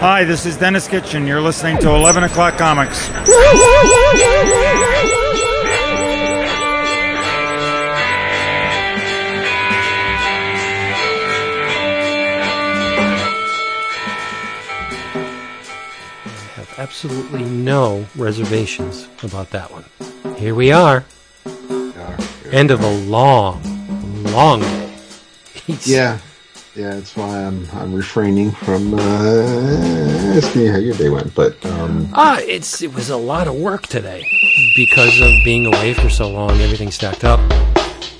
Hi, this is Denis Kitchen. You're listening to 11 O'Clock Comics. have absolutely no reservations about that one. Here we are. End of a long, long day. He's- Yeah, yeah. That's why I'm I'm refraining from uh, asking how your day went. But um, Ah, it's it was a lot of work today because of being away for so long. Everything stacked up,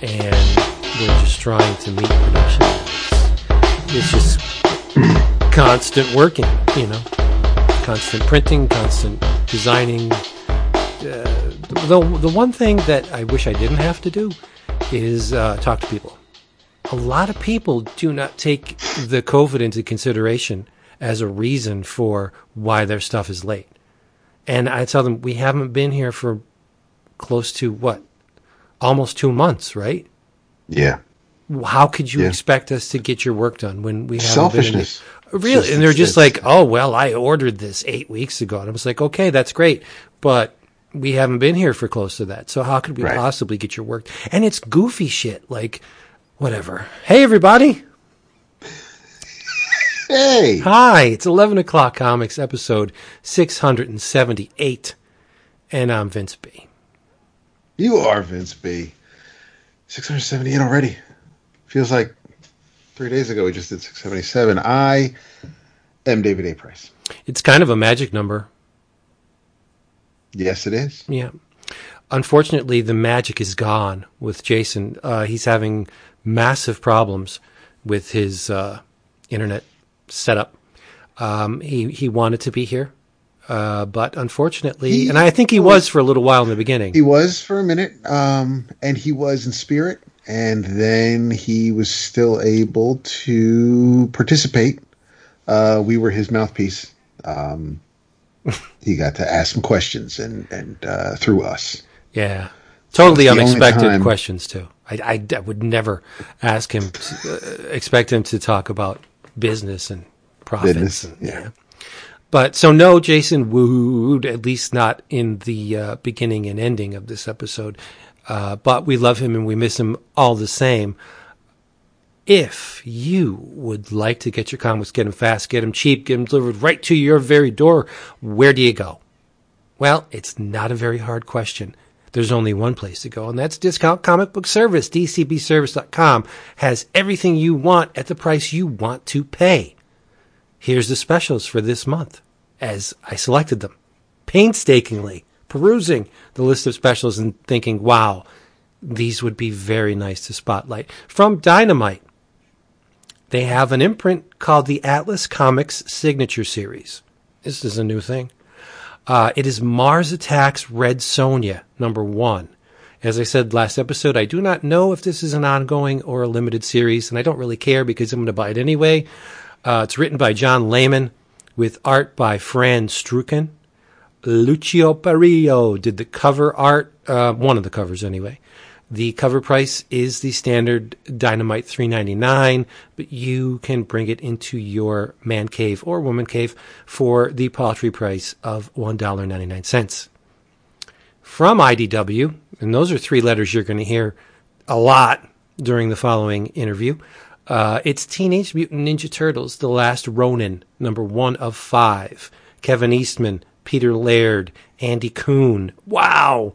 and we're just trying to meet production. It's, just constant working, you know, constant printing, constant designing. Uh, the the one thing that I wish I didn't have to do is uh, talk to people. A lot of people do not take the COVID into consideration as a reason for why their stuff is late. And I tell them, we haven't been here for close to what? Almost two months, right? yeah, How could you Yeah. expect us to get your work done when we haven't selfishness. been Really? Just- and they're just like, oh, well, I ordered this eight weeks ago. And I was like, okay, that's great. But we haven't been here for close to that. So how could we Right. possibly get your work? And it's goofy shit. Like, whatever. Hey, everybody. Hey, Hi, it's 11 o'clock comics episode 678. And I'm Vince B. you are Vince B. Six hundred seventy-eight already. Feels like three days ago we just did six seventy-seven. I am David A. Price. It's kind of a magic number. Yes, it is. Yeah. Unfortunately, the magic is gone with Jason. Uh, he's having massive problems with his uh, internet setup. Um, he he wanted to be here, uh, but unfortunately, He and I think he was for a little while in the beginning. He was for a minute, um, and he was in spirit, and then he was still able to participate. Uh, we were his mouthpiece. Um, he got to ask some questions, and and uh, through us. Yeah, totally That's the only unexpected questions too. I, I, I would never ask him, uh, expect him to talk about business and profits. Business, and, yeah. But so no, Jason wooed at least not in the uh, beginning and ending of this episode. Uh, but we love him and we miss him all the same. If you would like to get your comics, get them fast, get them cheap, get them delivered right to your very door, where do you go? Well, it's not a very hard question. There's only one place to go, and that's Discount Comic Book Service. DCBService.com has everything you want at the price you want to pay. Here's the specials for this month, as I selected them. Painstakingly perusing the list of specials and thinking, wow, these would be very nice to spotlight. From Dynamite, they have an imprint called the Atlas Comics Signature Series. This is a new thing. Uh, it is Mars Attacks Red Sonja, number one. As I said last episode, I do not know if this is an ongoing or a limited series, and I don't really care because I'm going to buy it anyway. Uh, it's written by John Layman with art by Fran Strukan. Lucio Parrillo did the cover art, uh, one of the covers anyway. The cover price is the standard Dynamite three ninety nine, but you can bring it into your man cave or woman cave for the paltry price of one dollar ninety nine cents. From IDW, and those are three letters you're going to hear a lot during the following interview. Uh, it's Teenage Mutant Ninja Turtles: The Last Ronin, number one of five. Kevin Eastman, Peter Laird, Andy Kuhn. Wow.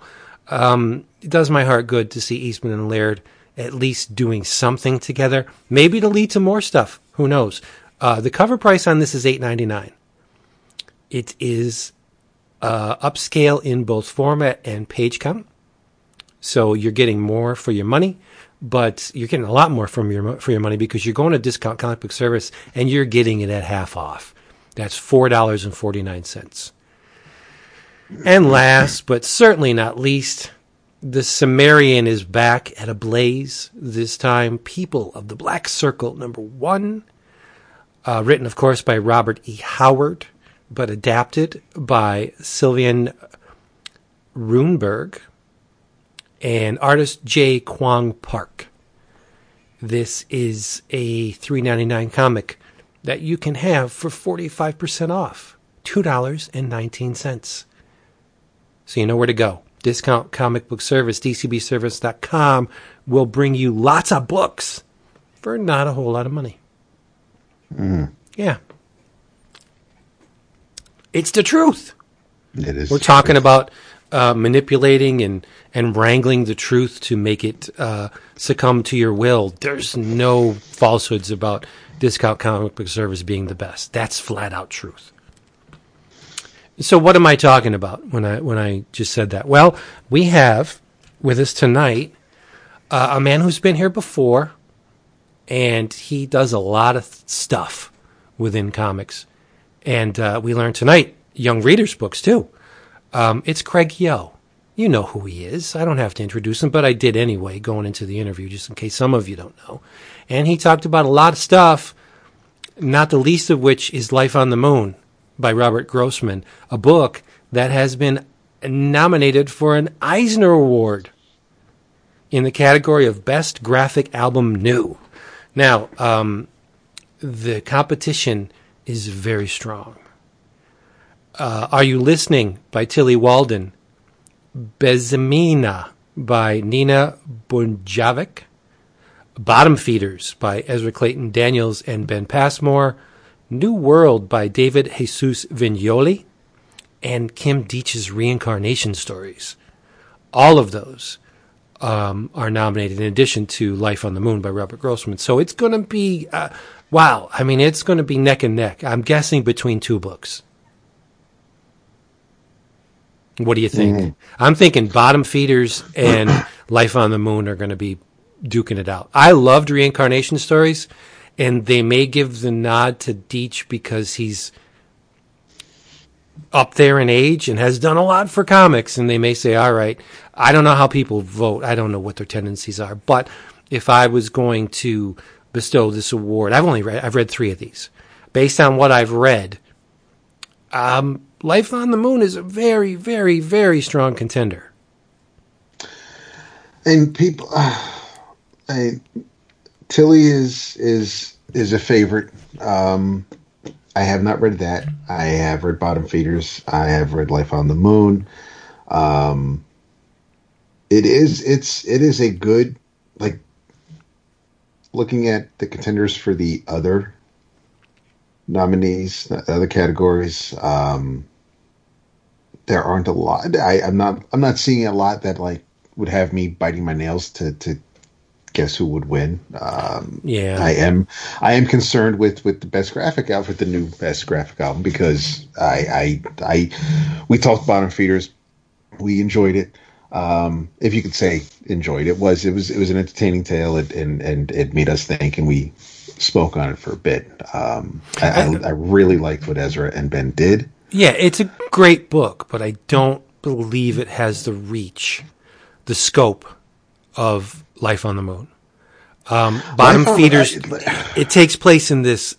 Um, it does my heart good to see Eastman and Laird at least doing something together. Maybe it'll lead to more stuff. Who knows? Uh, the cover price on this is eight ninety nine. It is uh, upscale in both format and page count, so you're getting more for your money. But you're getting a lot more from your for your money because you're going to discount comic book service and you're getting it at half off. That's four dollars and forty nine cents. And last, but certainly not least, the Cimmerian is back at Ablaze. This time, People of the Black Circle, number one. Uh, written, of course, by Robert E. Howard, but adapted by Sylvain Runberg and artist J. Kwang Park. This is a 3.99 comic that you can have for 45% off $2.19. So you know where to go. Discount Comic Book Service, DCBService.com will bring you lots of books for not a whole lot of money. Mm. Yeah. It's the truth. It is. We're talking about uh, manipulating and, and wrangling the truth to make it uh, succumb to your will. There's no falsehoods about Discount Comic Book Service being the best. That's flat out truth. So what am I talking about when I when I just said that? Well, we have with us tonight uh, a man who's been here before, and he does a lot of th- stuff within comics. And uh, we learned tonight young readers' books too. Um, it's Craig Yoe. You know who he is. I don't have to introduce him, but I did anyway, going into the interview, just in case some of you don't know. And he talked about a lot of stuff, not the least of which is Life on the Moon by Robert Grossman, a book that has been nominated for an Eisner Award in the category of Best Graphic Album New. Now, um, the competition is very strong. Uh, Are You Listening by Tilly Walden, Bezimena by Nina Bunjevac, Bottom Feeders by Ezra Clayton Daniels and Ben Passmore, New World by David Jesus Vignolli, and Kim Deitch's Reincarnation Stories. All of those um, are nominated in addition to Life on the Moon by Robert Grossman. So it's going to be, uh, wow, I mean, it's going to be neck and neck. I'm guessing between two books. What do you think? Mhm. I'm thinking Bottom Feeders and Life on the Moon are going to be duking it out. I loved Reincarnation Stories, and they may give the nod to Deitch because he's up there in age and has done a lot for comics, and they may say, all right, I don't know how people vote. I don't know what their tendencies are, but if I was going to bestow this award, I've only read, I've read three of these. Based on what I've read, um, Life on the Moon is a very, very, very strong contender. and people uh, I, tilly is is is a favorite. Um i have not read that. I have read bottom feeders. I have read life on the moon. Um it is it's it is a good like looking at the contenders for the other nominees the other categories um there aren't a lot. I, i'm not i'm not seeing a lot that like would have me biting my nails to to guess who would win. Um, Yeah. I am I am concerned with with the best graphic album, with the new best graphic album because I I I we talked bottom feeders, we enjoyed it. Um, if you could say enjoyed it was it was it was an entertaining tale it, and and it made us think and we spoke on it for a bit. Um, I, I, I really liked what Ezra and Ben did. Yeah, it's a great book, but I don't believe it has the reach, the scope of Life on the Moon. Um, Bottom Life Feeders, it takes place in this.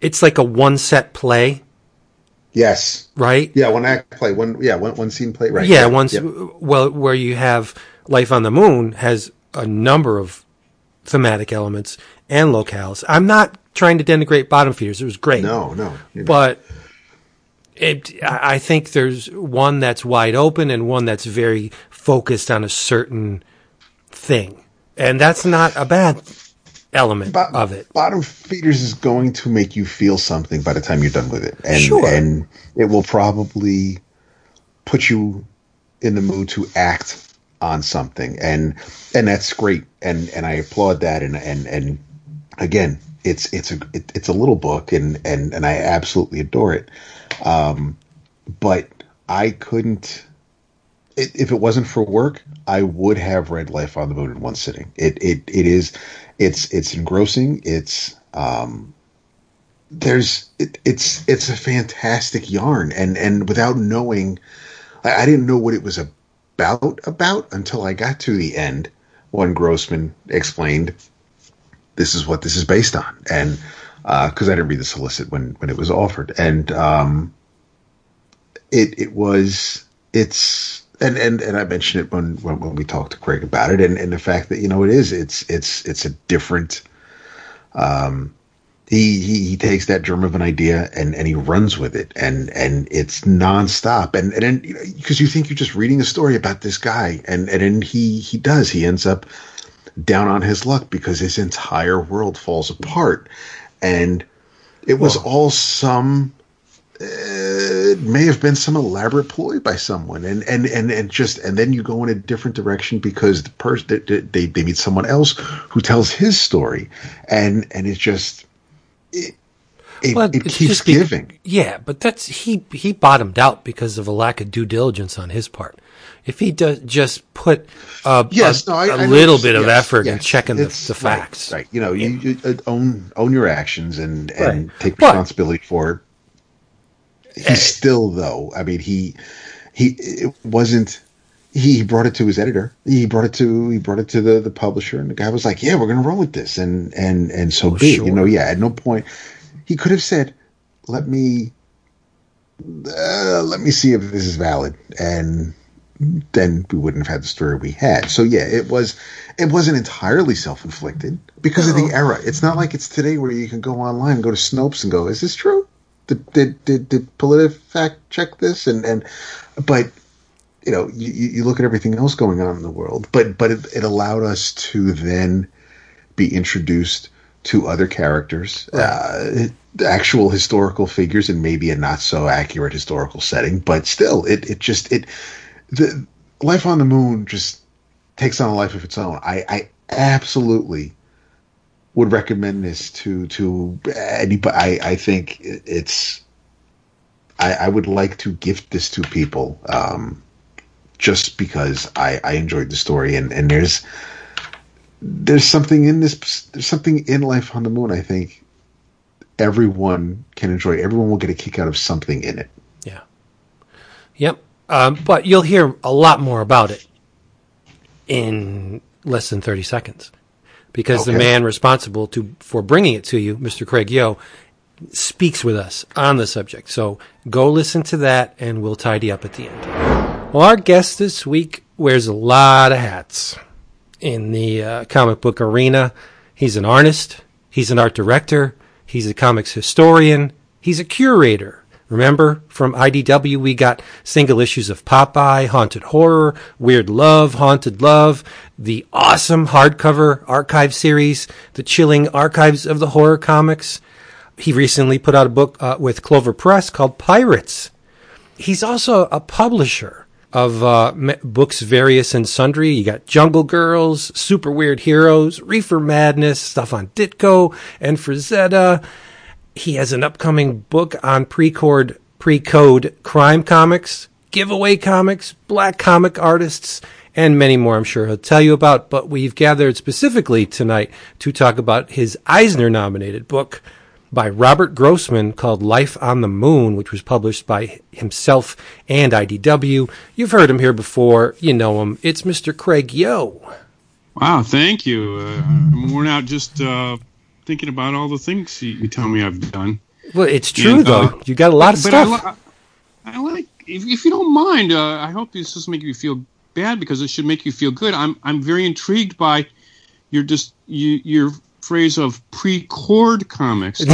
It's like a one set play, Yes. right? Yeah, one act play, one yeah, one one scene play, right? Yeah, once Yep. well, where you have Life on the Moon has a number of thematic elements and locales. I'm not trying to denigrate Bottom Feeders; it was great. No, no. but it, I I think there's one that's wide open and one that's very focused on a certain thing, and that's not a bad element Bo- of it. Bottom feeders is going to make you feel something by the time you're done with it, and Sure. and it will probably put you in the mood to act on something, and and that's great, and and I applaud that, and and and again, it's it's a it, it's a little book, and and and I absolutely adore it, um, but I couldn't. It, if it wasn't for work, I would have read Life on the Moon in one sitting. It it it is, it's it's engrossing. It's um, there's it, it's it's a fantastic yarn, and and without knowing, I, I didn't know what it was about about until I got to the end when Grossman explained this is what this is based on, and because I didn't read the solicit when when it was offered, and um, it it was it's and and and I mentioned it when when, when we talked to Craig about it, and, and the fact that you know it is it's it's it's a different. Um, he, he he takes that germ of an idea and and he runs with it and and it's nonstop and and then because you, think you're just reading a story about this guy and and then he he does he ends up down on his luck because his entire world falls apart and it was all some it may have been some elaborate ploy by someone and and and and just and then you go in a different direction because the person they, they meet someone else who tells his story and and it's just it, it, well, it keeps be, giving yeah but that's he he bottomed out because of a lack of due diligence on his part if he does just put a, yes, a, no, I, a I little bit yes, of effort yes, in checking the, the, facts right, right. you know yeah. you, you, uh, own own your actions and and right. take responsibility but, for it Eh. still though. I mean, he he it wasn't. He brought it to his editor. He brought it to he brought it to the the publisher, and the guy was like, "Yeah, we're gonna roll with this," and and and so oh, be sure. You know, yeah. At no point he could have said, "Let me uh, let me see if this is valid," and then we wouldn't have had the story we had. So yeah, it was it wasn't entirely self inflicted because no. of the era. It's not like it's today where you can go online and go to Snopes and go, "Is this true?" Did did did, did PolitiFact check this? And and but you know you, you look at everything else going on in the world, but but it, it allowed us to then be introduced to other characters, uh, actual historical figures, and maybe a not so accurate historical setting, but still, it it just it the life on the moon just takes on a life of its own. I, I absolutely would recommend this to to anybody. I, I think it's. I, I would like to gift this to people, um, just because I, I enjoyed the story and, and there's there's something in this there's something in Life on the Moon. I think everyone can enjoy. Everyone will get a kick out of something in it. Yeah. Yep. Um, but you'll hear a lot more about it in less than 30 seconds because okay. the man responsible to for bringing it to you, Mr. Craig Yoe, speaks with us on the subject. So go listen to that, and we'll tidy up at the end. Well, our guest this week wears a lot of hats in the uh, comic book arena. He's an artist. He's an art director. He's a comics historian. He's a curator. Remember from IDW, we got single issues of Popeye, Haunted Horror, Weird Love, Haunted Love, the awesome hardcover archive series, The Chilling Archives of the Horror Comics. He recently put out a book uh, with Clover Press called Pirates. He's also a publisher of uh, books various and sundry. You got Jungle Girls, Super Weird Heroes, Reefer Madness, stuff on Ditko and Frazetta he has an upcoming book on pre-code, pre-code crime comics, giveaway comics, black comic artists, and many more I'm sure he'll tell you about. But we've gathered specifically tonight to talk about his Eisner nominated book by Robert Grossman called Life on the Moon, which was published by himself and IDW. You've heard him here before. You know him. It's Mr. Craig Yoe. Wow, thank you. Uh, I'm worn out just uh, thinking about all the things you, you tell me I've done. Well, it's true and, though. Uh, you got a lot of stuff. I, I, like, if, if, you don't mind, uh, I hope this doesn't make you feel bad because it should make you feel good. I'm I'm very intrigued by your just you, your phrase of pre-cord comics.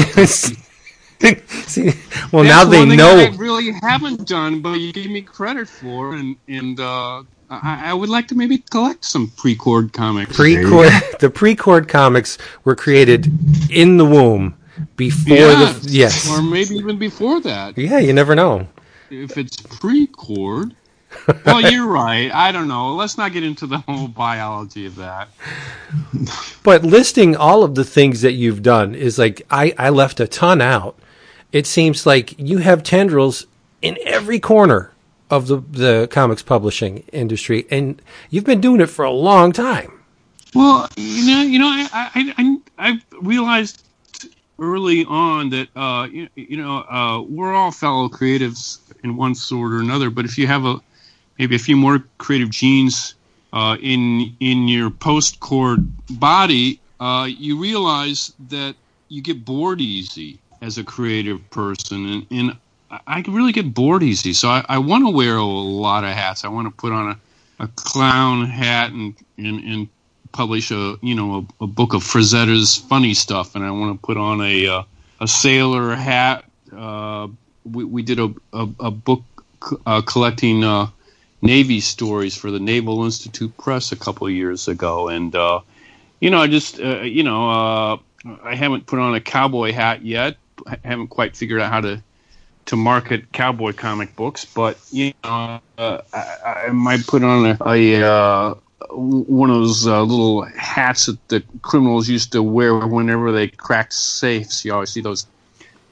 See, well, That's now they know. I really haven't done, but you gave me credit for, and and uh, I, I, would like to maybe collect some pre-cord comics. Pre-cord, the pre-cord comics were created in the womb before yes, the yes, or maybe even before that. Yeah, you never know. If it's pre-cord, well, you're right. I don't know. Let's not get into the whole biology of that. but listing all of the things that you've done is like I, I left a ton out. It seems like you have tendrils in every corner of the the comics publishing industry, and you've been doing it for a long time. Well, you know, you know, I I I, I realized early on that uh, you, you know uh, we're all fellow creatives in one sort or another, but if you have a maybe a few more creative genes uh, in in your post cord body, uh, you realize that you get bored easy as a creative person, and, and I can really get bored easy. So I, I want to wear a lot of hats. I want to put on a, a clown hat and, and, and publish a you know a, a book of Frazetta's funny stuff, and I want to put on a uh, a sailor hat. Uh, we, we did a a, a book uh, collecting uh, Navy stories for the Naval Institute Press a couple years ago, and uh, you know I just uh, you know I haven't put on a cowboy hat yet. I haven't quite figured out how to to market cowboy comic books, but you know uh, I, I might put on a, a uh, one of those uh, little hats that the criminals used to wear whenever they cracked safes. You always see those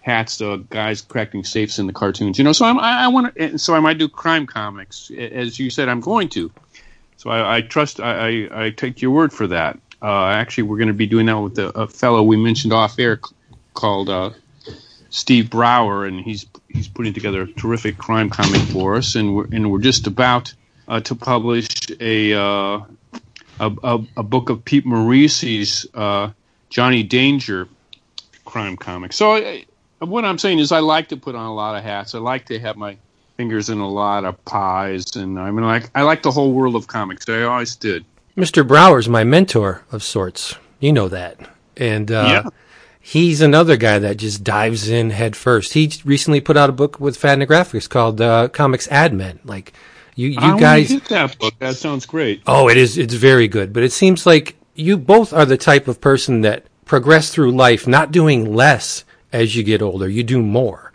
hats, uh, guys cracking safes in the cartoons. You know, so I'm, I, I want to. So I might do crime comics, as you said. I'm going to. So I, I trust. I, I, I, take your word for that. Uh, actually, we're going to be doing that with a, a fellow we mentioned off air called uh, Steve Brower, and he's he's putting together a terrific crime comic for us, and we're and we're just about uh, to publish a, uh, a, a, a book of Pete Morisi's uh, Johnny Danger crime comic. So I, what I'm saying is, I like to put on a lot of hats. I like to have my fingers in a lot of pies, and I mean, like I like the whole world of comics. I always did. Mr. Brower's my mentor of sorts. You know that, and uh, yeah. He's another guy that just dives in head first. He recently put out a book with Fantagraphics called uh, Comics Ad Men. Like you, you I guys get that book. That sounds great. Oh, it is. It's very good. But it seems like you both are the type of person that progress through life, not doing less as you get older. You do more,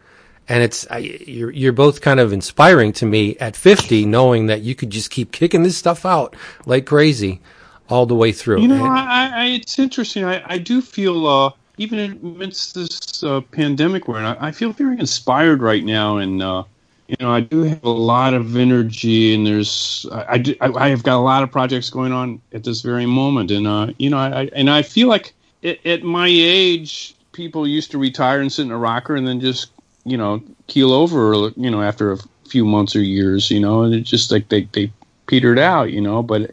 and it's I, you're you're both kind of inspiring to me at 50, knowing that you could just keep kicking this stuff out like crazy all the way through. You know, I, I, it's interesting. I, I do feel. Uh, even amidst this uh, pandemic we're in, I, I feel very inspired right now, and uh, you know, I do have a lot of energy, and there's I, I, do, I, have got a lot of projects going on at this very moment, and uh, you know, I, and I feel like at, at my age, people used to retire and sit in a rocker, and then just you know keel over, you know, after a few months or years, you know, and it's just like they they petered out, you know. But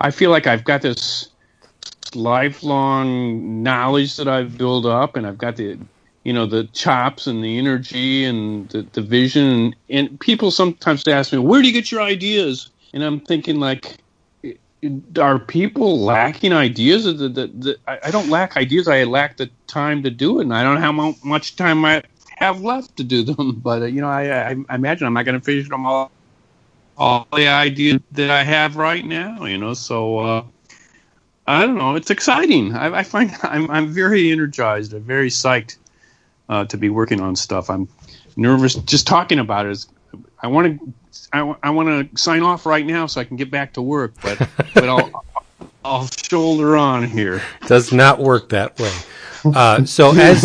I feel like I've got this lifelong knowledge that I've built up, and I've got the you know the chops and the energy and the, the vision. And people sometimes ask me where do you get your ideas? And i'm thinking like are people lacking ideas? The, the, the, I don't lack ideas. I lack the time to do it and i don't know how much time i have left to do them. But uh, you know I, I, I imagine i'm not going to finish them all all the ideas that i have right now you know? So uh, I don't know. It's exciting. I, I find I'm I'm very energized. I'm very psyched uh, to be working on stuff. I'm nervous just talking about it. Is, I want to I, I want to sign off right now so I can get back to work, but but I'll I'll shoulder on here. Does not work that way. Uh, so as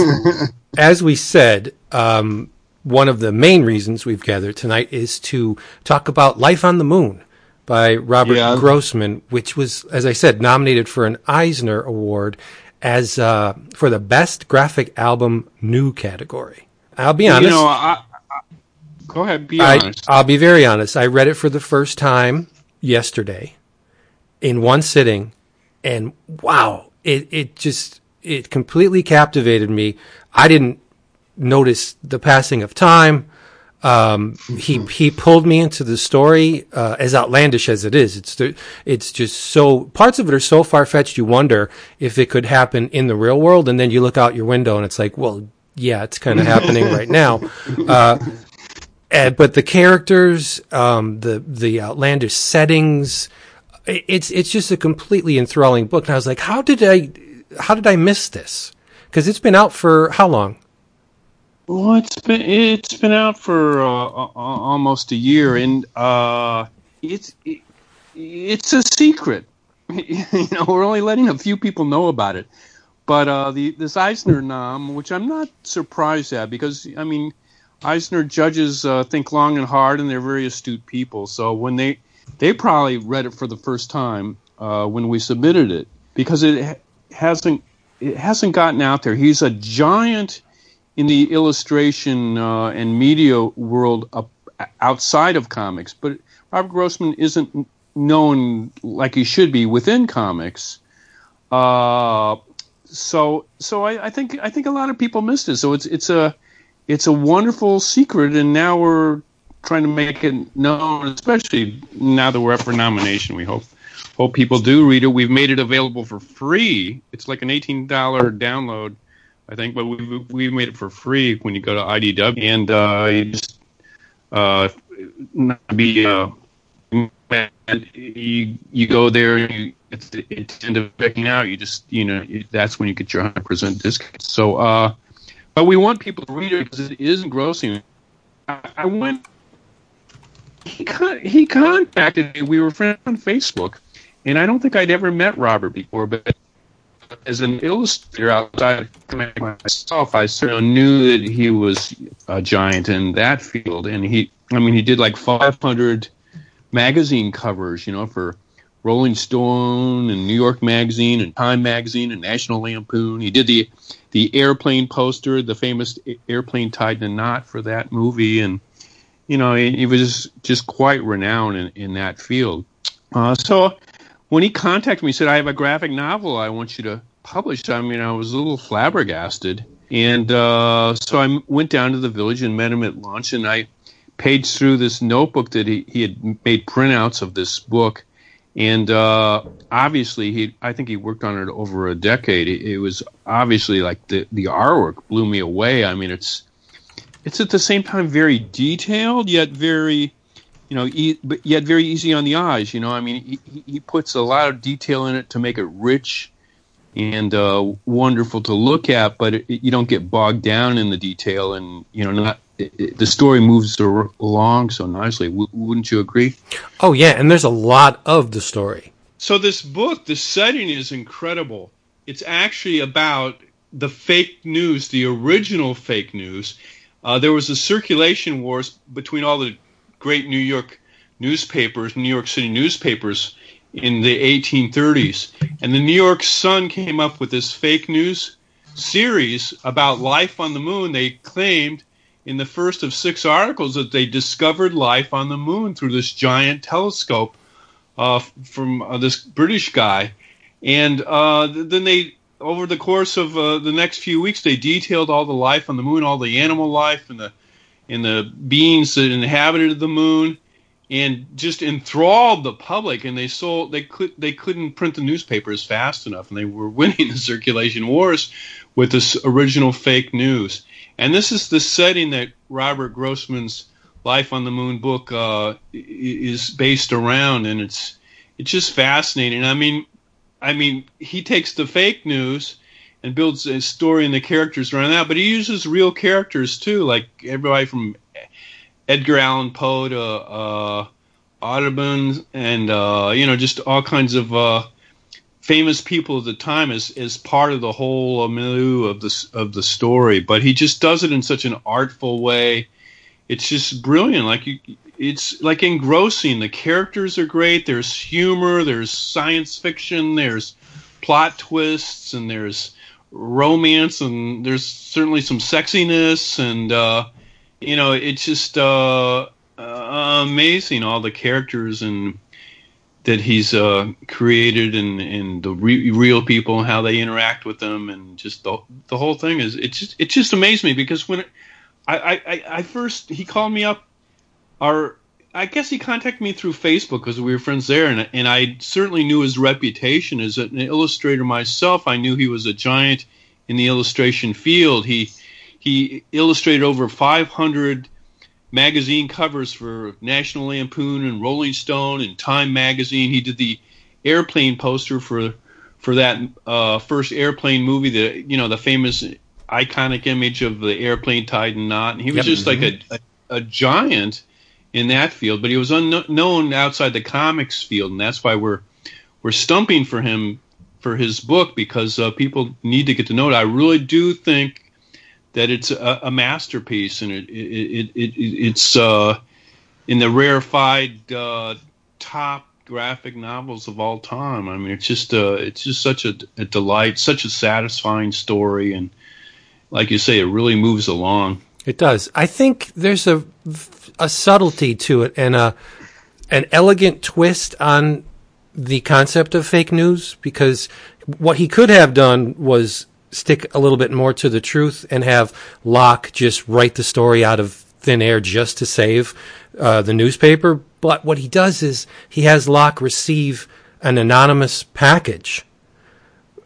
as we said, um, one of the main reasons we've gathered tonight is to talk about Life on the Moon by Robert yeah. Grossman, which was, as I said, nominated for an Eisner Award as uh, for the best graphic album new category. I'll be honest. You know, I, I, go ahead. Be I, honest. I'll be very honest. I read it for the first time yesterday in one sitting, and wow, it it just it completely captivated me. I didn't notice the passing of time. Um, he he pulled me into the story, uh, as outlandish as it is. It's the, it's just so parts of it are so far fetched. You wonder if it could happen in the real world, and then you look out your window and it's like, well, yeah, it's kind of happening right now. Uh, and, but the characters, um, the the outlandish settings, it's it's just a completely enthralling book. And I was like, how did I how did I miss this? Because it's been out for how long? Well, it's been it's been out for uh, almost a year, and uh, it's it, it's a secret. you know, we're only letting a few people know about it. But uh, the this Eisner nom, which I'm not surprised at, because I mean, Eisner judges uh, think long and hard, and they're very astute people. So when they they probably read it for the first time uh, when we submitted it, because it hasn't it hasn't gotten out there. He's a giant in the illustration uh, and media world outside of comics, but Robert Grossman isn't known like he should be within comics. Uh, so, so I, I, think I think a lot of people missed it. So it's it's a it's a wonderful secret, and now we're trying to make it known, especially now that we're up for nomination. We hope hope people do read it. We've made it available for free. It's like an eighteen dollar download, I think, but we we made it for free when you go to IDW and uh, you just uh, not be uh, you you go there and you it's it's end up checking out. You just you know that's when you get your hundred percent discount. So, uh, but we want people to read it because it is engrossing. I, I went. He con- he contacted me. We were friends on Facebook, and I don't think I'd ever met Robert before, but as an illustrator outside of myself, I sort of knew that he was a giant in that field. And he, I mean, he did like 500 magazine covers, you know, for Rolling Stone and New York Magazine and Time Magazine and National Lampoon. He did the the airplane poster, the famous airplane tied in a knot for that movie, and you know, he, he was just quite renowned in, in that field. Uh, so when he contacted me, he said, I have a graphic novel I want you to publish. I mean, I was a little flabbergasted. And uh, so I went down to the village and met him at lunch, and I paged through this notebook that he, he had made printouts of this book. And uh, obviously, he I think he worked on it over a decade. It, it was obviously like the, the artwork blew me away. I mean, it's it's at the same time very detailed yet very you know, e- but yet very easy on the eyes. You know, I mean, he, he puts a lot of detail in it to make it rich and uh, wonderful to look at, but it, you don't get bogged down in the detail, and you know, not it, the story moves along so nicely. W- wouldn't you agree? Oh yeah, and there's a lot of the story. So this book, the setting is incredible. It's actually about the fake news, the original fake news. Uh, there was a circulation wars between all the great New York newspapers, New York City newspapers in the 1830s. And the New York Sun came up with this fake news series about life on the moon. They claimed in the first of six articles that they discovered life on the moon through this giant telescope uh, from uh, this British guy. And uh, then they, over the course of uh, the next few weeks, they detailed all the life on the moon, all the animal life, and the and the beings that inhabited the moon and just enthralled the public. And they sold they could they couldn't print the newspapers fast enough. And they were winning the circulation wars with this original fake news. And this is the setting that robert grossman's life on the moon book uh, is based around. And it's it's just fascinating. I mean i mean he takes the fake news and builds a story and the characters around that. But he uses real characters too, like everybody from Edgar Allan Poe to uh, Audubon, and uh, you know, just all kinds of uh, famous people of the time as as part of the whole milieu of the of the story. But he just does it in such an artful way. It's just brilliant. Like you, it's like engrossing. The characters are great. There's humor. There's science fiction. There's plot twists, and there's romance and there's certainly some sexiness and uh, you know it's just uh, uh, amazing all the characters and that he's uh, created and, and the re- real people and how they interact with them and just the, the whole thing is it just it just amazed me because when it, I, I I first he called me up our I guess he contacted me through Facebook because we were friends there, and and I certainly knew his reputation as an illustrator myself. I knew he was a giant in the illustration field. He he illustrated over 500 magazine covers for National Lampoon and Rolling Stone and Time magazine. He did the airplane poster for for that uh, first airplane movie, the you know the famous iconic image of the airplane tied in knot. And he was yep. just like a, a, a giant in that field, but he was unknown outside the comics field, and that's why we're we're stumping for him for his book because uh, people need to get to know it. I really do think that it's a, a masterpiece, and it, it, it, it it's uh, in the rarefied uh, top graphic novels of all time. I mean, it's just uh, it's just such a, a delight, such a satisfying story, and like you say, it really moves along. It does. I think there's a a subtlety to it and a an elegant twist on the concept of fake news because what he could have done was stick a little bit more to the truth and have Locke just write the story out of thin air just to save uh, the newspaper. But what he does is he has Locke receive an anonymous package.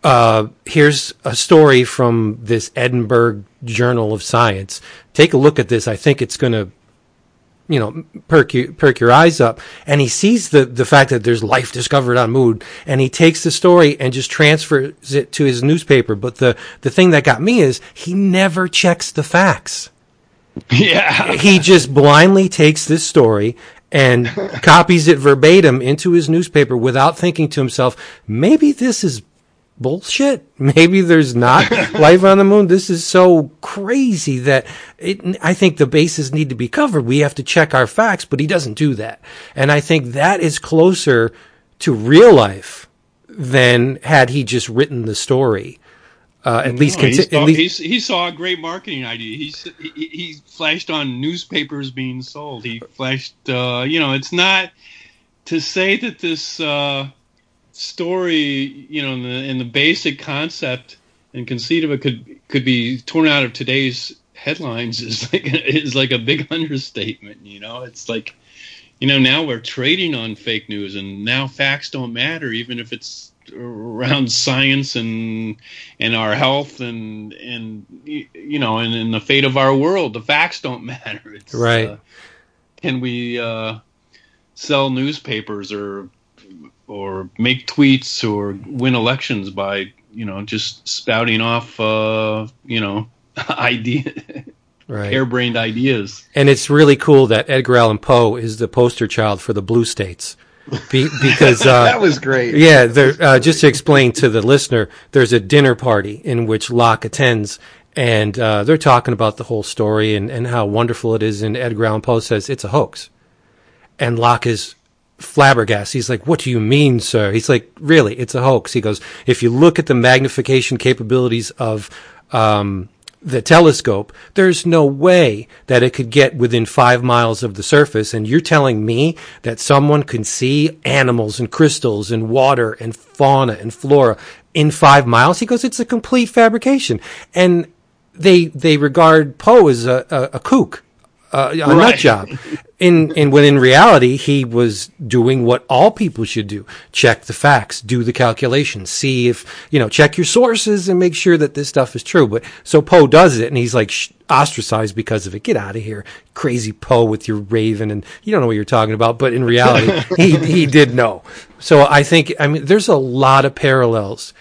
Uh, here's a story from this Edinburgh Journal of Science. Take a look at this. I think it's going to, you know, perk, you, perk your eyes up. And he sees the, the fact that there's life discovered on Mood and he takes the story and just transfers it to his newspaper. But the, the thing that got me is he never checks the facts. Yeah. he just blindly takes this story and copies it verbatim into his newspaper without thinking to himself, maybe this is bullshit. Maybe there's not life on the moon. This is so crazy that it, I think the bases need to be covered. We have to check our facts, but he doesn't do that. And I think that is closer to real life than had he just written the story. Uh, at least, No, he, conti- saw, at least, he, he saw a great marketing idea. He, he he flashed on newspapers being sold. He flashed, uh, you know, it's not to say that this uh, story, you know, in the in the basic concept and conceit of it could could be torn out of today's headlines is like is like a big understatement. You know, it's like you know now we're trading on fake news, and now facts don't matter, even if it's around science and and our health and and you know and, and the fate of our world. The facts don't matter. It's, Right. Uh, can we uh, sell newspapers or or make tweets or win elections by you know just spouting off uh, you know idea right. harebrained ideas. And it's really cool that Edgar Allan Poe is the poster child for the blue states. Be, because uh, that was great. yeah, there, uh, just to explain to the listener, there's a dinner party in which Locke attends, and uh, they're talking about the whole story and, and how wonderful it is. And Edgar Allan Poe says it's a hoax, and Locke is flabbergasted. He's like, "What do you mean, sir?" He's like, "Really, it's a hoax." He goes, "If you look at the magnification capabilities of." Um, the telescope, there's no way that it could get within five miles of the surface. And you're telling me that someone can see animals and crystals and water and fauna and flora in five miles? He goes, it's a complete fabrication. And they, they regard Poe as a, a, a kook, uh, a nut job. In, in, when in reality, he was doing what all people should do. Check the facts, do the calculations, see if, you know, check your sources and make sure that this stuff is true. But so Poe does it and he's like sh- ostracized because of it. Get out of here. Crazy Poe with your raven and you don't know what you're talking about. But in reality, he, he did know. So I think, I mean, there's a lot of parallels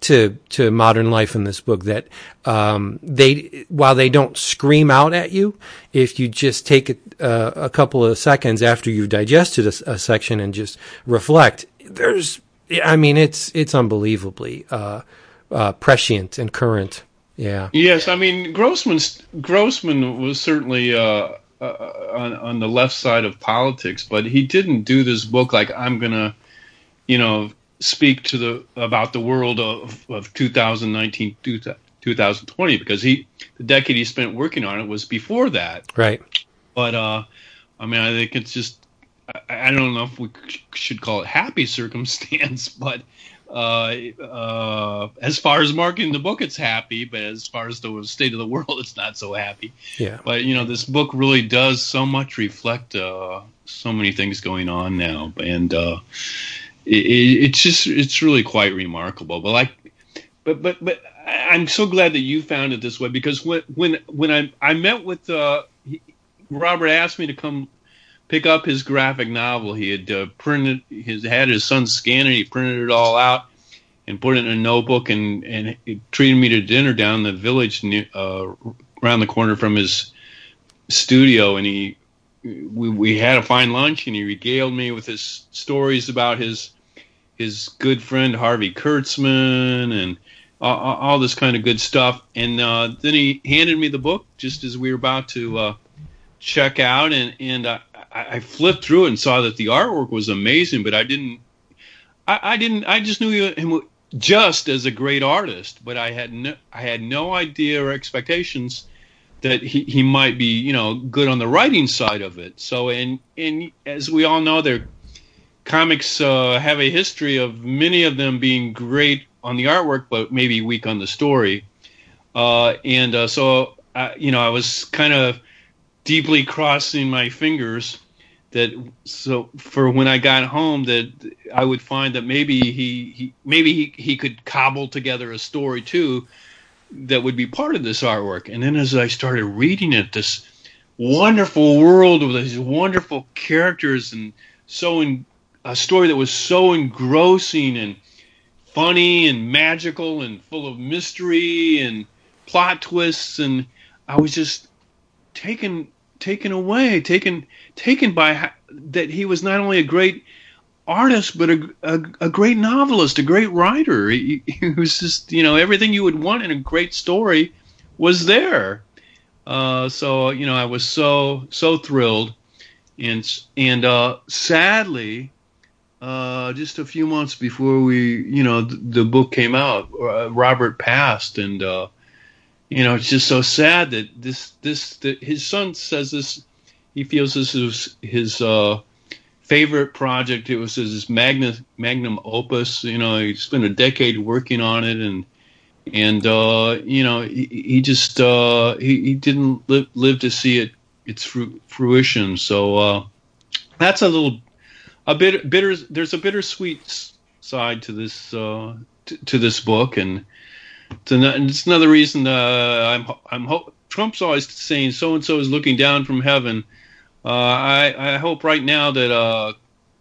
to to modern life in this book that um, they while they don't scream out at you, if you just take a, uh, a couple of seconds after you've digested a section and just reflect, there's I mean it's it's unbelievably uh, uh, prescient and current. Yeah, Yes, I mean Grossman's Grossman was certainly uh, uh, on on the left side of politics, but he didn't do this book like I'm gonna, you know, speak to the about the world of of 2019 2020 because he the decade he spent working on it was before that. right. But uh, I mean, I think it's just I, I don't know if we should call it happy circumstance, but uh, uh, as far as marketing the book, it's happy. But as far as the state of the world, it's not so happy. Yeah. But you know, this book really does so much reflect uh, so many things going on now, and uh, it, it, it's just it's really quite remarkable. But like, but but but I'm so glad that you found it this way because when when when I I met with uh, he, Robert asked me to come pick up his graphic novel. He had uh, printed his had his son scan it. He printed it all out and put it in a notebook and and treated me to dinner down the village uh, around the corner from his studio. And he we we had a fine lunch and he regaled me with his stories about his his good friend Harvey Kurtzman and all, all this kind of good stuff. And uh, then he handed me the book just as we were about to uh, check out, and and I, I flipped through it and saw that the artwork was amazing, but I didn't. I, didn't. I just knew him just as a great artist, but I had no, I had no idea or expectations that he, he might be you know good on the writing side of it. So and and as we all know, their comics uh, have a history of many of them being great on the artwork, but maybe weak on the story. Uh, and uh, so, uh, you know, I was kind of deeply crossing my fingers that so for when I got home that I would find that maybe he, he maybe he, he could cobble together a story too that would be part of this artwork. And then as I started reading it, this wonderful world with these wonderful characters and so in a story that was so engrossing and funny and magical and full of mystery and plot twists and I was just taken taken away taken taken by that he was not only a great artist but a, a, a great novelist a great writer. He, he, was just you know everything you would want in a great story was there. Uh, so you know I was so so thrilled. And and uh, sadly uh, just a few months before we, you know, the, book came out, uh, Robert passed, and uh, you know, it's just so sad that this, this, that his son says this. He feels this is his uh, favorite project. It was his magnum magnum opus. You know, he spent a decade working on it, and and uh, you know, he, he just uh, he, he didn't live live to see it its fruition. So that's a little a bit bitter. There's a bittersweet side to this uh, to, to, this book, and it's, an, it's another reason uh, I'm I'm ho- Trump's always saying so and so is looking down from heaven. Uh, I I hope right now that uh,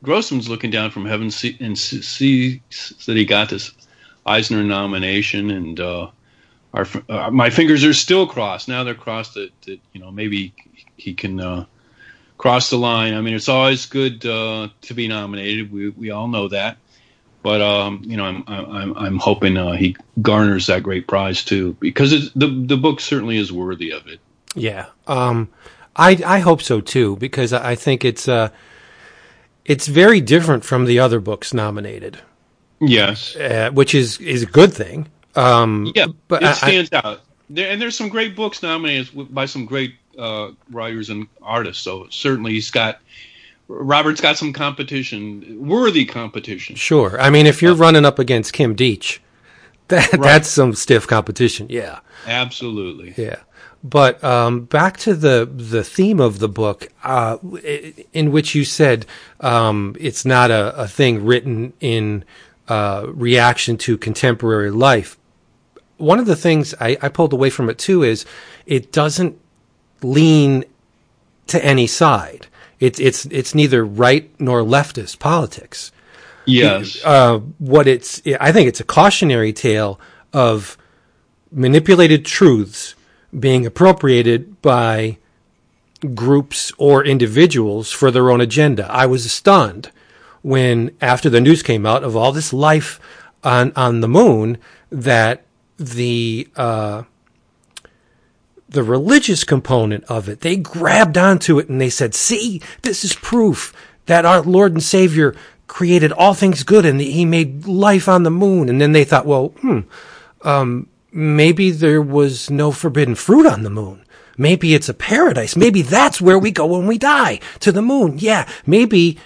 Grossman's looking down from heaven see, and see that he got this Eisner nomination, and uh, our uh, my fingers are still crossed. Now they're crossed that, that you know maybe he can uh, cross the line. I mean, it's always good uh, to be nominated. We we all know that, but um, you know, I'm I'm I'm hoping uh, he garners that great prize too because the the book certainly is worthy of it. Yeah, um, I I hope so too because I think it's uh, it's very different from the other books nominated. Yes, uh, which is is a good thing. Um, yeah, but it stands I, out. There, and there's some great books nominated by some great uh, writers and artists. So certainly he's got Robert's got some competition, worthy competition. Sure. I mean, if you're uh, running up against Kim Deitch, that right. that's some stiff competition. Yeah. Absolutely. Yeah. But um, back to the the theme of the book, uh, in which you said um, it's not a, a, thing written in uh, reaction to contemporary life. One of the things I, I pulled away from it too is it doesn't lean to any side. It's it's it's neither right nor leftist politics. Yes. Uh, what it's I think it's a cautionary tale of manipulated truths being appropriated by groups or individuals for their own agenda. I was stunned when after the news came out of all this life on on the moon that the uh, the religious component of it, they grabbed onto it and they said, see, this is proof that our Lord and Savior created all things good and he made life on the moon. And then they thought, well, hmm, um, maybe there was no forbidden fruit on the moon. Maybe it's a paradise. Maybe that's where we go when we die to the moon. Yeah. Maybe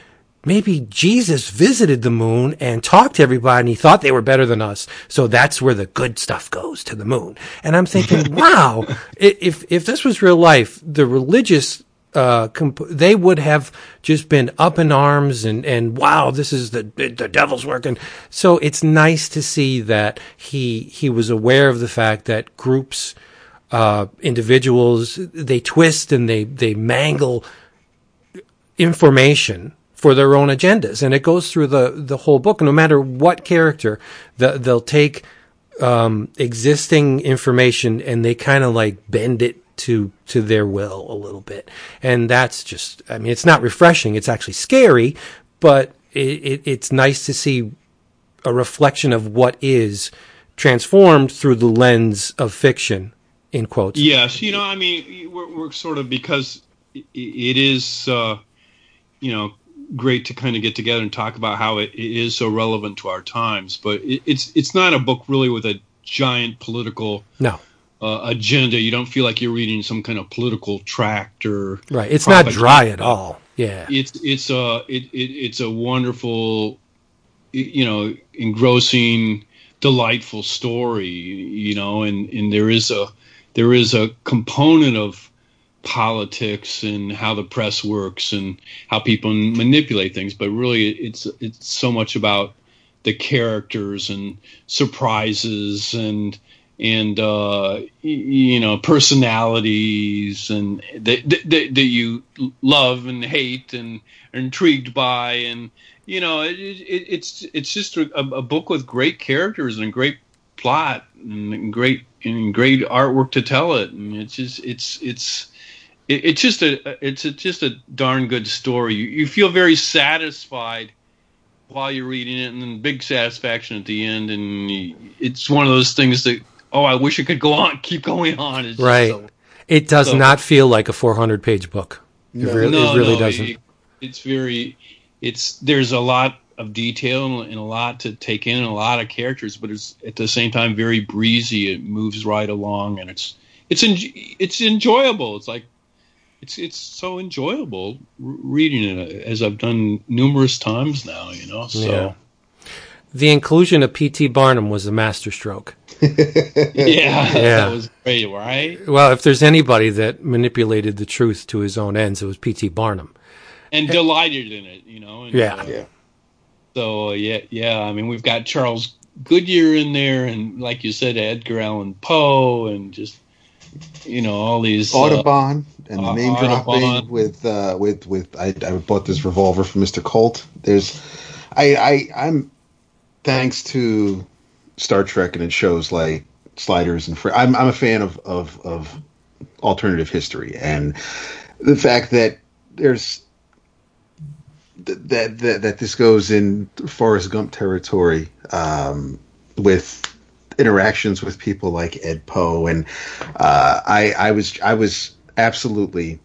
maybe Jesus visited the moon and talked to everybody and he thought they were better than us. So that's where the good stuff goes to the moon. And I'm thinking, wow, if, if this was real life, the religious, uh, comp- they would have just been up in arms and, and wow, this is the, the devil's working. So it's nice to see that he, he was aware of the fact that groups, uh, individuals, they twist and they, they mangle information for their own agendas. And it goes through the, the whole book. No matter what character, the, they'll take um, existing information and they kind of like bend it to to their will a little bit. And that's just, I mean, it's not refreshing. It's actually scary, but it, it, it's nice to see a reflection of what is transformed through the lens of fiction. In quotes. Yes, you know, I mean, we're, we're sort of because it is, uh, you know, great to kind of get together and talk about how it, it is so relevant to our times. But it, it's it's not a book really with a giant political no uh, agenda. You don't feel like you're reading some kind of political tract or right. It's not dry at all. Yeah, it's it's a it, it it's a wonderful, you know, engrossing, delightful story. You know, and and there is a there is a component of politics and how the press works and how people manipulate things, but really it's it's so much about the characters and surprises and and uh, you know personalities and that, that, you love and hate and are intrigued by and you know it, it, it's it's just a, a, book with great characters and great plot and great and great artwork to tell it. And it's just it's it's it's just a it's a, just a darn good story you, you feel very satisfied while you're reading it and then big satisfaction at the end and it's one of those things that oh, I wish it could go on, keep going on. It's right. So, it does so, not feel like a 400 page book. It, no, really, no, it really no, doesn't. It, it's very, it's, there's a lot of detail and a lot to take in and a lot of characters, but it's at the same time very breezy. It moves right along and it's, it's, en- it's enjoyable. It's like, it's, it's so enjoyable reading it as I've done numerous times now, you know, so. Yeah. The inclusion of P.T. Barnum was a masterstroke. yeah, yeah, that was great, right? Well, if there's anybody that manipulated the truth to his own ends, it was P.T. Barnum, and delighted in it, you know. And, yeah, uh, yeah. So uh, yeah, yeah. I mean, we've got Charles Goodyear in there, and like you said, Edgar Allan Poe, and just you know all these uh, Audubon uh, and uh, name dropping with uh, with with I, I bought this revolver from Mister Colt. There's, I I I'm thanks to Star Trek and it shows like Sliders and Fr- I'm I'm a fan of of of alternative history and the fact that there's that that that this goes in Forrest Gump territory um, with interactions with people like Ed Poe and uh, I I was I was absolutely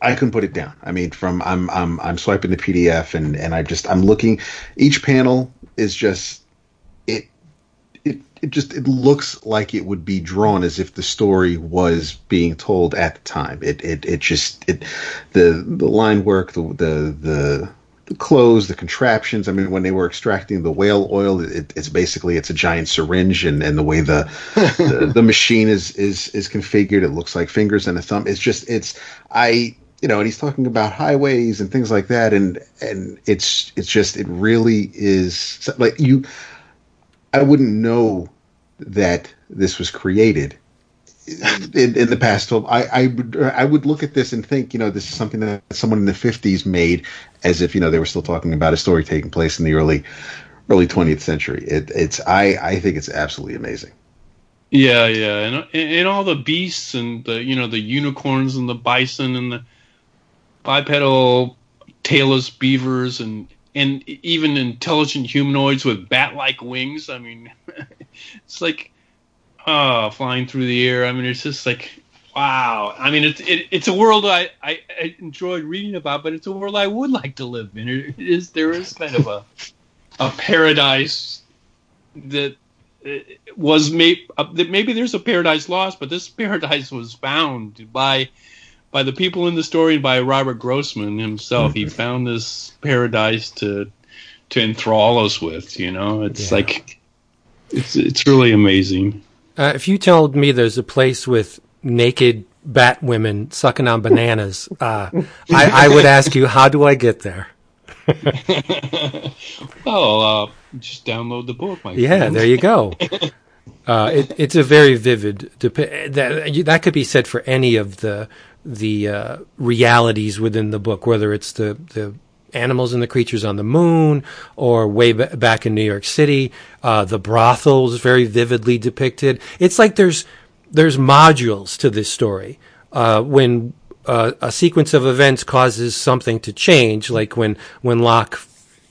I couldn't put it down. I mean, from I'm I'm I'm swiping the PDF and and I just I'm looking. Each panel is just it it it just it looks like it would be drawn as if the story was being told at the time. It it it just it the the line work, the the the, the clothes, the contraptions. I mean, when they were extracting the whale oil, it, it's basically it's a giant syringe, and, and the way the, the the machine is is is configured, it looks like fingers and a thumb. It's just it's I you know, and he's talking about highways and things like that, and and it's it's just it really is like you I wouldn't know that this was created in, in the past. 12 I, I would I would look at this and think you know this is something that someone in the 50s made as if you know they were still talking about a story taking place in the early early 20th century. It, it's I I think it's absolutely amazing. Yeah yeah. And and all the beasts and the you know the unicorns and the bison and the bipedal tailless beavers and and even intelligent humanoids with bat-like wings. I mean, it's like oh, flying through the air. I mean, it's just like wow. I mean, it's it, it's a world I, I, I enjoyed reading about, but it's a world I would like to live in. It is there is kind of a a paradise that uh, was maybe uh, maybe there's a paradise lost, but this paradise was found by by the people in the story and by Robert Grossman himself. he mm-hmm. found this paradise to to enthrall us with. You know, it's yeah. like it's it's really amazing. Uh, if you told me there's a place with naked bat women sucking on bananas, uh, I, I, would ask you, how do I get there? well, uh, just download the book, my Yeah, friend. there you go. Uh, it, it's a very vivid. That that could be said for any of the the uh, realities within the book, whether it's the the animals and the creatures on the moon or way b- back in New York City. Uh, the brothels very vividly depicted. It's like there's there's modules to this story. Uh, when uh, a sequence of events causes something to change, like when when Locke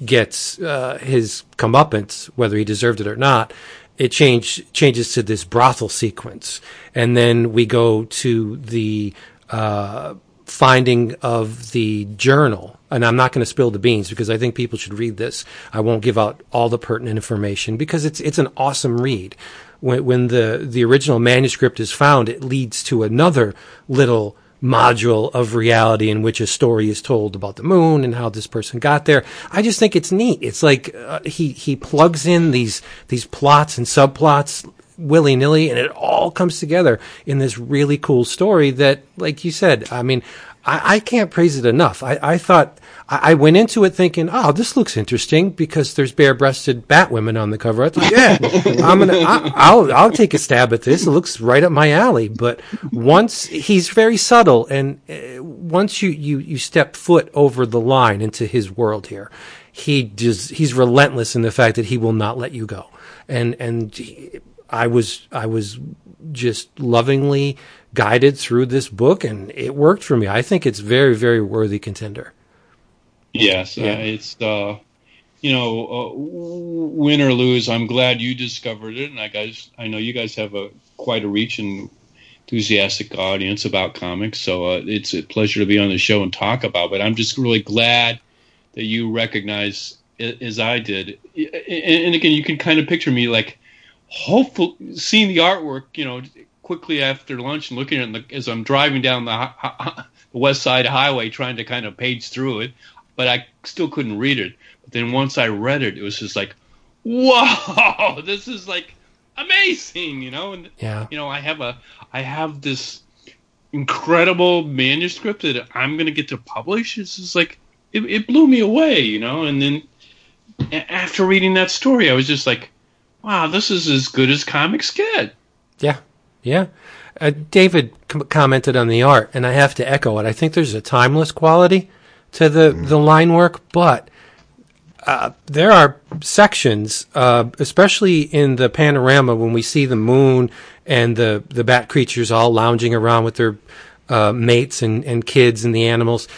gets uh, his comeuppance, whether he deserved it or not, it change, changes to this brothel sequence. And then we go to the uh, finding of the journal. And I'm not going to spill the beans because I think people should read this. I won't give out all the pertinent information because it's it's an awesome read. When, when the the original manuscript is found, it leads to another little module of reality in which a story is told about the moon and how this person got there. I just think it's neat. It's like uh, he he plugs in these these plots and subplots willy nilly, and it all comes together in this really cool story that, like you said, I mean, I, I can't praise it enough. I, I thought I, I went into it thinking, oh, this looks interesting because there's bare-breasted bat women on the cover. I thought, yeah, I'm gonna, I, I'll, I'll take a stab at this. It looks right up my alley. But once he's very subtle, and uh, once you you you step foot over the line into his world here, he just he's relentless in the fact that he will not let you go. And and I was I was just lovingly guided through this book, and it worked for me. I think it's very very worthy contender. Yes, yeah. uh, it's uh, you know, uh, win or lose. I'm glad you discovered it, and I guys, I know you guys have a quite a reach and enthusiastic audience about comics. So uh, it's a pleasure to be on the show and talk about. But I'm just really glad that you recognize, as I did, and again, you can kind of picture me like, hopeful seeing the artwork, you know, quickly after lunch and looking at it as I'm driving down the, the West Side Highway, trying to kind of page through it but I still couldn't read it. But then once I read it, it was just like, whoa, this is like amazing, you know. And yeah, you know, I have a, I have this incredible manuscript that I'm gonna get to publish. It's just like it, it blew me away, you know. And then after reading that story, I was just like, wow, this is as good as comics get. Yeah, yeah. Uh, David com- commented on the art, and I have to echo it. I think there's a timeless quality to the, mm. the line work, but uh, there are sections, uh, especially in the panorama when we see the moon and the, the bat creatures all lounging around with their uh, mates and, and kids and the animals.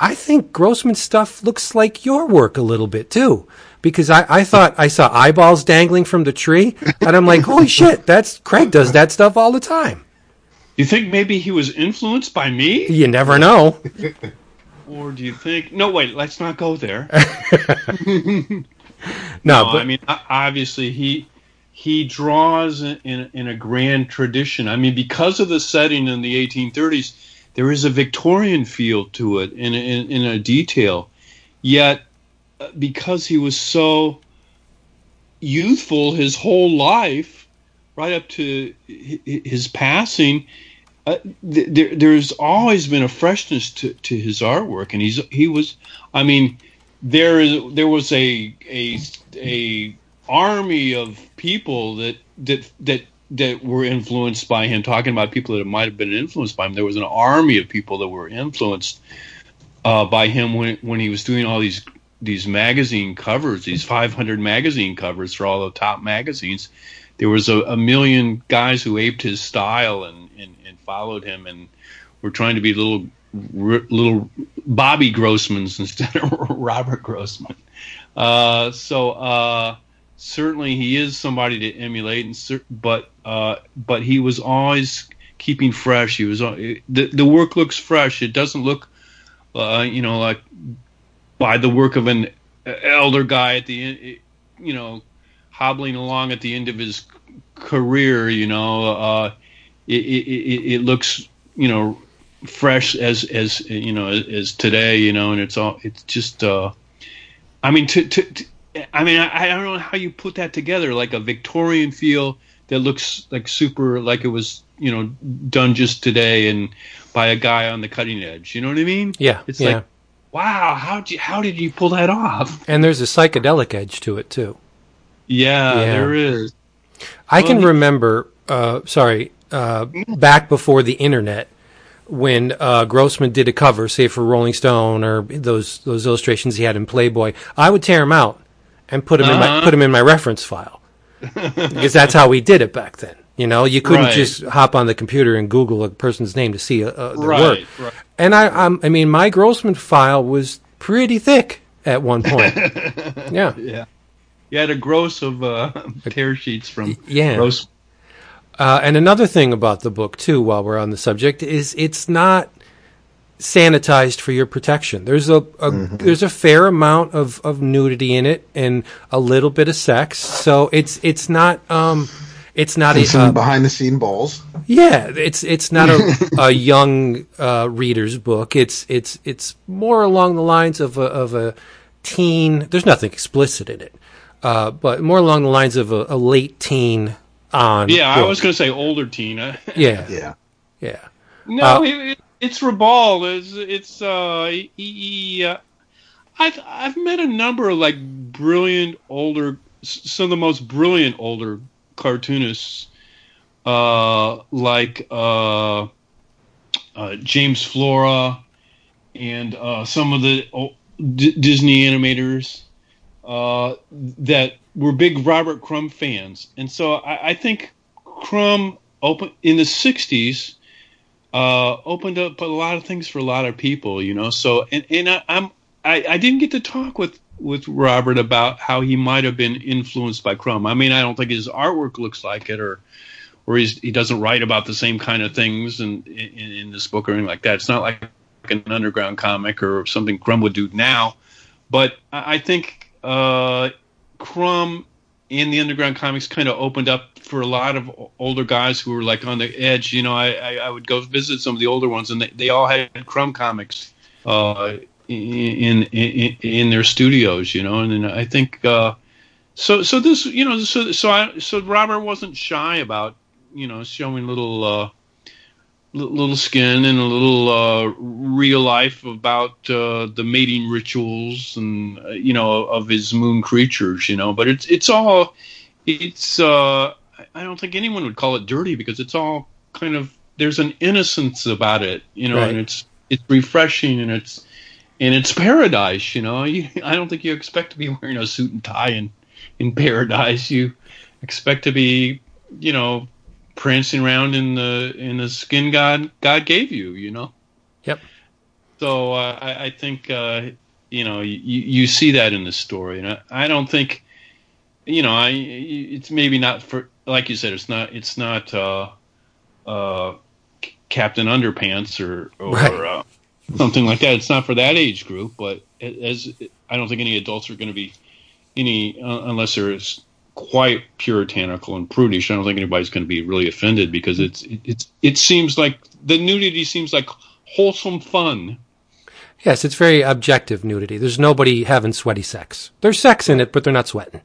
I think Grossman's stuff looks like your work a little bit too. Because I, I thought I saw eyeballs dangling from the tree, and I'm like, holy shit, that's Craig does that stuff all the time. You think maybe he was influenced by me? You never know. Or do you think? No, wait. Let's not go there. no, no but, I mean, obviously he he draws in in a grand tradition. I mean, because of the setting in the 1830s, there is a Victorian feel to it in in, in a detail. Yet, because he was so youthful his whole life, right up to his passing, uh, th- there, there's always been a freshness to, to his artwork, and he's he was, I mean, there is there was a a a army of people that that that that were influenced by him. Talking about people that might have been influenced by him, there was an army of people that were influenced uh, by him when when he was doing all these these magazine covers, these 500 magazine covers for all the top magazines. There was a, a million guys who aped his style and, and followed him and were trying to be little little Bobby Grossmans instead of Robert Grossman. Uh, so uh, certainly he is somebody to emulate, and but uh, but he was always keeping fresh. He was uh, the the work looks fresh. It doesn't look uh, you know like by the work of an elder guy at the end, you know, hobbling along at the end of his career. You know, uh, it, it, it looks you know fresh as as you know as today you know and it's all it's just uh i mean to, to, to i mean I, I, don't know how you put that together like a victorian feel that looks like super like it was you know done just today and by a guy on the cutting edge you know what i mean yeah it's yeah. like wow how did you how did you pull that off and there's a psychedelic edge to it too yeah, yeah. there is i well, can remember uh sorry uh, back before the internet when uh, Grossman did a cover, say for Rolling Stone or those those illustrations he had in Playboy, I would tear them out and put them uh-huh. in my uh-huh. put them in my reference file because that's how we did it back then. You know, you couldn't right. just hop on the computer and Google a person's name to see uh, uh their right, work. Right. And I, I'm, I mean, my Grossman file was pretty thick at one point. yeah, yeah. You had a gross of uh, tear sheets from yeah. Grossman. Uh, and another thing about the book, too, while we're on the subject, is it's not sanitized for your protection. There's a, a mm-hmm. there's a fair amount of, of nudity in it and a little bit of sex. So it's it's not um it's not and a, some uh, behind the scene balls. Yeah, it's it's not a, a young uh, reader's book. It's it's it's more along the lines of a, of a teen. There's nothing explicit in it, uh, but more along the lines of a, a late teen on. Yeah, I was going to say older Tina. Yeah, Yeah. yeah. No, Uh, it, it, it's Rabal. It's it's uh, he, he, uh, I've I've met a number of like brilliant older, some of the most brilliant older cartoonists, uh, like uh, uh, James Flora, and uh, some of the D- Disney animators uh, that were big Robert Crumb fans, and so I, I think Crumb open in the '60s uh, opened up a lot of things for a lot of people, you know. So, and, and I, I'm I, I didn't get to talk with with Robert about how he might have been influenced by Crumb. I mean, I don't think his artwork looks like it, or or he doesn't write about the same kind of things in, in in this book or anything like that. It's not like an underground comic or something Crumb would do now. But I I think uh, Crumb and the underground comics kind of opened up for a lot of older guys who were like on the edge. You know, I, I, I would go visit some of the older ones, and they, they all had Crumb comics uh, in, in in their studios. You know, and then I think uh, so. So this, you know, so so I so Robert wasn't shy about you know showing little. Uh, Little skin and a little uh, real life about uh, the mating rituals and uh, you know of his moon creatures, you know. But it's it's all it's uh, I- I don't think anyone would call it dirty because it's all kind of there's an innocence about it, you know, Right. and it's it's refreshing and it's and it's paradise, you know. You, I don't think you expect to be wearing a suit and tie in in paradise. You expect to be, you know, prancing around in the in the skin God God gave you, you know. Yep. So uh, I, I think uh, you know you, you see that in the story, and I, I don't think you know I it's maybe not for like you said it's not it's not uh, uh, Captain Underpants or or Right. Something like that. It's not for that age group, but as I don't think any adults are going to be any uh, unless they're quite puritanical and prudish. I don't think anybody's going to be really offended because it's it, it's it seems like the nudity seems like wholesome fun. Yes, it's very objective nudity. There's nobody having sweaty sex. There's sex in it, but they're not sweating.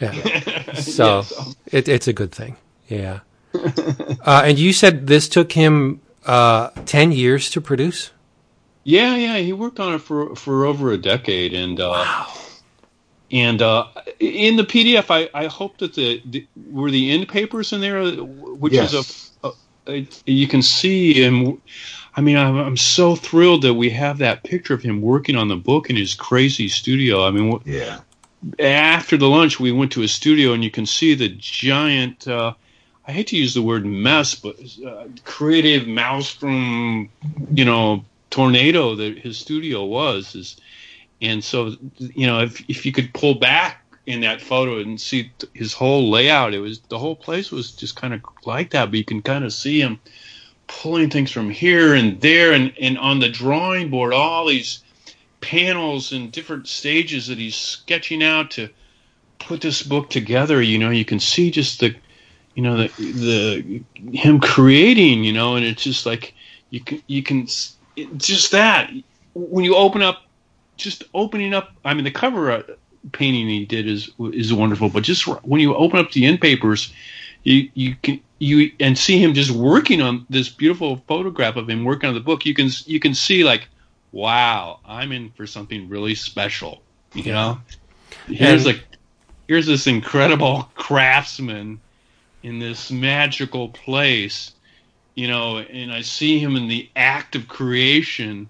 Yeah. So Yes. it, it's a good thing. Yeah. uh, and you said this took him uh, 10 years to produce? Yeah, yeah, he worked on it for for over a decade, and uh, and uh, in the PDF, I, I hope that the, the were the end papers in there, which Yes. is a, a, a you can see and. I mean, I'm, I'm so thrilled that we have that picture of him working on the book in his crazy studio. I mean, Yeah. after the lunch, we went to his studio, and you can see the giant. Uh, I hate to use the word mess, but uh, creative maelstrom, you know, tornado that his studio was. Is, and so, you know, if if you could pull back in that photo and see his whole layout, it was the whole place was just kind of like that. But you can kind of see him pulling things from here and there, and and on the drawing board, all these panels and different stages that he's sketching out to put this book together. You know, you can see just the, you know, the the him creating. You know, and it's just like you can you can just that when you open up, just opening up. I mean, the cover uh, painting he did is is wonderful, but just when you open up the end papers, you you can you and see him just working on this beautiful photograph of him working on the book. You can you can see like, wow, I'm in for something really special. You know, here's And- like here's this incredible craftsman in this magical place, you know, and I see him in the act of creation,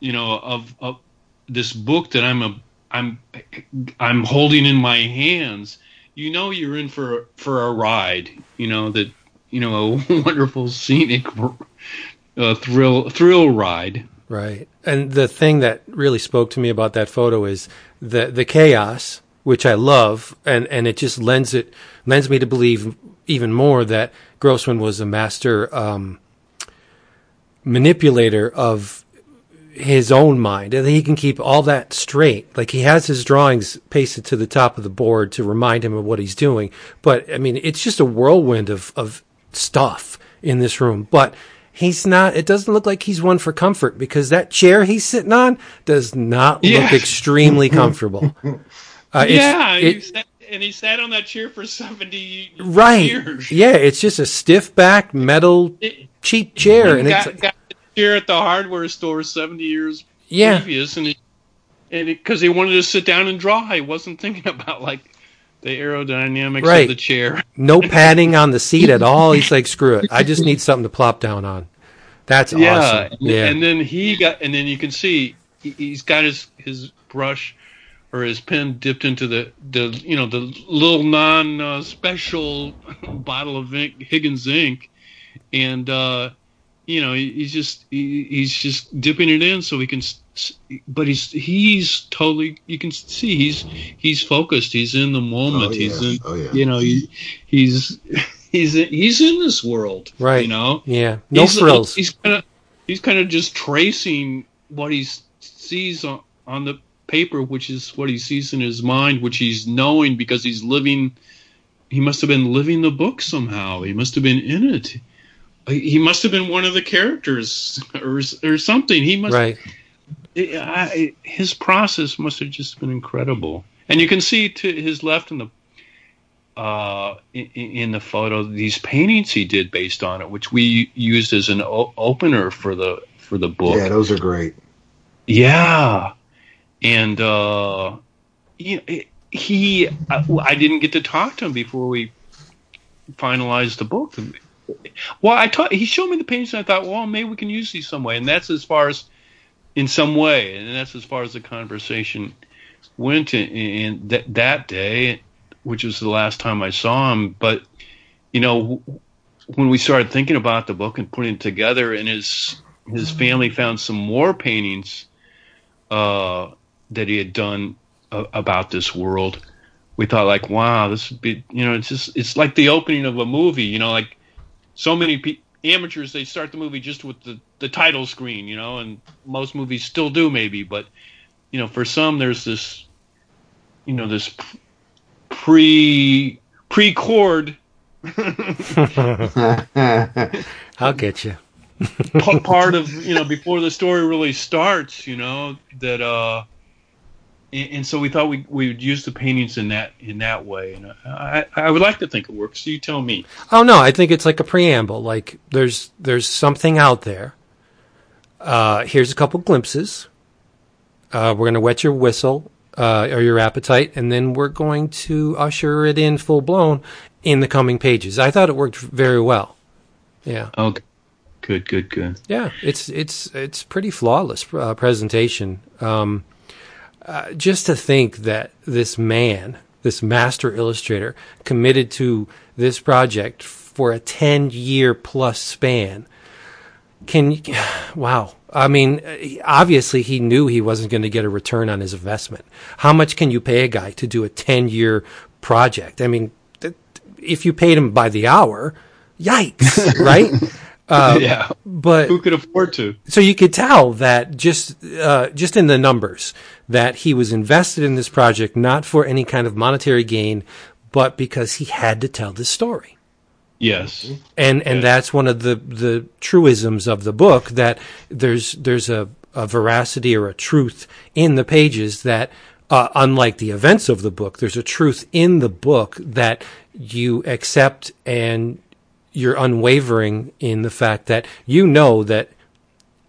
you know, of of this book that I'm a I'm I'm holding in my hands. You know, you're in for for a ride. You know that you know a wonderful scenic uh, thrill thrill ride. Right. And the thing that really spoke to me about that photo is the the chaos, which I love, and, and it just lends it lends me to believe even more that Grossman was a master um, manipulator of his own mind, and he can keep all that straight. Like he has his drawings pasted to the top of the board to remind him of what he's doing. But I mean, it's just a whirlwind of of stuff in this room. But he's not. It doesn't look like he's one for comfort because that chair he's sitting on does not look extremely comfortable. Uh, it's- yeah, it- you- and he sat on that chair for seventy right. years. Yeah, it's just a stiff back metal cheap chair, and got, it's got the chair at the hardware store seventy years Yeah. previous, and it, and because he wanted to sit down and draw, he wasn't thinking about like the aerodynamics Right. of the chair. no padding on the seat at all. He's like, screw it. I just need something to plop down on. That's yeah, awesome. and, Yeah. and then he got, and then you can see he, he's got his his brush or his pen dipped into the the you know the little non uh, special bottle of ink, Higgins ink, and uh, you know he, he's just he, he's just dipping it in so he can. s- s- But he's he's totally you can see he's he's focused. He's in the moment. Oh, He's yeah. in Oh, yeah. you know he, he's he's he's in this world. Right. You know yeah. No he's, frills. He's kind of he's kind of just tracing what he sees on, on the paper, which is what he sees in his mind, which he's knowing because he's living. He must have been living the book somehow. He must have been in it. He must have been one of the characters or or something. He must. right. I, I- his process must have just been incredible. And you can see to his left in the uh, in, in the photo these paintings he did based on it, which we used as an o- opener for the for the book. Yeah, those are great. Yeah, and uh, it- he I, I didn't get to talk to him before we finalized the book. Well, I taught he showed me the paintings, and I thought, well, maybe we can use these some way, and that's as far as in some way, and that's as far as the conversation went. In, in that that day, which was the last time I saw him, but you know, when we started thinking about the book and putting it together, and his his family found some more paintings uh, that he had done uh, about this world. We thought like, wow, this would be, you know, it's just it's like the opening of a movie. You know, like so many pe- amateurs they start the movie just with the the title screen. You know, and most movies still do maybe, but you know, for some there's this, you know, this pre pre chord I'll get you. part of you know before the story really starts you know that uh and, and so we thought we we would use the paintings in that in that way and i i would like to think it works you tell me Oh no, I think it's like a preamble. Like there's there's something out there. Uh, here's a couple glimpses. Uh, we're gonna wet your whistle uh, or your appetite, and then we're going to usher it in full blown in the coming pages. I thought it worked very well. Yeah, okay good good good yeah. It's it's it's pretty flawless uh, presentation. Um, uh, just to think that this man, this master illustrator, committed to this project for a 10 year plus span. Can you, wow. I mean, obviously he knew he wasn't going to get a return on his investment. How much can you pay a guy to do a 10 year project? I mean, if you paid him by the hour, yikes, right? Uh, yeah. But who could afford to? so you could tell that just uh, just in the numbers that he was invested in this project not for any kind of monetary gain, but because he had to tell this story. yes. And and that's one of the the truisms of the book that there's there's a, a veracity or a truth in the pages that uh, unlike the events of the book, there's a truth in the book that you accept and you're unwavering in the fact that you know that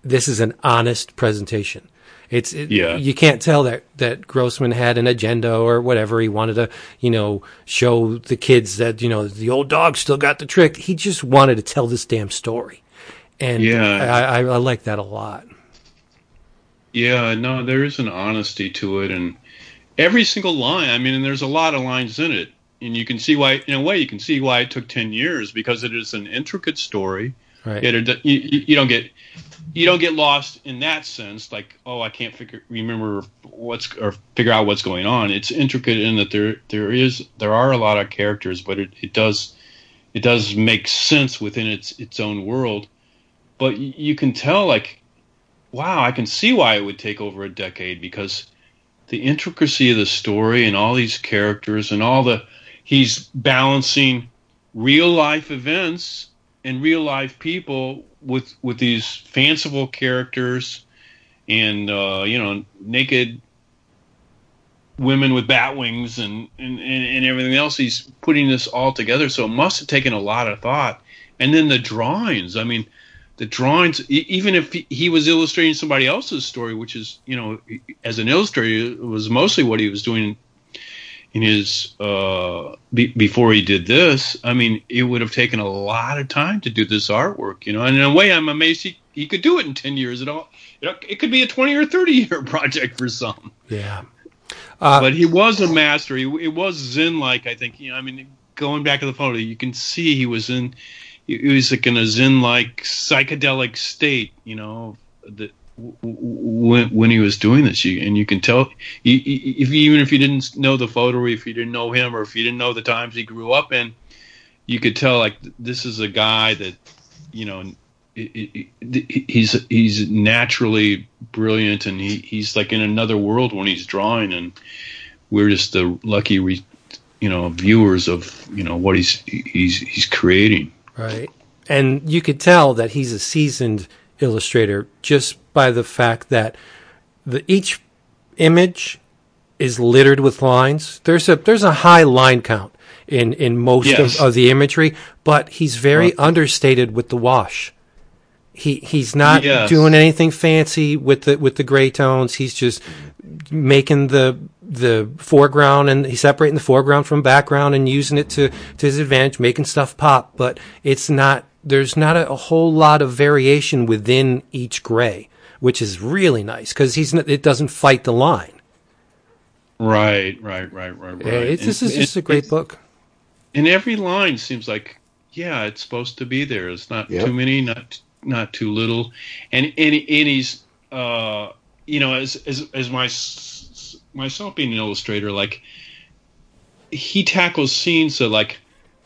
this is an honest presentation. It's it, Yeah. you can't tell that that Grossman had an agenda or whatever. He wanted to, you know, show the kids that you know the old dog still got the trick. He just wanted to tell this damn story, and Yeah. I, I, I like that a lot. Yeah, no, there is an honesty to it, and every single line. I mean, and there's a lot of lines in it, and you can see why. In a way, you can see why it took ten years because it is an intricate story. Right? It, you you don't get you don't get lost in that sense. Like, oh, I can't figure remember what's or figure out what's going on. It's intricate in that there there is there are a lot of characters, but it, it does it does make sense within its its own world. But you can tell like wow, I can see why it would take over a decade because the intricacy of the story and all these characters and all the he's balancing real life events and real life people with with these fanciful characters and uh, you know naked women with bat wings and, and, and, and everything else. He's putting this all together, so it must have taken a lot of thought. And then the drawings. I mean, the drawings. Even if he was illustrating somebody else's story, which is you know, as an illustrator, was mostly what he was doing in his uh, be, before he did this. I mean, it would have taken a lot of time to do this artwork, you know. And in a way, I'm amazed he, he could do it in ten years. At all, you know, it could be a twenty or thirty year project for some. Yeah. Uh, but he was a master. He, it was Zen like. I think. You know, I mean, going back to the photo, you can see he was in. He was like in a Zen like psychedelic state. You know, that when when he was doing this, you, and you can tell if even if you didn't know the photo, or if you didn't know him, or if you didn't know the times he grew up in, you could tell like this is a guy that you know he's he's naturally brilliant, and he, he's like in another world when he's drawing, and we're just the lucky re, you know viewers of you know what he's he's he's creating. Right, and you could tell that he's a seasoned illustrator just by the fact that the each image is littered with lines. There's a there's a high line count in in most yes. of, of, the imagery, but he's very understated with the wash. He he's not yes. doing anything fancy with the with the gray tones. He's just making the the foreground and he's separating the foreground from background and using it to to his advantage, making stuff pop. But it's not there's not a, a whole lot of variation within each gray, which is really nice because he's it doesn't fight the line. Right, right, right, right, right. Yeah, this is just a great book. And every line seems like, yeah, it's supposed to be there. It's not yep. too many, not not too little, and and, and he's, uh, you know, as as as my myself being an illustrator, like he tackles scenes that like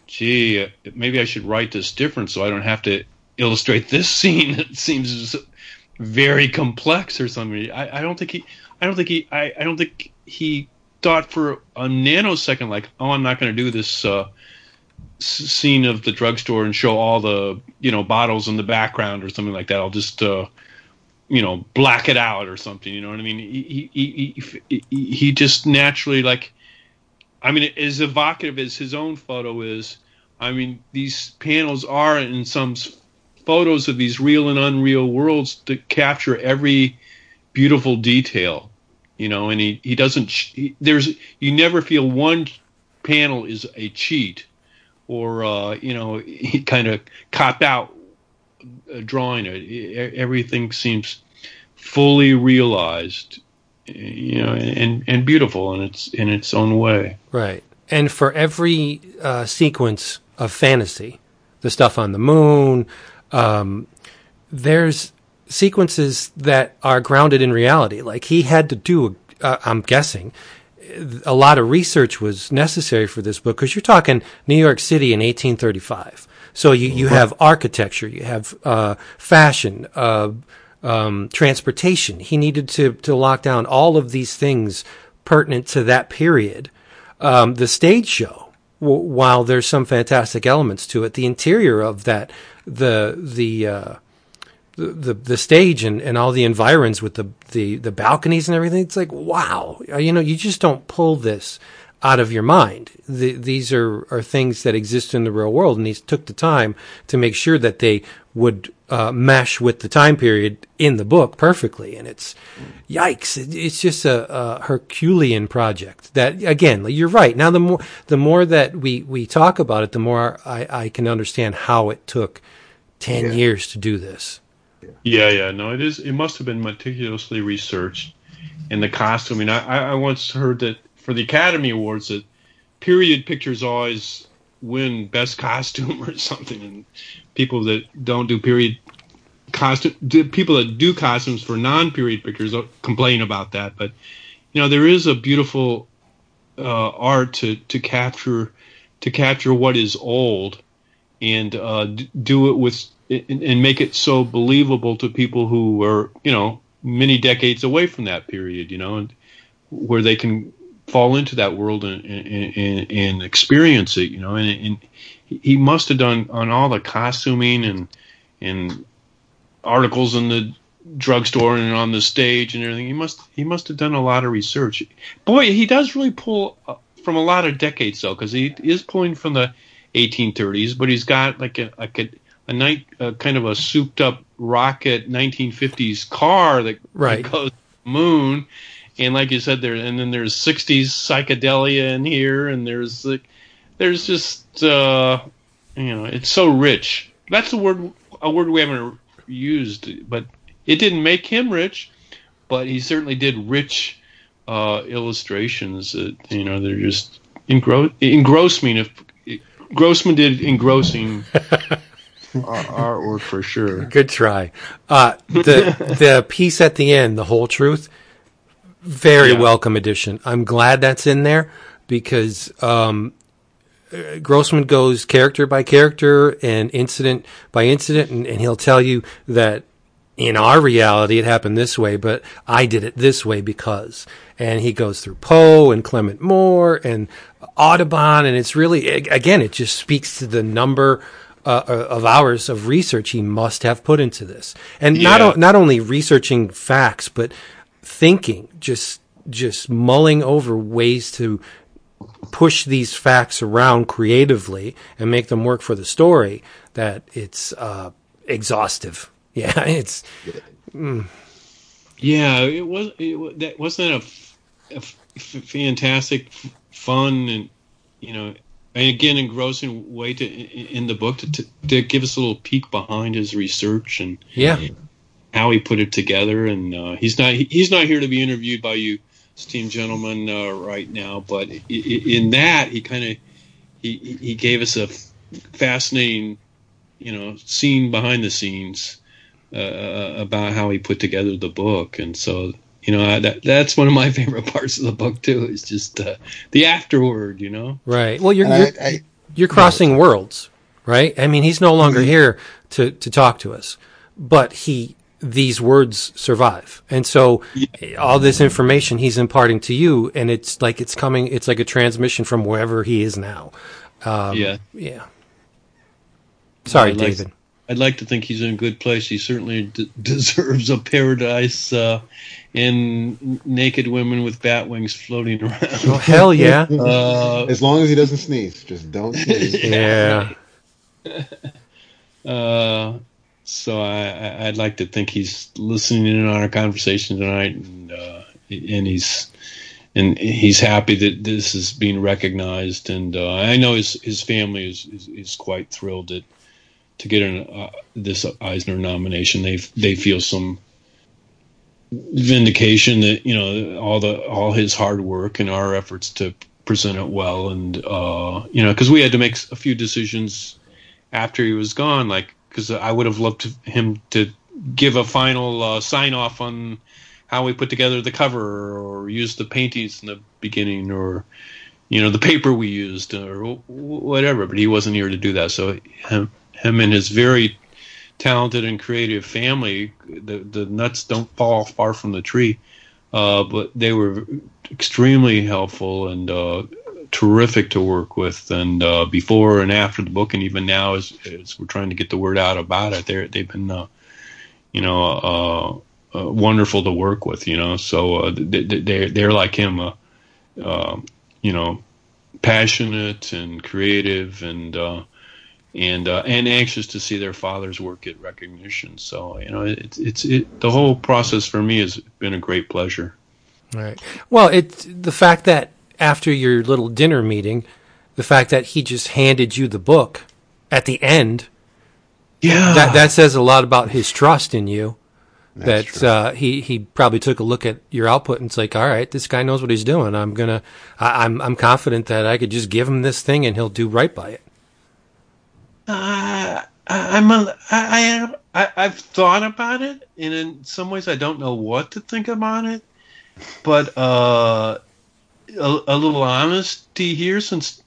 gee, maybe I should write this different so I don't have to illustrate this scene that seems very complex or something. I, I don't think he, I don't think he, I, I don't think he thought for a nanosecond like, oh, I'm not going to do this uh, scene of the drugstore and show all the you know bottles in the background or something like that. I'll just uh, you know black it out or something. You know what I mean? He he he, he, he just naturally like I mean, as evocative as his own photo is, I mean, these panels are in some photos of these real and unreal worlds to capture every beautiful detail, you know. And he he doesn't. He, there's you never feel one panel is a cheat, or uh, you know, he kind of copped out uh, drawing it. Everything seems fully realized you know, and and beautiful in its in its own way. Right. And for every uh, sequence of fantasy, the stuff on the moon, um, there's sequences that are grounded in reality. Like he had to do, uh, I'm guessing, a lot of research was necessary for this book because you're talking New York City in 1835. So you, you have architecture, you have uh, fashion, uh, um, transportation. He needed to to lock down all of these things pertinent to that period. Um, the stage show, w- while there's some fantastic elements to it, the interior of that, the the uh, the, the, the stage and, and all the environs with the, the, the balconies and everything. It's like, wow, you know, you just don't pull this out of your mind. The, these are, are things that exist in the real world, and he took the time to make sure that they would uh, mesh with the time period in the book perfectly. And it's yikes! It, it's just a, a, Herculean project. That again, you're right. Now the more the more that we we talk about it, the more I, I can understand how it took ten yeah. years to do this. Yeah, yeah, no, it is. It must have been meticulously researched. in the costume. I, I once heard that for the Academy Awards that period pictures always win best costume or something, and people that don't do period costume, people that do costumes for non-period pictures complain about that. But you know, there is a beautiful uh, art to to capture to capture what is old and uh, do it with and make it so believable to people who are you know many decades away from that period. You know, and where they can fall into that world and, and, and experience it, you know. And, and, he must have done on all the costuming and and articles in the drugstore and on the stage and everything. He must he must have done a lot of research. Boy, he does really pull uh, from a lot of decades though, because he is pulling from the 1830s, but he's got like a like a, a night uh, kind of a souped up rocket 1950s car that, Right. that goes to the moon. And like you said, there and then there's 60s psychedelia in here, and there's like there's just uh, you know it's so rich. That's a word a word we haven't used, but it didn't make him rich, but he certainly did rich uh, illustrations that you know they're just engross engrossing. If Grossman did engrossing ar- artwork for sure. Good try. Uh, the the piece at the end, the whole truth, very Yeah. welcome addition. I'm glad that's in there because um, uh, Grossman goes character by character and incident by incident, and, and he'll tell you that in our reality it happened this way, but I did it this way because. And he goes through Poe and Clement Moore and Audubon, and it's really again, it just speaks to the number uh, of hours of research he must have put into this, and not o- not only researching facts, but thinking, just just mulling over ways to push these facts around creatively and make them work for the story. That it's uh, exhaustive. Yeah, it's Mm. Yeah, it was. It, wa- that wasn't that a, a f- fantastic, f- fun, and you know, and again engrossing way to in in the book to, to, to give us a little peek behind his research and yeah, how he put it together. And uh, he's not he's not here to be interviewed by you, esteemed gentlemen, uh, right now. But i- i- in that, he kind of he he he gave us a fascinating, you know, scene behind the scenes uh, about how he put together the book. And so, you know, that that's one of my favorite parts of the book too. Is just uh, the afterword. You know. right. Well, you're you're, I, I, you're crossing worlds, right? I mean, he's no longer here to to talk to us, but he these words survive, and so all this information he's imparting to you, and it's like it's coming. It's like a transmission from wherever he is now. Um, yeah. Yeah. Sorry, I'd like- David. I'd like to think he's in a good place. He certainly d- deserves a paradise uh, and naked women with bat wings floating Oh, around. hell yeah. Uh, as long as he doesn't sneeze, just don't sneeze. yeah. uh, so I, I'd like to think he's listening in on our conversation tonight, and uh, and he's and he's happy that this is being recognized. And uh, I know his his family is is, is quite thrilled that to get an, uh, this Eisner nomination. They they feel some vindication that you know all the all his hard work and our efforts to present it well, and uh, you know because we had to make a few decisions after he was gone, like because I would have loved him to give a final uh, sign off on how we put together the cover or use the paintings in the beginning or you know the paper we used or whatever but he wasn't here to do that. So him, him and his very talented and creative family the the nuts don't fall far from the tree uh, but they were extremely helpful and uh, terrific to work with. And uh, before and after the book and even now as, as we're trying to get the word out about it they they've been uh, you know uh, uh, wonderful to work with you know? So uh, they, they they're like him uh, uh, you know passionate and creative and and and anxious to see their father's work get recognition. So you know it's it's it the whole process for me has been a great pleasure. Right. Well, it's the fact that after your little dinner meeting, the fact that he just handed you the book at the end, yeah that that says a lot about his trust in you. That's that uh, he he probably took a look at your output and it's like, all right, this guy knows what he's doing. I'm gonna, I, I'm I'm confident that I could just give him this thing and he'll do right by it. Uh, I, I'm a, I, am I, I've thought about it, and in some ways I don't know what to think about it. But uh, a, a little honesty here, since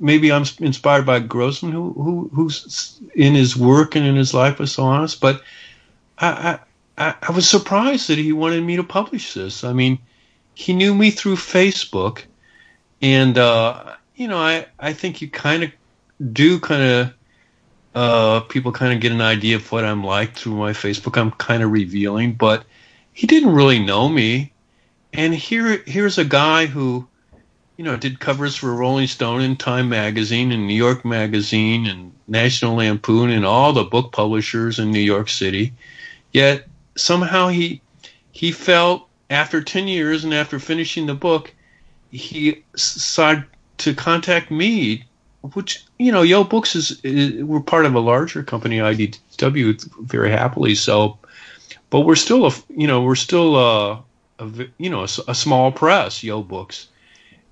maybe I'm inspired by Grossman, who who who's in his work and in his life was so honest. But I I, I was surprised that he wanted me to publish this. I mean, he knew me through Facebook, and uh, you know I I think you kind of do kind of uh, people kind of get an idea of what I'm like through my Facebook. I'm kind of revealing, but he didn't really know me. And here, here's a guy who, you know, did covers for Rolling Stone and Time Magazine and New York Magazine and National Lampoon and all the book publishers in New York City. Yet somehow he he felt after 10 years and after finishing the book, he decided to contact me, which, you know, Yoe Books is, is we're part of a larger company, IDW, very happily so. But we're still, a, you know, we're still, a you know, a, a, small press, Yoe Books.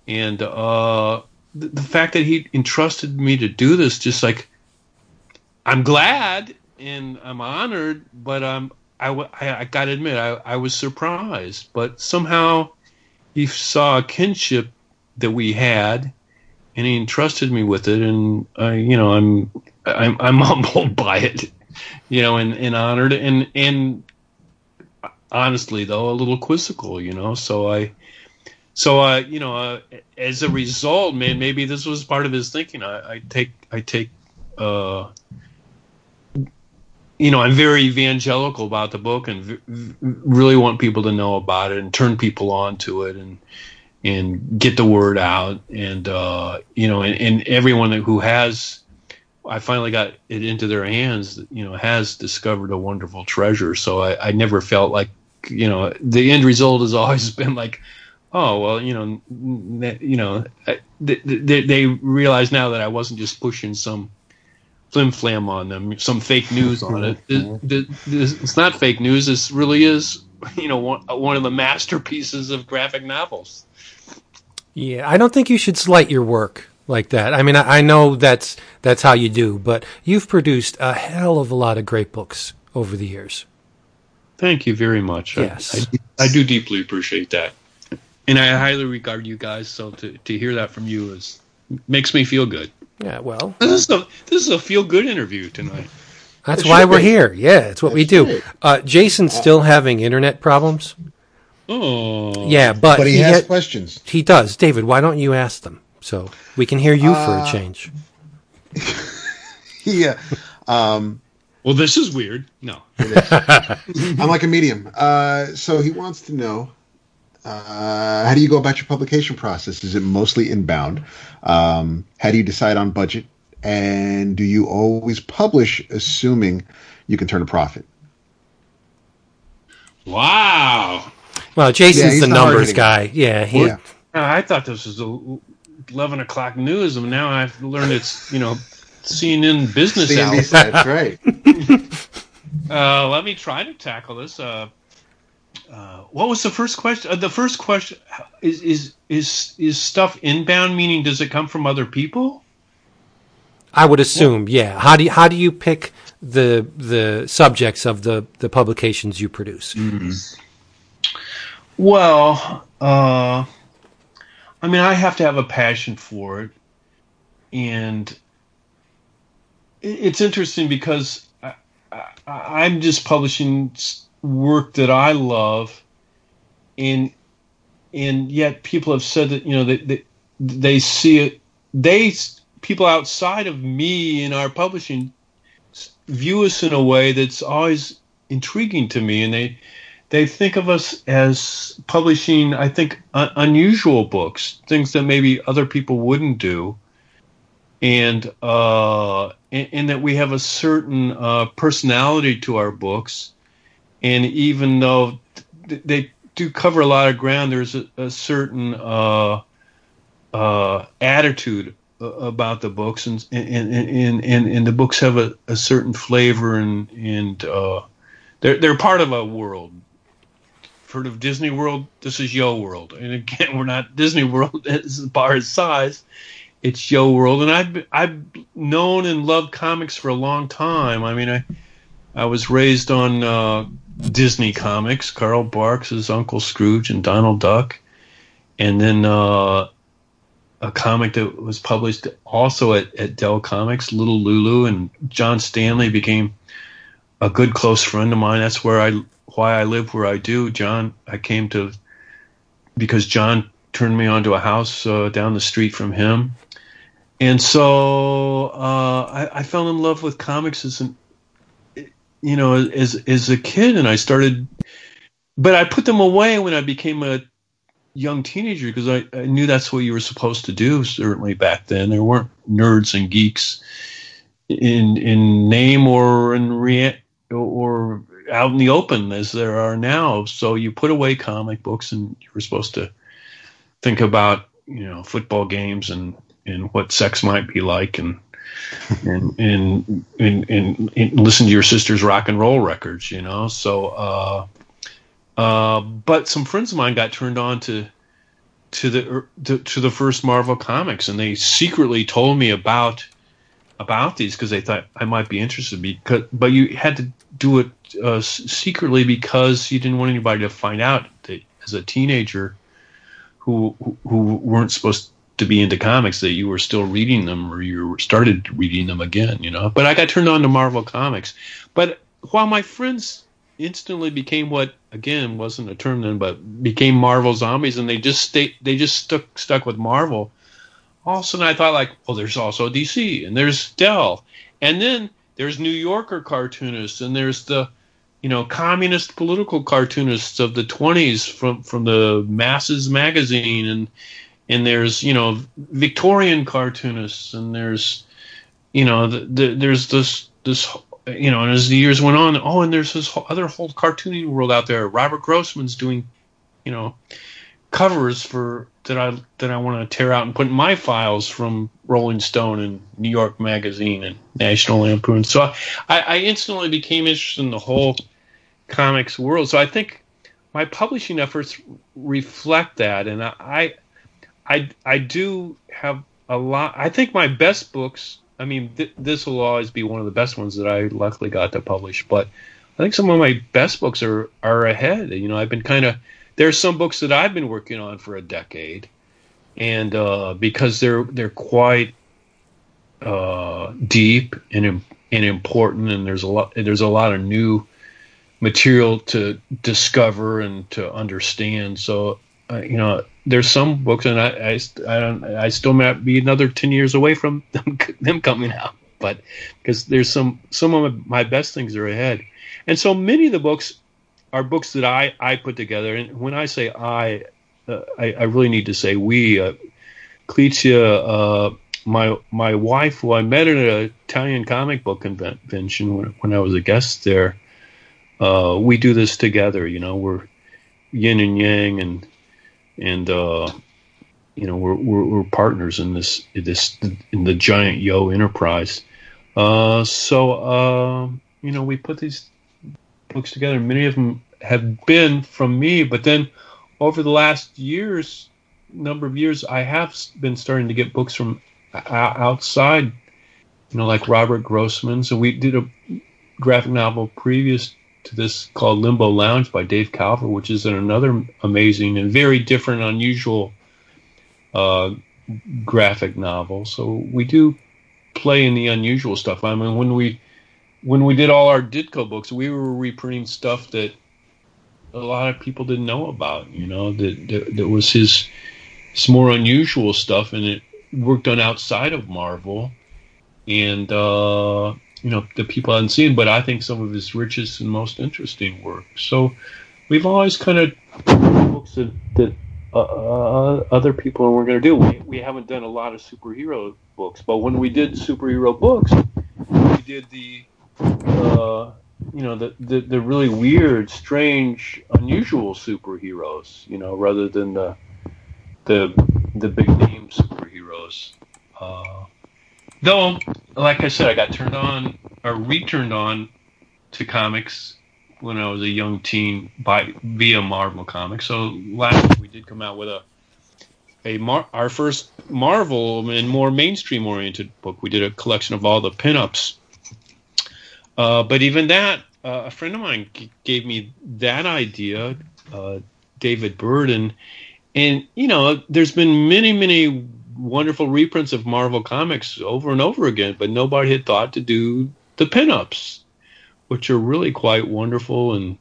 And uh, the, the fact that he entrusted me to do this, just like, I'm glad and I'm honored, but I'm I, I, I got to admit, I, I was surprised, but somehow he saw a kinship that we had, and he entrusted me with it, and I, you know, I'm, I'm, I'm humbled by it, you know, and, and honored, and, and honestly though, a little quizzical, you know, so I, so uh, you know, uh, as a result, man, maybe this was part of his thinking. I, I take, I take, uh, you know, I'm very evangelical about the book and v- really want people to know about it and turn people on to it and and get the word out. And uh, you know and, and everyone who has I finally got it into their hands you know has discovered a wonderful treasure. So I, I never felt like you know the end result has always been like oh well you know you know they, they, they realize now that I wasn't just pushing some flim flam on them, some fake news on it. It's not fake news. This really is, you know, one, one of the masterpieces of graphic novels. Yeah, I don't think you should slight your work like that. I mean, I, I know that's that's how you do, but you've produced a hell of a lot of great books over the years. Thank you very much. Yes, I, I, I do deeply appreciate that, and I highly regard you guys. So to to hear that from you is makes me feel good. Yeah, well, this is a this is a feel good interview tonight. That's why we're be. here. Yeah, it's what That's we do. Uh, Jason's uh, still having internet problems. Oh, yeah, but, but he, he has ha- questions. He does, David. Why don't you ask them so we can hear you uh, for a uh, change? yeah. Um, well, this is weird. No, I'm like a medium. Uh, so he wants to know uh, how do you go about your publication process? Is it mostly inbound? Um, how do you decide on budget? And do you always publish assuming you can turn a profit? Wow. Well, Jason's yeah, the numbers guy. Yeah, he, yeah. I thought this was a 11 o'clock news, and now I've learned it's, you know, CNN business CNBC, That's right. uh, let me try to tackle this. Uh, uh, what was the first question? Uh, the first question is is is is stuff inbound, meaning does it come from other people? I would assume, yeah. How do you, how do you pick the the subjects of the the publications you produce? Mm-hmm. Well, uh, I mean, I have to have a passion for it, and it's interesting because I'm just publishing work that I love, and and yet people have said that you know they they, they see it they people outside of me in our publishing view us in a way that's always intriguing to me, and they they think of us as publishing, I think, un- unusual books, things that maybe other people wouldn't do, and uh, and, and that we have a certain uh, personality to our books, and even though they do cover a lot of ground, there's a, a certain uh, uh, attitude about the books, and and, and, and, and the books have a, a certain flavor, and and uh, they're they're part of a world. Heard of Disney World? This is Yoe World, and again, we're not Disney World as far as size. It's Yoe World, and I've I've known and loved comics for a long time. I mean, I I was raised on uh, Disney comics, Carl Barks' Uncle Scrooge and Donald Duck, and then uh, a comic that was published also at, at Dell Comics, Little Lulu, and John Stanley became a good close friend of mine. That's where I why I live where I do. John, I came to because John turned me onto a house uh, down the street from him, and so uh, I, I fell in love with comics as an you know as as a kid, and I started, but I put them away when I became a young teenager because I, I knew that's what you were supposed to do. Certainly back then, there weren't nerds and geeks in in name or in rea- or out in the open as there are now. So you put away comic books, and you were supposed to think about you know football games and and what sex might be like and and, and and and, and listen to your sister's rock and roll records you know? So uh uh but some friends of mine got turned on to to the to, to the first Marvel comics and they secretly told me about about these because they thought I might be interested because but you had to do it uh, secretly because you didn't want anybody to find out that as a teenager who who weren't supposed to be into comics that you were still reading them or you started reading them again, you know. But I got turned on to Marvel comics. But while my friends instantly became what again wasn't a term then, but became Marvel zombies, and they just stay they just stuck stuck with Marvel. All of a sudden, I thought like, well, there's also DC and there's Dell, and then there's New Yorker cartoonists, and there's the you know communist political cartoonists of the 20s from from the Masses magazine and and there's you know Victorian cartoonists, and there's you know the, the, there's this this you know, and as the years went on, oh, and there's this other whole cartooning world out there. Robert Grossman's doing, you know, covers for that I that I want to tear out and put in my files from Rolling Stone and New York Magazine and National Lampoon. So I, I instantly became interested in the whole comics world. So I think my publishing efforts reflect that, and I I I do have a lot. I think my best books. I mean, th- this will always be one of the best ones that I luckily got to publish. But I think some of my best books are are ahead. You know, I've been kind of there's some books that I've been working on for a decade, and uh, because they're they're quite uh, deep and and important, and there's a lot there's a lot of new material to discover and to understand. So uh, you know, there's some books, and I, I, I, don't, I still might be another ten years away from them, them coming out, but because there's some some of my best things are ahead, and so many of the books are books that I I put together, and when I say I, uh, I, I, really need to say we, uh, Clizia, uh, my my wife, who I met at an Italian comic book convention when, when I was a guest there. Uh, we do this together, you know. We're yin and yang, and and uh, you know we're, we're, we're partners in this in this in the giant Yoe enterprise. Uh, so uh, you know we put these books together. Many of them have been from me, but then over the last years, number of years, I have been starting to get books from outside. You know, like Robert Grossman. So we did a graphic novel previous to this called Limbo Lounge by Dave Calver, which is another amazing and very different, unusual uh, graphic novel. So we do play in the unusual stuff. I mean, when we when we did all our Ditko books, we were reprinting stuff that a lot of people didn't know about. You know, that that, that was his, his more unusual stuff, and it worked on outside of Marvel, and uh, you know the people hadn't seen, but I think some of his richest and most interesting work. So we've always kind of books that, that uh, uh, other people weren't going to do. We, we haven't done a lot of superhero books, but when we did superhero books, we did the uh, you know the, the the really weird, strange, unusual superheroes. You know, rather than the the the big name superheroes. Uh, Though, like I said, I got turned on or returned on to comics when I was a young teen by via Marvel Comics. So last we did come out with a a Mar- our first Marvel and more mainstream oriented book. We did a collection of all the pinups. Uh, but even that, uh, a friend of mine g- gave me that idea, uh, David Burden, and you know, there's been many, many wonderful reprints of Marvel comics over and over again, but nobody had thought to do the pinups, which are really quite wonderful and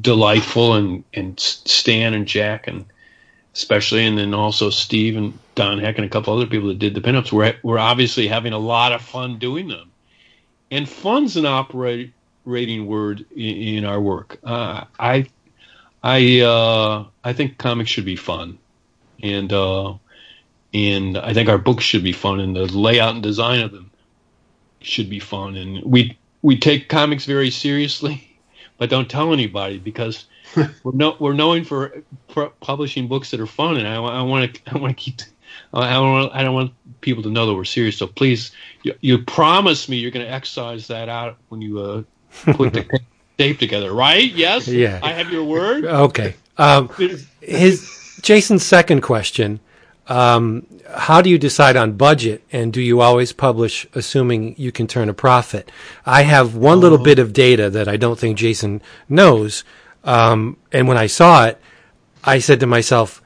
delightful. And, and Stan and Jack and especially, and then also Steve and Don Heck and a couple other people that did the pinups. We're we're obviously having a lot of fun doing them, and fun's an operating word in, in our work. Uh, I I uh, I think comics should be fun, and uh, and I think our books should be fun, and the layout and design of them should be fun. And we we take comics very seriously, but don't tell anybody because we're no, we're known for, for, publishing books that are fun, and I, want to I want to keep. I don't want I don't want people to know that we're serious. So please, you, you promise me you're going to excise that out when you uh, put the tape together, right? Yes. Yeah. I have your word. Okay. Um, his Jason's second question um, how do you decide on budget and do you always publish assuming you can turn a profit? I have one little uh-huh. bit of data that I don't think Jason knows. Um, and when I saw it, I said to myself,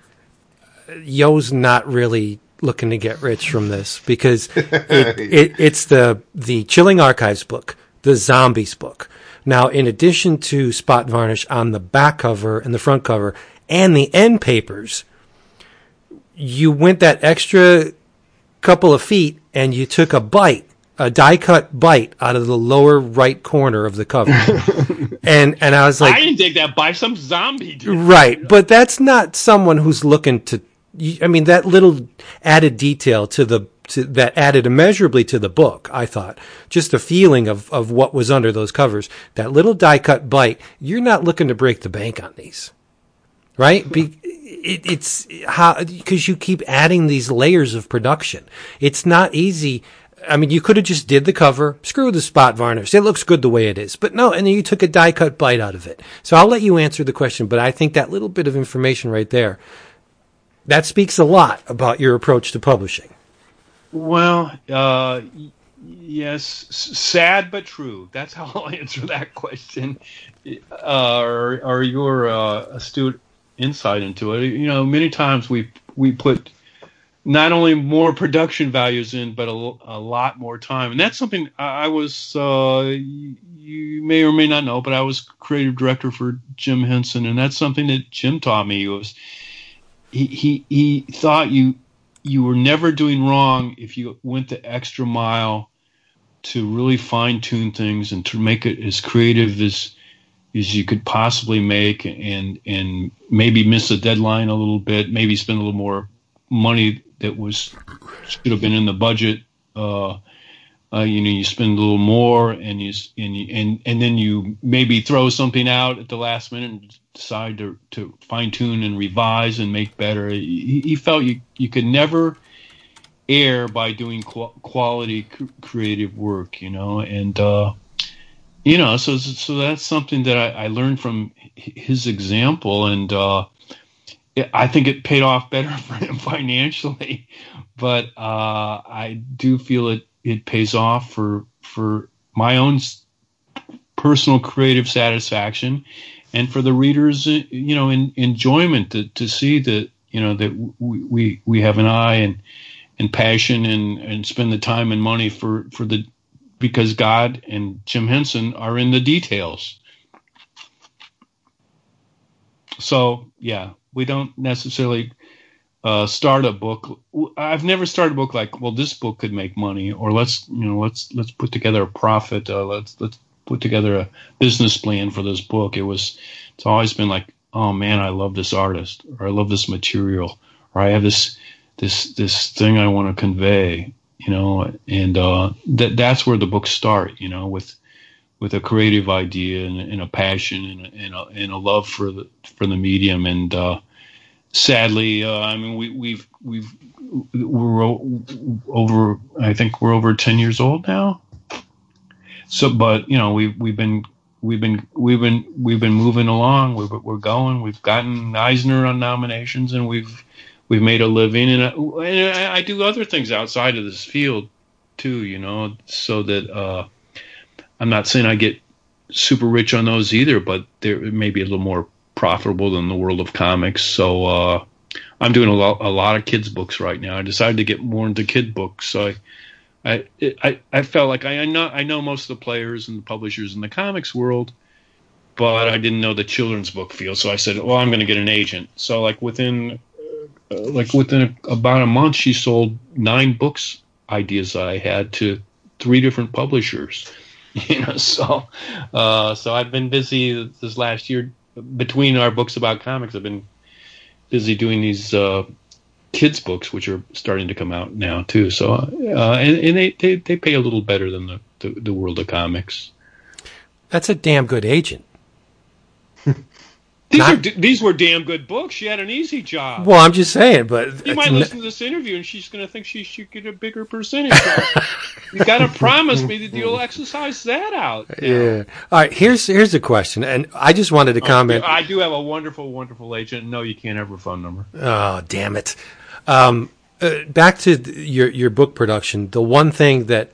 Yoe's not really looking to get rich from this because it, it, it's the, the Chilling Archives book, the Zombies book. Now, in addition to spot varnish on the back cover and the front cover and the end papers, you went that extra couple of feet and you took a bite, a die cut bite out of the lower right corner of the cover. and and I was like, I didn't take that bite. Some zombie did. Right, but that's not someone who's looking to. I mean, that little added detail to the to, that added immeasurably to the book. I thought just the feeling of of what was under those covers. That little die cut bite. You're not looking to break the bank on these, right? Be, it, it's how because you keep adding these layers of production. It's not easy. I mean, you could have just did the cover, screw the spot varnish. It looks good the way it is. But no, and then you took a die cut bite out of it. So I'll let you answer the question, but I think that little bit of information right there, that speaks a lot about your approach to publishing. Well, uh, yes, sad but true. That's how I'll answer that question. Uh, or, or your uh, astute insight into it. You know, many times we we put not only more production values in, but a, a lot more time, and that's something I, was. Uh, you may or may not know, but I was creative director for Jim Henson, and that's something that Jim taught me. Was he he he thought you you were never doing wrong if you went the extra mile to really fine tune things and to make it as creative as as you could possibly make and and maybe miss a deadline a little bit, maybe spend a little more money that was should have been in the budget. Uh, uh, you know, you spend a little more, and you and you, and and then you maybe throw something out at the last minute and decide to to fine tune and revise and make better. He, he felt you you could never err by doing quality creative work, you know, and uh, you know, so so that's something that I, I learned from his example, and uh, I think it paid off better for him financially. But uh, I do feel it it pays off for for my own personal creative satisfaction, and for the readers, uh, you know, in, enjoyment to, to see that you know that we, we we have an eye and and passion and and spend the time and money for for the because God and Jim Henson are in the details. So, yeah, we don't necessarily uh, start a book. I've never started a book like, well, this book could make money, or let's, you know, let's let's put together a profit. Uh, let's let's put together a business plan for this book. It was, it's always been like, oh man, I love this artist, or I love this material, or I have this this this thing I want to convey, you know, and uh, that that's where the books start, you know, with with a creative idea and, and a passion and a, and, a, and a love for the for the medium. And uh, sadly, uh, I mean, we, we've we've we're over. I think we're over ten years old now. So, but you know, we've we've been we've been we've been we've been moving along. We're, we're going. We've gotten Eisner on nominations, and we've we've made a living, and I, and I, do other things outside of this field too. You know, so that uh, I'm not saying I get super rich on those either, but they're maybe a little more profitable than the world of comics. So uh, I'm doing a lot, a lot of kids books right now. I decided to get more into kid books. So I. I, I, I felt like I, I know I know most of the players and the publishers in the comics world, but I didn't know the children's book field. So I said, well, I'm going to get an agent. So like within like within a, about a month, she sold nine books ideas I had to three different publishers. You know, so uh, so I've been busy this last year between our books about comics. I've been busy doing these uh, kids books, which are starting to come out now too. So uh, and, and they, they they pay a little better than the, the, the world of comics. That's a damn good agent. These, Not- are, these were damn good books. She had an easy job. Well, I'm just saying, but You might listen to this interview and she's going to think she should get a bigger percentage. you got to promise me that you'll exercise that out. now. yeah. All right. Here's here's a question, and I just wanted to comment. I do have a wonderful, wonderful agent. No, you can't have her phone number. Oh, damn it. Um, uh, back to your your book production. The one thing that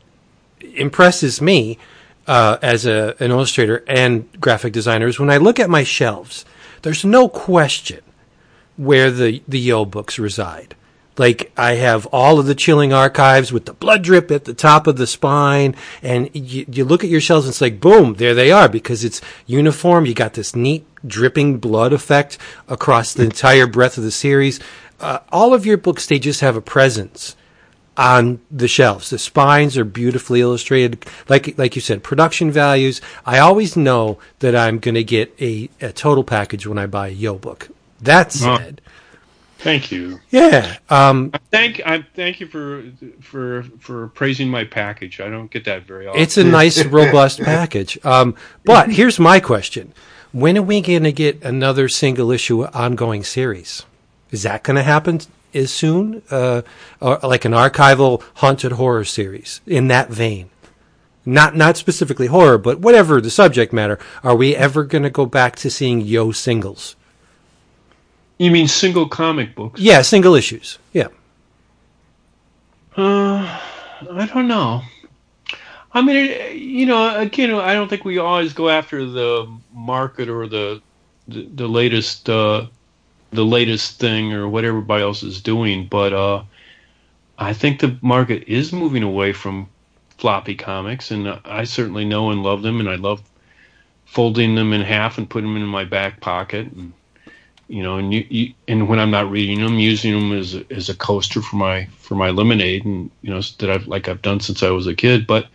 impresses me uh, as a an illustrator and graphic designer is when I look at my shelves. There's no question where the the Yoe books reside. Like I have all of the chilling archives with the blood drip at the top of the spine, and you, you look at your shelves and it's like, boom, there they are because it's uniform. You got this neat dripping blood effect across the entire breadth of the series. Uh, all of your books, they just have a presence on the shelves. The spines are beautifully illustrated. Like like you said, production values. I always know that I'm going to get a, a total package when I buy a Yoe book. That said, Thank you. yeah, um, Thank I thank you for for for praising my package. I don't get that very often. it's a nice, robust package. Um, but here's my question: When are we going to get another single issue ongoing series? Is that going to happen as soon, uh, or like an archival haunted horror series in that vein? Not not specifically horror, but whatever the subject matter. Are we ever going to go back to seeing Yoe singles? you mean single comic books? Yeah, single issues. Yeah. Uh, I don't know. I mean, you know, again, I don't think we always go after the market or the the, the latest uh, the latest thing or what everybody else is doing, but uh, I think the market is moving away from floppy comics, and I certainly know and love them, and I love folding them in half and putting them in my back pocket, and you know, and you, you and when I'm not reading them, using them as a, as a coaster for my for my lemonade, and you know that I've like I've done since I was a kid. But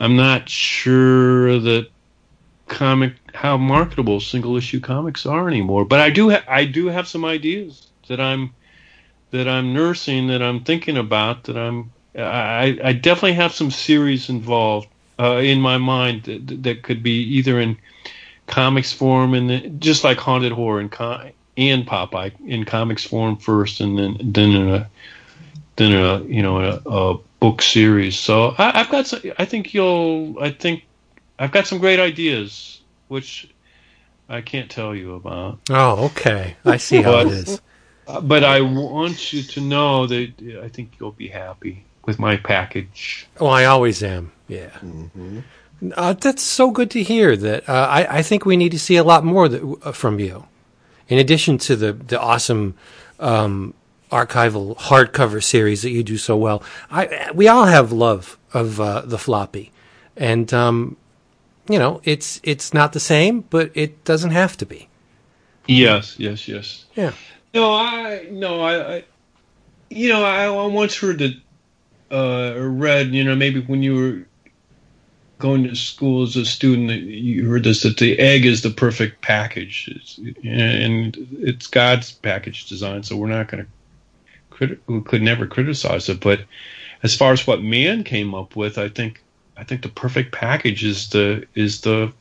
I'm not sure that comic how marketable single issue comics are anymore. But I do ha- I do have some ideas that I'm that I'm nursing, that I'm thinking about, that I'm I, I definitely have some series involved uh, in my mind that, that could be either in comics form and then, just like haunted horror and co- and Popeye in comics form first, and then then in a then a you know a, a book series. So I, I've got some, I think you'll I think I've got some great ideas, which I can't tell you about. Oh, okay. I see how it But- is. Uh, But I want you to know that I think you'll be happy with my package. Oh, I always am. Yeah. Uh, that's so good to hear. That uh, I, I think we need to see a lot more that, uh, from you. In addition to the the awesome um, archival hardcover series that you do so well, I we all have love of uh, the floppy, and um, you know it's it's not the same, but it doesn't have to be. Yes, yes, yes. Yeah. No, I no, I, I you know, I, I once heard that uh, or read, you know, maybe when you were going to school as a student, you heard this that the egg is the perfect package, it's, and it's God's package design. So we're not going to crit- we could never criticize it. But as far as what man came up with, I think I think the perfect package is the is the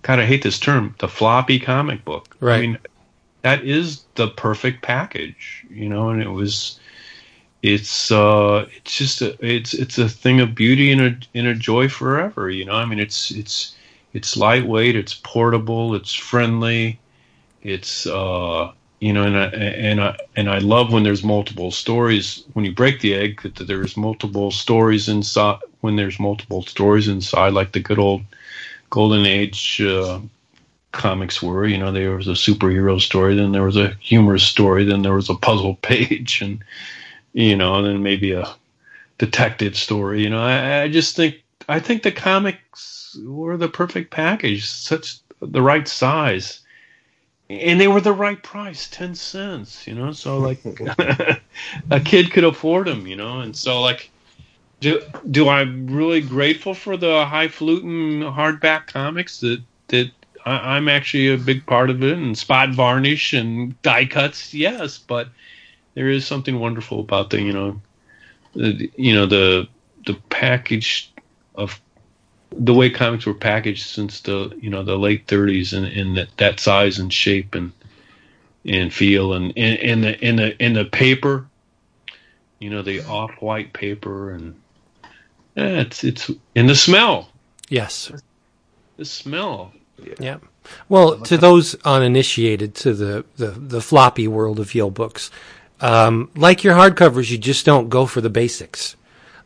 God. I hate this term, the floppy comic book. Right. I mean, that is the perfect package, you know, and it was it's uh it's just a it's it's a thing of beauty and a and a joy forever, you know. I mean it's it's it's lightweight, it's portable, it's friendly, it's uh you know, and I, and I and I love when there's multiple stories when you break the egg that there's multiple stories inside when there's multiple stories inside, like the good old golden age uh, comics were. You know, there was a superhero story, then there was a humorous story, then there was a puzzle page, and you know, and then maybe a detective story. You know, I, I just think I think the comics were the perfect package, such the right size, and they were the right price, ten cents. You know, so like a kid could afford them. You know, and so like. Do, do I'm really grateful for the highfalutin hardback comics that that I, am actually a big part of it, and spot varnish and die cuts, yes, but there is something wonderful about the you know, the, you know the the package of the way comics were packaged since the you know the late 30s and in that, that size and shape and and feel and in the in the in the paper you know the off white paper and yeah, it's it's in the smell yes the smell yeah. Well, to those uninitiated to the, the, the floppy world of Yoe books, um, like your hardcovers, you just don't go for the basics.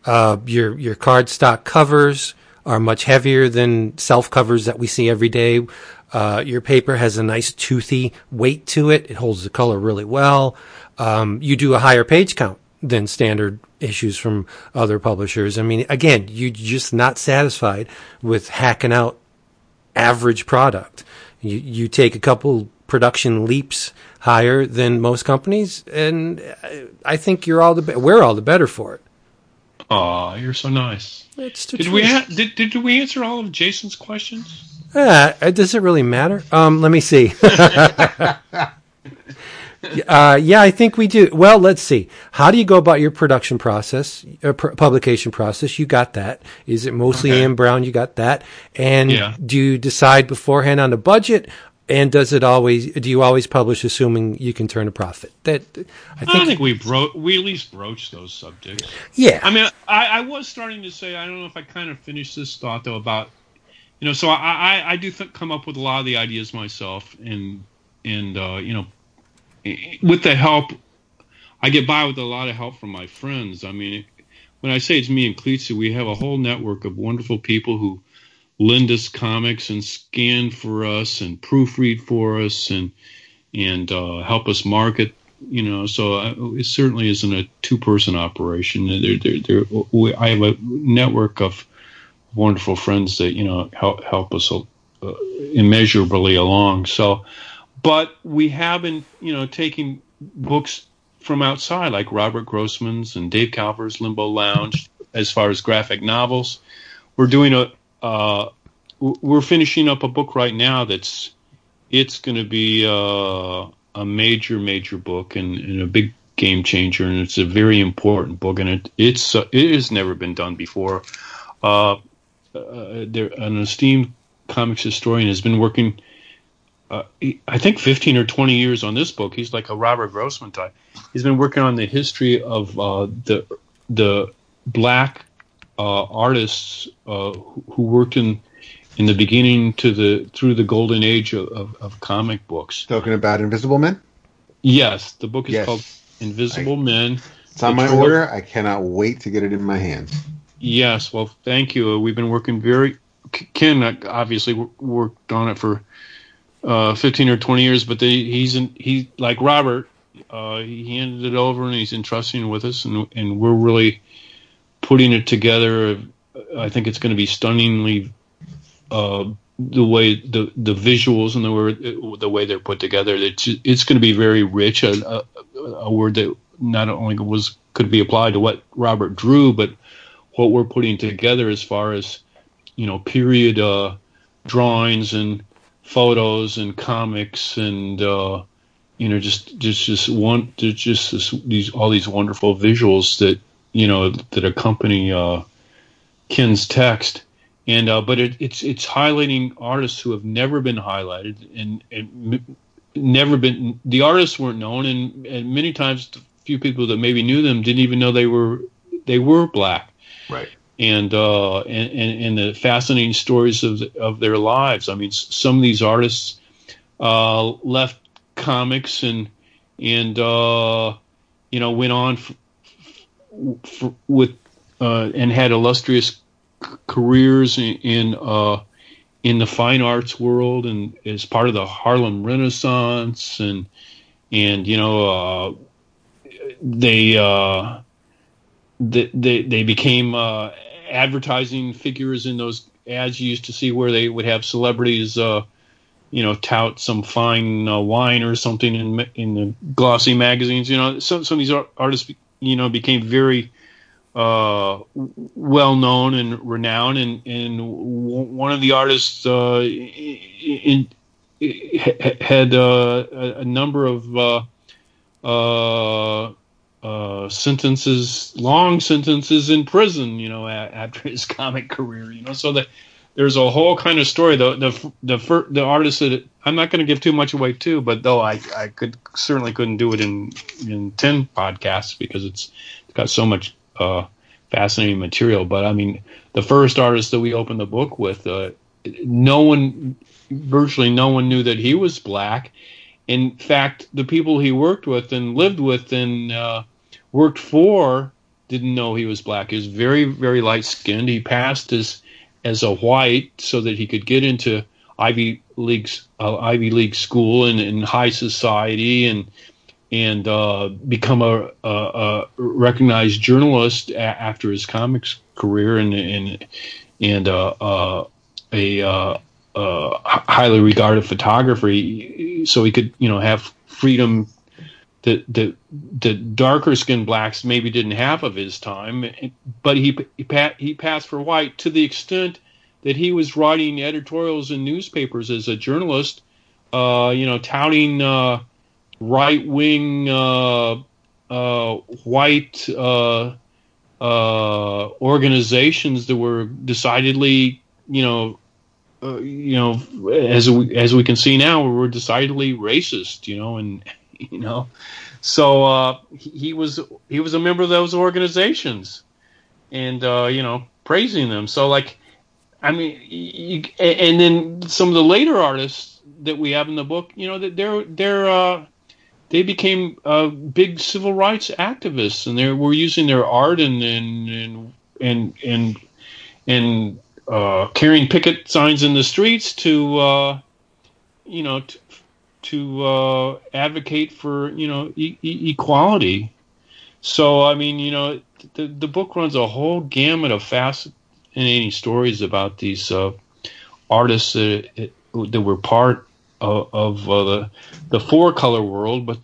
Uh, your your cardstock covers are much heavier than self covers that we see every day. Uh, your paper has a nice toothy weight to it. It holds the color really well. Um, you do a higher page count than standard issues from other publishers. I mean, again, you're just not satisfied with hacking out average product. You, you take a couple production leaps higher than most companies, and I think you're all the be- we're all the better for it. Aw, you're so nice. It's did we ha- did, did we answer all of Jason's questions? Uh, does it really matter? Um, let me see. Uh, yeah, I think we do. Well, let's see. How do you go about your production process, uh, pr- publication process? You got that. Is it mostly okay. inbound? You got that. And yeah. do you decide beforehand on the budget? And does it always? Do you always publish assuming you can turn a profit? That I think, I think we bro- we at least broach those subjects. Yeah. I mean, I, I was starting to say I don't know if I kind of finished this thought though about you know so I I, I do th- come up with a lot of the ideas myself and and uh, you know with the help, I get by with a lot of help from my friends. I mean, when I say it's me and Clizia, we have a whole network of wonderful people who lend us comics and scan for us and proofread for us and and uh, help us market. You know, so I, it certainly isn't a two-person operation. There, there, there, I have a network of wonderful friends that you know help help us uh, immeasurably along. So but we have been, you know, taking books from outside, like Robert Grossman's and Dave Calver's Limbo Lounge, as far as graphic novels. We're doing a, uh, we're finishing up a book right now that's, it's going to be uh, a major, major book and, and, a big game changer, and it's a very important book, and it it's uh, it has never been done before. Uh, uh there, an esteemed comics historian has been working uh, I think 15 or 20 years on this book. He's like a Robert Grossman type. He's been working on the history of uh, the the black uh, artists uh, who, who, worked in in the beginning to the through the golden age of, of, of comic books. Talking about Invisible Men. Yes, the book is yes. called Invisible I, Men. It's on my order. I cannot wait to get it in my hands. Yes, well, thank you. We've been working very. Ken obviously worked on it for uh, 15 or 20 years, but they, he's in, he like Robert, uh, he handed it over and he's entrusting with us, and and we're really putting it together. I think it's going to be stunningly uh, the way the the visuals and the way the way they're put together. It's it's going to be very rich. A, a, a word that not only was could be applied to what Robert drew, but what we're putting together as far as you know period uh, drawings and photos and comics and uh, you know just just just one just this, these all these wonderful visuals that you know that accompany uh, Ken's text. And uh, but it, it's it's highlighting artists who have never been highlighted and, and never been the artists weren't known and, and many times the few people that maybe knew them didn't even know they were they were black and, uh, and, and the fascinating stories of of their lives. I mean, some of these artists uh, left comics and and uh, you know went on f- f- with uh, and had illustrious c- careers in in, uh, in the fine arts world and as part of the Harlem Renaissance and and you know uh, they they, they, became uh, advertising figures in those ads you used to see where they would have celebrities, uh, you know, tout some fine uh, wine or something in in the glossy magazines. You know, some some of these artists, you know, became very uh, well known and renowned, and and one of the artists uh, in, in, had uh, a number of uh, sentences, long sentences in prison. You know, after his comic career. You know, so that there's a whole kind of story. The the the fir- the artist that I'm not going to give too much away too, but though I I could certainly couldn't do it in in ten podcasts because it's, it's got so much uh, fascinating material. But I mean, the first artist that we opened the book with, uh, no one, virtually no one knew that he was black. In fact, the people he worked with and lived with and uh, worked for didn't know he was black. He was very very light skinned. He passed as as a white so that he could get into Ivy League uh, Ivy League school and in high society and and uh, become a, a, a, recognized journalist a- after his comics career and and and uh, uh, a uh, uh, highly regarded photographer. So he could you know have freedom that the the darker skinned blacks maybe didn't have of his time, but he he, he passed for white to the extent that he was writing editorials in newspapers as a journalist, uh, you know, touting uh, right wing uh, uh, white uh, organizations that were decidedly, you know, you know, as we, as we can see now, we're decidedly racist, you know, and you know, so uh, he was he was a member of those organizations, and uh, you know, praising them. So like, I mean, you, and then some of the later artists that we have in the book, you know, that they're they're uh, they became uh, big civil rights activists, and they were using their art and and and and and, and uh, carrying picket signs in the streets to, uh, you know, to uh, advocate for you know e- e- equality. So I mean, you know, the the book runs a whole gamut of fascinating stories about these uh, artists that, that were part of, of uh, the the four color world, but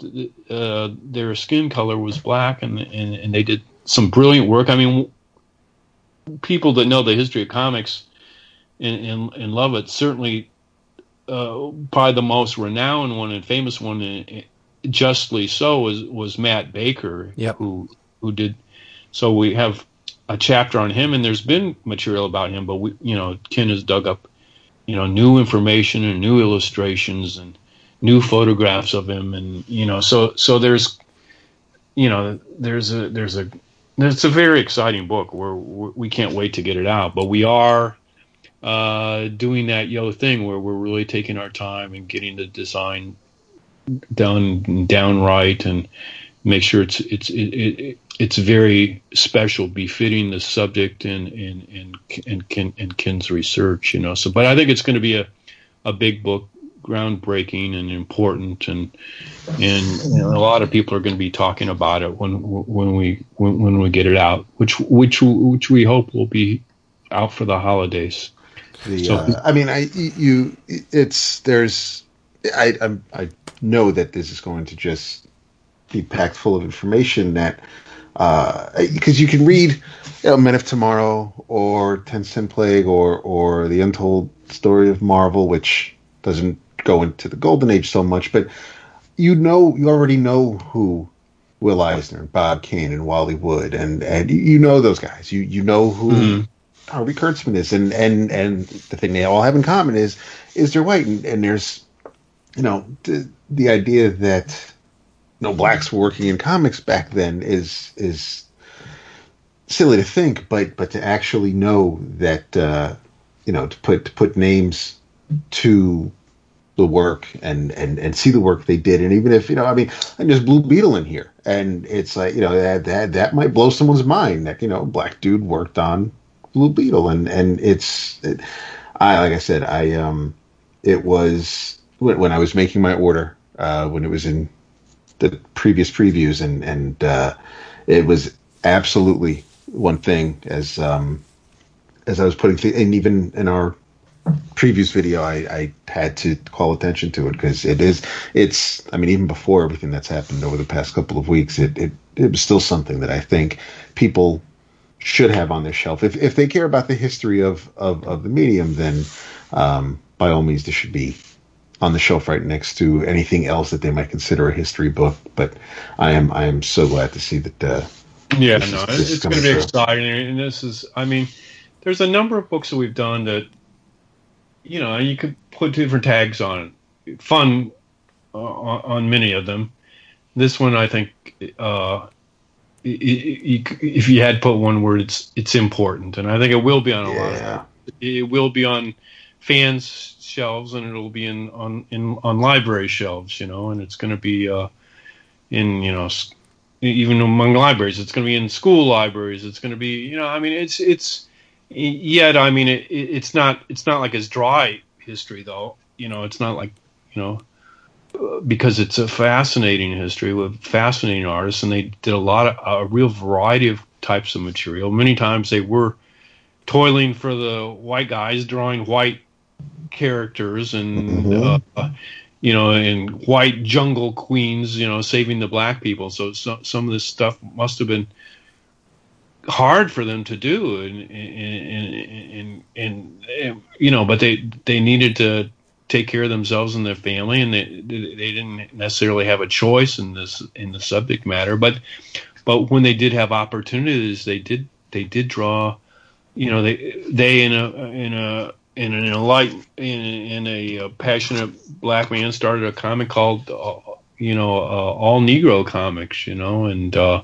uh, their skin color was black, and, and and they did some brilliant work. I mean, people that know the history of comics and, and, and love it certainly uh, probably the most renowned one and famous one, uh, justly so, was was Matt Baker, yep. who who did. So we have a chapter on him, and there's been material about him, but we, you know, Ken has dug up, you know, new information and new illustrations and new photographs of him, and you know, so so there's, you know, there's a there's a it's a very exciting book. We're, we're we can't wait to get it out, but we are uh, doing that Yoe thing where we're really taking our time and getting the design done downright and make sure it's it's it, it, it's very special, befitting the subject and and and and, Ken, and Ken's research. You know, so but I think it's going to be a a big book, groundbreaking and important, and and you know, a lot of people are going to be talking about it when when we when, when we get it out, which which which we hope will be out for the holidays. The, so, uh, I mean, I you it's there's I I'm, I know that this is going to just be packed full of information that because uh, you can read you know, Men of Tomorrow or Ten Cent Plague or or the Untold Story of Marvel, which doesn't go into the Golden Age so much, but you know you already know who Will Eisner, Bob Kane, and Wally Wood, and and you know those guys. You you know who. Mm-hmm Harvey Kurtzman is, and and and the thing they all have in common is is they're white, and, and there's you know the, the idea that no blacks were working in comics back then is is silly to think, but but to actually know that uh, you know to put to put names to the work and and and see the work they did, and even if you know, I mean, and there's Blue Beetle in here, and it's like you know that that that might blow someone's mind that you know black dude worked on Blue Beetle, and and it's it, I like I said I um it was when, I was making my order uh, when it was in the previous previews and and uh, it was absolutely one thing as um as I was putting th- and even in our previous video, I, I had to call attention to it because it is. It's. I mean, even before everything that's happened over the past couple of weeks, it it, it was still something that I think people should have on their shelf. If if they care about the history of of, of the medium, then um, by all means, this should be on the shelf right next to anything else that they might consider a history book. But I am I am so glad to see that. Uh, yeah, no, is, it's going to be through. exciting, and this is. I mean, there's a number of books that we've done that, you know, you could put different tags on. Fun uh, on many of them. This one, I think, uh, if you had put one word, it's it's important, and I think it will be on a yeah. lot. It will be on fans' shelves, and it'll be in on in on library shelves, you know, and it's going to be uh, in you know even among libraries. It's going to be in school libraries. It's going to be you know, I mean, it's it's yet I mean, it, it's not it's not like it's dry history though. You know, it's not like you know because it's a fascinating history with fascinating artists, and they did a lot of a real variety of types of material. Many times they were toiling for the white guys, drawing white characters, and mm-hmm. uh, you know, and white jungle queens, you know, saving the black people. So, so some of this stuff must have been hard for them to do, and and, and and, and you know, but they they needed to take care of themselves and their family, and they they didn't necessarily have a choice in this in the subject matter. But but when they did have opportunities, they did they did draw. You know, they they in a in a in an enlightened in, in a, passionate black man started a comic called uh, you know uh, all Negro comics. You know, and uh,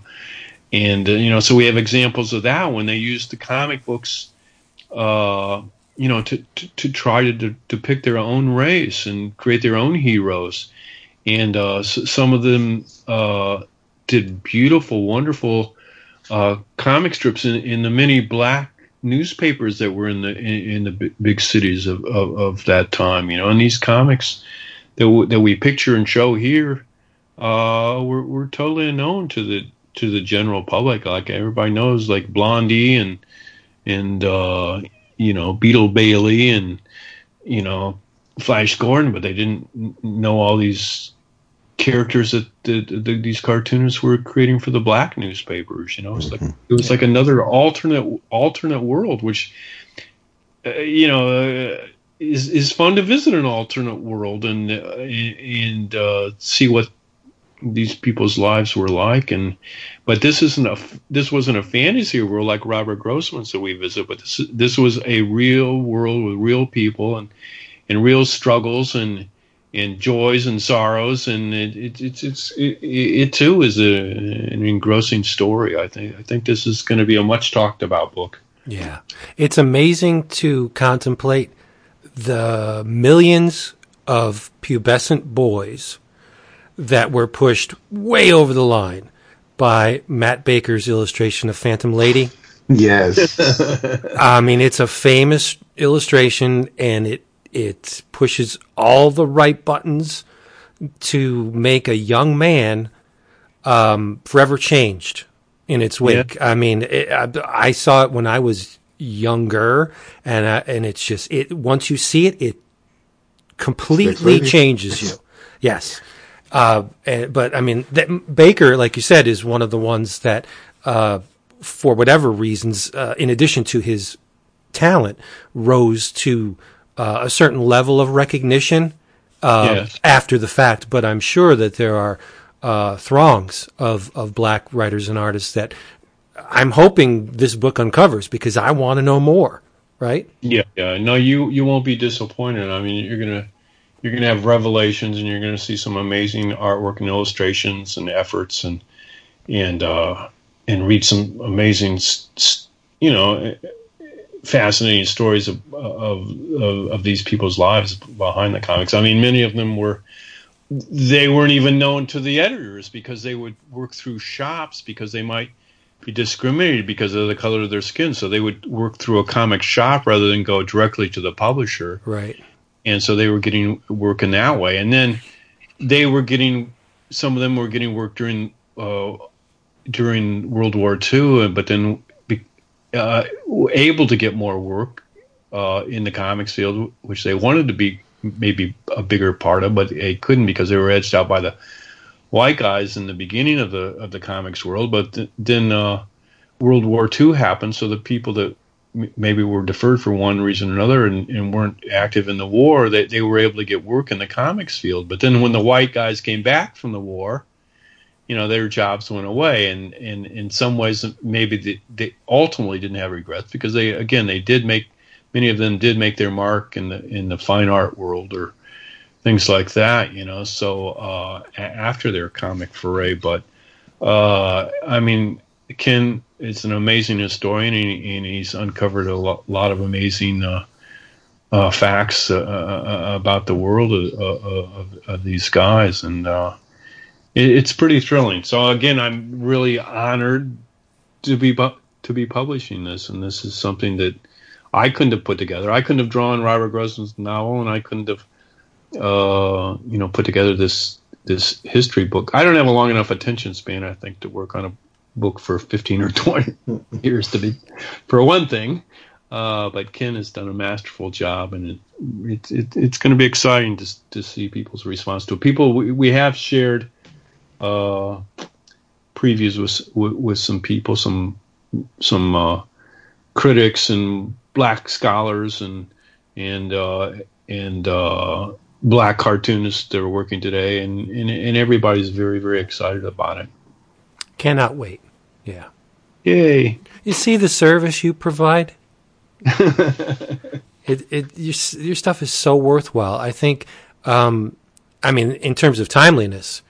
and uh, you know so we have examples of that when they used the comic books. You know, to, to, to try to de- depict their own race and create their own heroes. And uh, so some of them uh, did beautiful, wonderful uh, comic strips in, in the many black newspapers that were in the in, in the big cities of, of, of, that time. You know, and these comics that w- that we picture and show here uh, were, were totally unknown to the to the general public. Like everybody knows, like Blondie and and uh, you know Beetle Bailey and you know Flash Gordon, but they didn't know all these characters that the, the, these cartoonists were creating for the black newspapers. You know, it's like mm-hmm. it was like another alternate alternate world, which uh, you know uh, is is fun to visit an alternate world and uh, and uh, see what these people's lives were like. And but this isn't a this wasn't a fantasy world like Robert Grossman's that we visit but this this was a real world with real people and and real struggles and and joys and sorrows. And it, it it's it's it, it, too is a, an engrossing story. I think I think this is going to be a much talked about book. Yeah. It's amazing to contemplate the millions of pubescent boys that were pushed way over the line by Matt Baker's illustration of Phantom Lady. Yes. I mean, it's a famous illustration and it, it pushes all the right buttons to make a young man, um, forever changed in its wake. Yeah. I mean, it, I, I, saw it when I was younger and, uh, and it's just, it, once you see it, it completely changes you. Yes. Uh, and, but I mean, that, Baker, like you said, is one of the ones that, uh, for whatever reasons, uh, in addition to his talent, rose to uh, a certain level of recognition uh, yes. after the fact. But I'm sure that there are uh, throngs of, of black writers and artists that I'm hoping this book uncovers because I want to know more. Right? Yeah, yeah. No, you you won't be disappointed. I mean, you're gonna you're going to have revelations and you're going to see some amazing artwork and illustrations and efforts and and uh, and read some amazing you know fascinating stories of, of, of of these people's lives behind the comics. I mean, many of them were they weren't even known to the editors because they would work through shops because they might be discriminated because of the color of their skin. So they would work through a comic shop rather than go directly to the publisher. Right and so they were getting work in that way. And then they were getting some of them were getting work during uh, during World War II, but then be, uh, able to get more work uh, in the comics field, which they wanted to be maybe a bigger part of, but they couldn't because they were edged out by the white guys in the beginning of the of the comics world. But th- then uh, World War II happened, so the people that maybe were deferred for one reason or another and, and weren't active in the war, they, they were able to get work in the comics field. But then when the white guys came back from the war, you know their jobs went away and, and in some ways maybe they, they ultimately didn't have regrets because they again they did make many of them did make their mark in the in the fine art world or things like that, you know. So uh, after their comic foray, but uh, I mean, Ken is an amazing historian, and, and he's uncovered a lo- lot of amazing uh, uh facts uh, uh, about the world of, of, these guys, and it, it's pretty thrilling. So again, I'm really honored to be to be publishing this, and this is something that I couldn't have put together. I couldn't have drawn Robert Grossman's novel, and I couldn't have uh, you know, put together this this history book. I don't have a long enough attention span, I think, to work on a book for 15 or 20 years to be, for one thing. Uh, but Ken has done a masterful job, and it, it, it it's going to be exciting to to see people's response to it. People, we, we have shared uh, previews with, with, with some people, some some uh, critics and black scholars and and uh, and uh, black cartoonists that are working today, and, and, and everybody's very, very excited about it. Cannot wait. Yeah. Yay. You see the service you provide? it, it, your, your stuff is so worthwhile. I think, um, I mean, in terms of timeliness,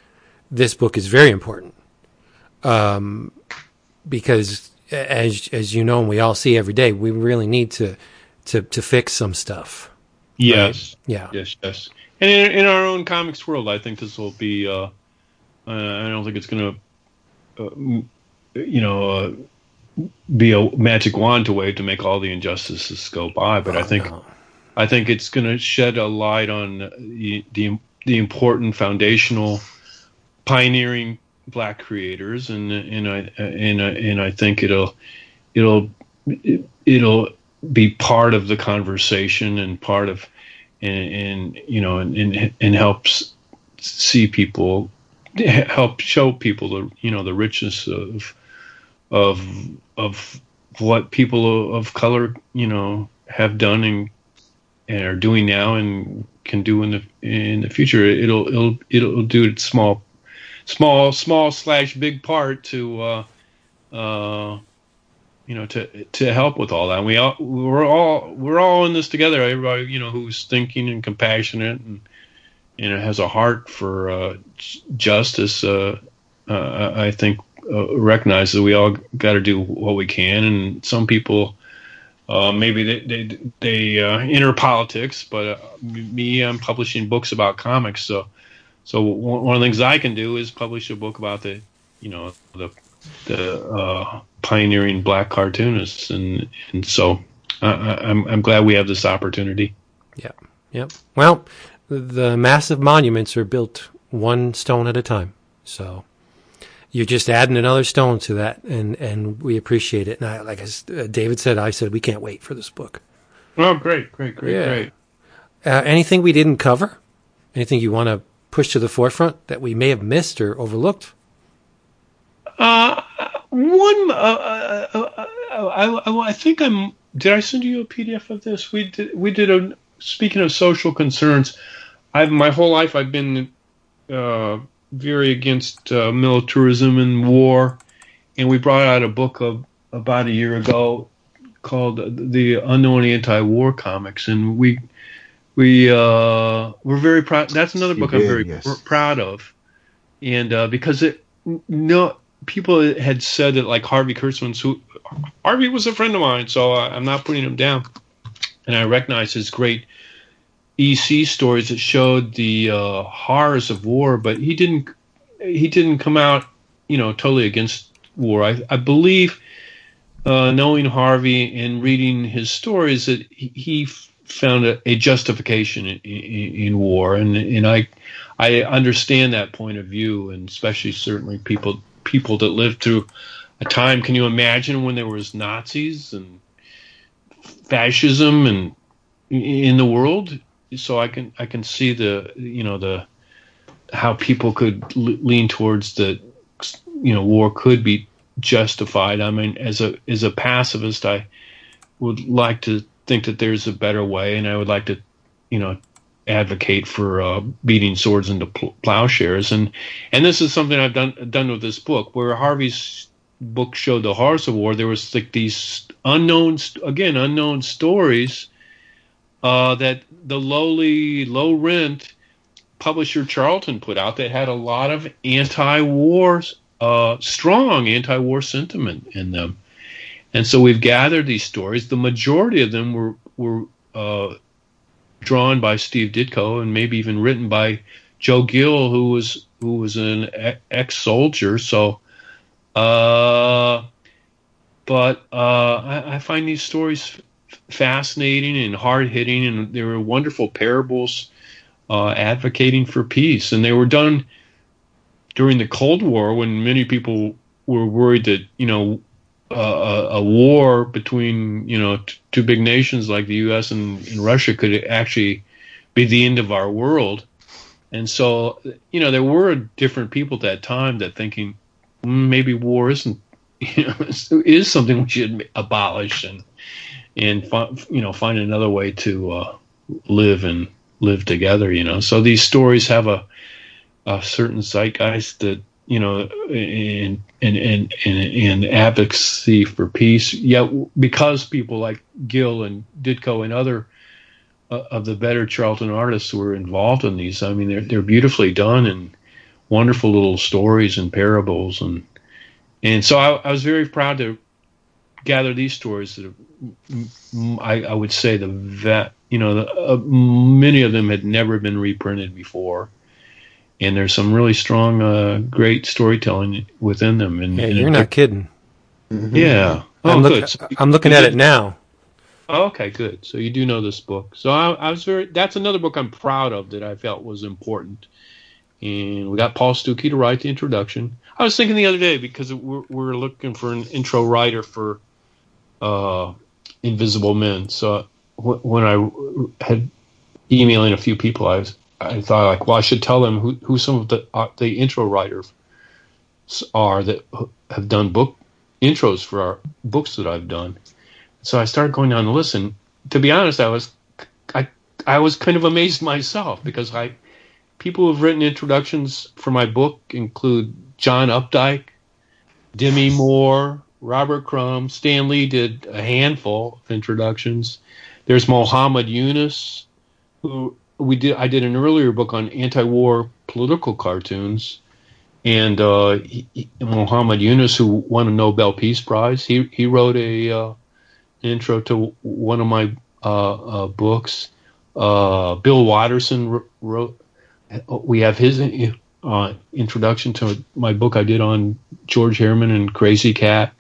this book is very important. Um, because as, as you know, and we all see every day, we really need to, to, to fix some stuff. Yes. Right? Yeah. Yes. Yes. And in, in, our own comics world, I think this will be. Uh, uh, I don't think it's going to, uh, you know, uh, be a magic wand to wave to make all the injustices go by. But oh, I think, no. I think it's going to shed a light on the, the the important foundational, pioneering black creators, and and I and I, and I think it'll it'll it'll be part of the conversation and part of and, and you know and, and and helps see people help show people the you know the richness of of of what people of color you know have done and and are doing now and can do in the in the future it'll it'll it'll do its small small small slash big part to uh uh you know, to to help with all that. And we all we're all we're all in this together. Everybody, you know, who's thinking and compassionate and you know has a heart for uh, justice. Uh, uh, I think uh, that we all got to do what we can. And some people. Uh, maybe they they, they uh, enter politics, but me, I'm publishing books about comics. So, so one of the things I can do is publish a book about the, you know, the the uh, pioneering black cartoonists, and and so uh, I'm I'm glad we have this opportunity. Yeah, Yep. Well, the massive monuments are built one stone at a time, so you're just adding another stone to that, and and we appreciate it. And I, like as uh, David said, I said we can't wait for this book. Oh, great, great, great, yeah. great. Uh, anything we didn't cover? Anything you want to push to the forefront that we may have missed or overlooked? Uh, one, uh, uh, uh, uh I, I, think I'm. Did I send you a PDF of this? We did. We did a. Speaking of social concerns, I've my whole life I've been uh, very against uh, militarism and war, and we brought out a book of, about a year ago called the Unknown Anti-War Comics, and we we uh, we're very proud. That's another book did, I'm very yes. pr- proud of, and uh, because it no people had said that like Harvey Kurtzman's who Harvey was a friend of mine, so I'm not putting him down. And I recognize his great EC stories that showed the uh, horrors of war, but he didn't he didn't come out, you know, totally against war. I, I believe, uh, knowing Harvey and reading his stories, that he, found a, a justification in, in, in, war, and and I I understand that point of view, and especially certainly people people that lived through a time. Can you imagine when there was Nazis and fascism and in the world. So I can I can see the you know the how people could lean towards the you know war could be justified. I mean, as a as a pacifist, I would like to think that there's a better way, and I would like to you know advocate for uh, beating swords into pl- plowshares. And and this is something I've done done with this book, where Harvey's book showed the horrors of war. There was like these unknown, again, unknown stories uh, that the lowly, low rent publisher Charlton put out that had a lot of anti-war, uh, strong anti-war sentiment in them. And so we've gathered these stories. The majority of them were were uh, drawn by Steve Ditko and maybe even written by Joe Gill, who was who was an ex-soldier. So, uh, but uh, I, I, find these stories fascinating and hard-hitting, and they were wonderful parables uh, advocating for peace, and they were done during the Cold War when many people were worried that you know a, a, war between you know t- two big nations like the U.S. And, and, Russia could actually be the end of our world. And so, you know, there were different people at that time that thinking mm, maybe war isn't, you know, is something we should abolish and and you know find another way to uh, live and live together. You know, so these stories have a a certain zeitgeist that you know, in in in, advocacy for peace. Yet, because people like Gill and Ditko and other uh, of the better Charlton artists were involved in these, I mean, they're they're beautifully done and wonderful little stories and parables and and so I, I was very proud to gather these stories that I, I, would say the vet, you know, the, uh, many of them had never been reprinted before and there's some really strong, uh, great storytelling within them. And, yeah, and you're not kidding. Mm-hmm. Yeah, oh, I'm, look, so I'm looking at it now. Oh, okay, good. So you do know this book. So I, I, was very. That's another book I'm proud of that I felt was important. And we got Paul Stookey to write the introduction. I was thinking the other day because we're, we're looking for an intro writer for uh, Invisible Men. So when I had emailing a few people, I was I thought like, well, I should tell them who, who some of the uh, the intro writers are that have done book intros for our books that I've done. So I started going down the list, and to be honest, I was I I was kind of amazed myself because I people who've written introductions for my book include John Updike, Demi Moore, Robert Crumb, Stan Lee did a handful of introductions. There's Muhammad Yunus, who we did I did an earlier book on anti-war political cartoons, and uh, he, Muhammad Yunus, who won a Nobel Peace Prize, he he wrote a uh, intro to one of my uh, uh books. Uh, Bill Watterson wrote. We have his uh, introduction to my book I did on George Herriman and Krazy Kat,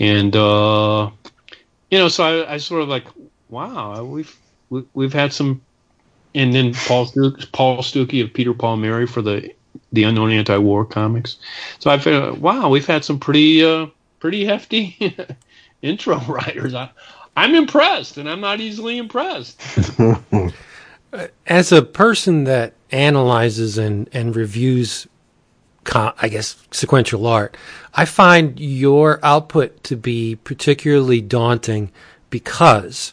and you know, so I, I sort of like, wow, we've we've had some and then Paul Stookey, Paul Stookey of Peter Paul Mary for the the unknown anti-war comics. So I feel wow, we've had some pretty uh, pretty hefty intro writers. I, I'm impressed, and I'm not easily impressed. As a person that analyzes and and reviews, I guess sequential art, I find your output to be particularly daunting because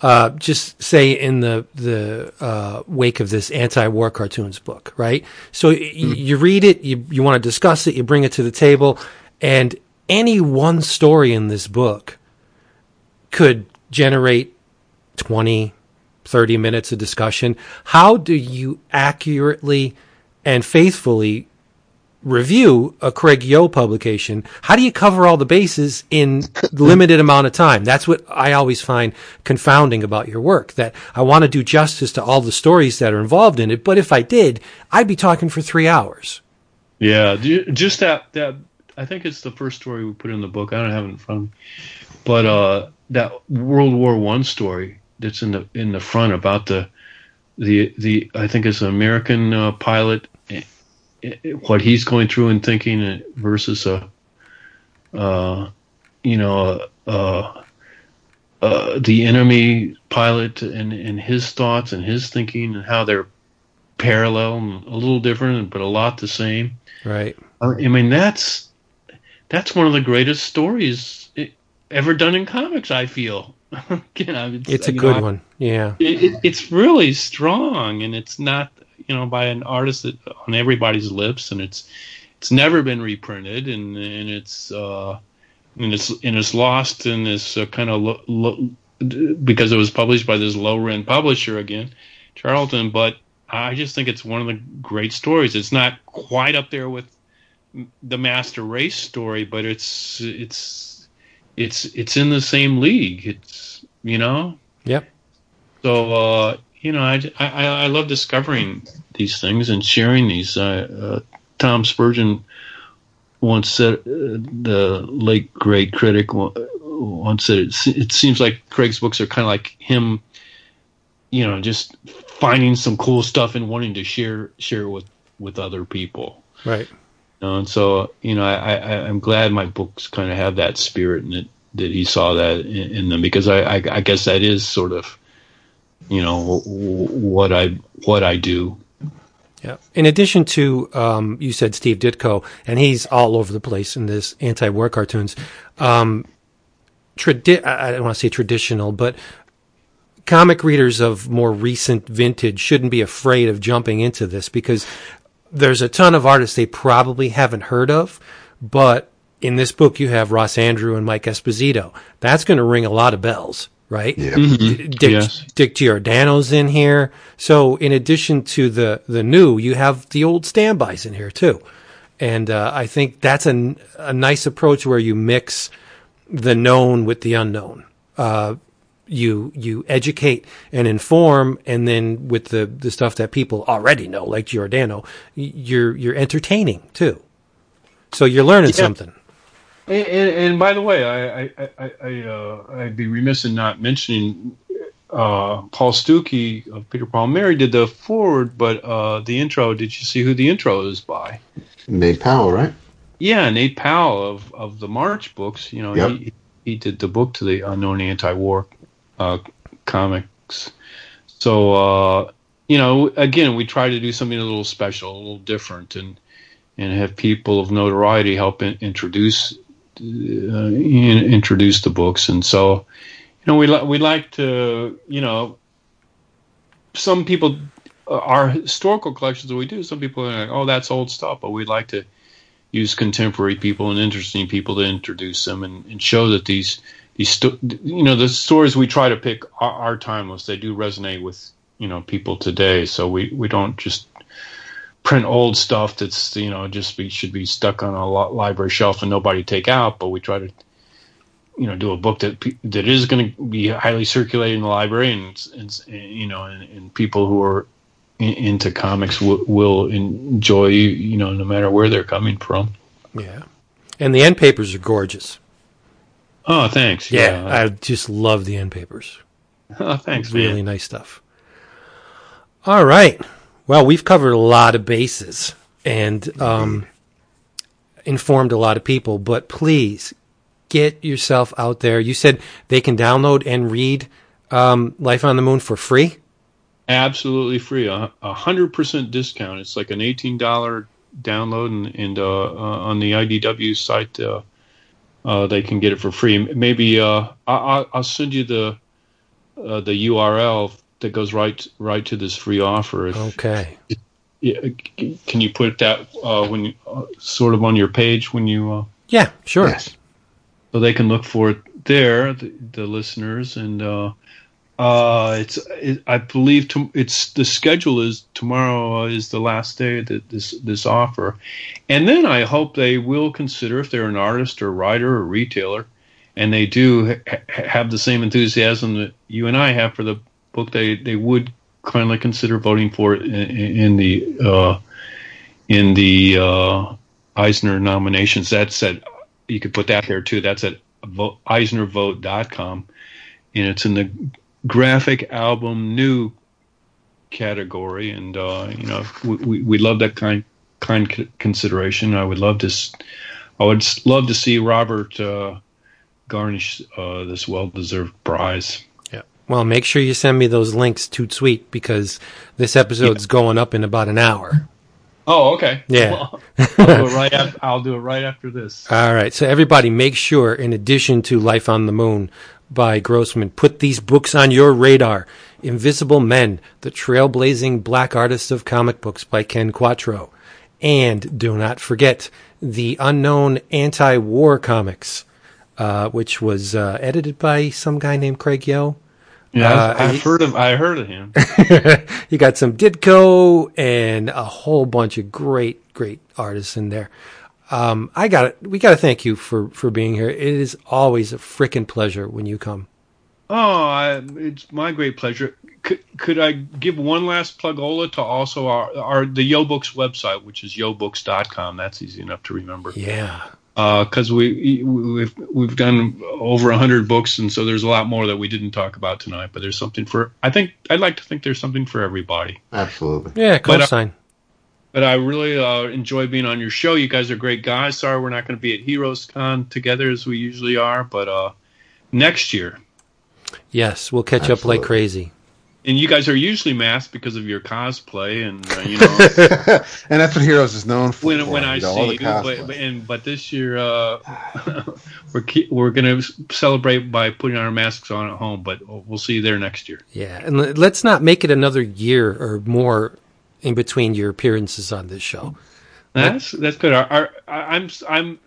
uh, just say in the the uh, wake of this anti-war cartoons book, right? So mm. you read it, you you want to discuss it, you bring it to the table, and any one story in this book could generate 20, 30 minutes of discussion. How do you accurately and faithfully review a Craig Yoe publication, how do you cover all the bases in limited amount of time? That's what I always find confounding about your work, that I want to do justice to all the stories that are involved in it, but if I did, I'd be talking for three hours. Yeah, just that, that, I think it's the first story we put in the book. I don't have it in front of me. But, uh, that World War One story that's in the, in the front about the, the, the, I think it's an American uh, pilot what he's going through and thinking versus a, uh, you know, a, uh, the enemy pilot and, and his thoughts and his thinking and how they're parallel and a little different, but a lot the same. Right. I mean, that's that's one of the greatest stories ever done in comics. I feel. you know, it's, it's a good know, one. Yeah. It, it, it's really strong, and it's not you know by an artist that, on everybody's lips, and it's it's never been reprinted, and and it's uh, and it's and it's lost in this uh, kind of lo- lo- because it was published by this low rent publisher again, Charlton. But I just think it's one of the great stories. It's not quite up there with the Master Race story, but it's it's it's it's in the same league. It's you know. Yep. So uh, you know, I, I I love discovering these things and sharing these. Uh, uh, Tom Spurgeon once said, uh, the late great critic once said, it, it seems like Craig's books are kind of like him, you know, just finding some cool stuff and wanting to share share with with other people. Right. Know, and so you know, I, I I'm glad my books kind of have that spirit and that that he saw that in, in them because I, I I guess that is sort of you know what I what I do yeah. In addition to, um, you said Steve Ditko, and he's all over the place in this anti-war cartoons. Um, tradi- I don't want to say traditional, but comic readers of more recent vintage shouldn't be afraid of jumping into this because there's a ton of artists they probably haven't heard of, but in this book you have Ross Andru and Mike Esposito. That's going to ring a lot of bells right? Yeah. Mm-hmm. Dick, yes. Dick Giordano's in here. So in addition to the, the new, you have the old standbys in here too. And uh, I think that's a, a nice approach where you mix the known with the unknown. Uh, you you educate and inform, and then with the, the stuff that people already know, like Giordano, you're you're entertaining too. So you're learning yeah. something. And, and, and, by the way, I, I, I, I uh, I'd be remiss in not mentioning uh, Paul Stookey of Peter Paul Mary did the forward, but uh, the intro. Did you see who the intro is by? Nate Powell, right? Yeah, Nate Powell of of the March books. You know, yep. he he did the book to the unknown anti-war uh, comics. So uh, you know, again, we try to do something a little special, a little different, and and have people of notoriety help in, introduce uh, introduce the books, and so you know we li- we like to you know some people uh, our historical collections that we do. Some people are like, oh, that's old stuff, but we'd like to use contemporary people and interesting people to introduce them and, and show that these these sto- you know the stories we try to pick are, are timeless. They do resonate with you know people today. So we we don't just print old stuff that's you know just be, should be stuck on a library shelf and nobody take out. But we try to you know do a book that that is going to be highly circulated in the library and, and you know and, and people who are in, into comics w- will enjoy you know no matter where they're coming from. Yeah, and the end papers are gorgeous. Oh, thanks. Yeah, yeah. I just love the end papers. Oh, thanks. Really man. nice stuff. All right. Well, we've covered a lot of bases and um, informed a lot of people, but please get yourself out there. You said they can download and read um, Life on the Moon for free? Absolutely free. A hundred percent discount. It's like an eighteen dollar download, and, and uh, uh, on the IDW site, uh, uh, they can get it for free. Maybe uh, I, will send you the uh, the URL that goes right right to this free offer. If, okay. can you put that uh, when you, uh, sort of on your page when you? Uh, yeah, sure. Yes. So they can look for it there, the, the listeners, and uh, uh, it's it, I believe to, it's the schedule is tomorrow is the last day that this this offer, and then I hope they will consider if they're an artist or writer or retailer, and they do ha- have the same enthusiasm that you and I have for the book they they would kindly consider voting for in, in the uh, in the uh, Eisner nominations. That's at you could put that there too. That's at vote, EisnerVote.com, and it's in the graphic album new category. And uh, you know, we, we, we love that kind kind consideration. I would love to. I would love to see Robert uh, garnish uh, this well-deserved prize. Well, make sure you send me those links to tweet because this episode's yeah. going up in about an hour. Oh, okay. Yeah. Well, I'll, do it right after, I'll do it right after this. All right. So everybody, make sure, in addition to Life on the Moon by Grossman, put these books on your radar. Invisible Men, The Trailblazing Black Artists of Comic Books by Ken Quattro. And do not forget The Unknown Anti-War Comics, uh, which was uh, edited by some guy named Craig Yoe. Yeah, uh, I've heard of I heard of him. you got some Ditko and a whole bunch of great, great artists in there. Um, I got it. We got to thank you for for being here. It is always a freaking pleasure when you come. Oh, I, it's my great pleasure. Could, could I give one last plugola to also our, our the Yoe Books website, which is yoebooks.com. That's easy enough to remember. Yeah because uh, we we've we've done over hundred books, and so there's a lot more that we didn't talk about tonight. But there's something for I think I'd like to think there's something for everybody. Absolutely, yeah, co-sign. But, uh, but I really uh, enjoy being on your show. You guys are great guys. Sorry we're not going to be at Heroes Con together as we usually are, but uh, next year. Yes, we'll catch Absolutely. up like crazy and you guys are usually masked because of your cosplay, and uh, you know, and that's what Heroes is known for. When, when I you know, see you, but, and but this year uh, we're we're gonna celebrate by putting our masks on at home, but we'll see you there next year. Yeah, and let's not make it another year or more in between your appearances on this show. That's that's good. Our, our, I'm I'm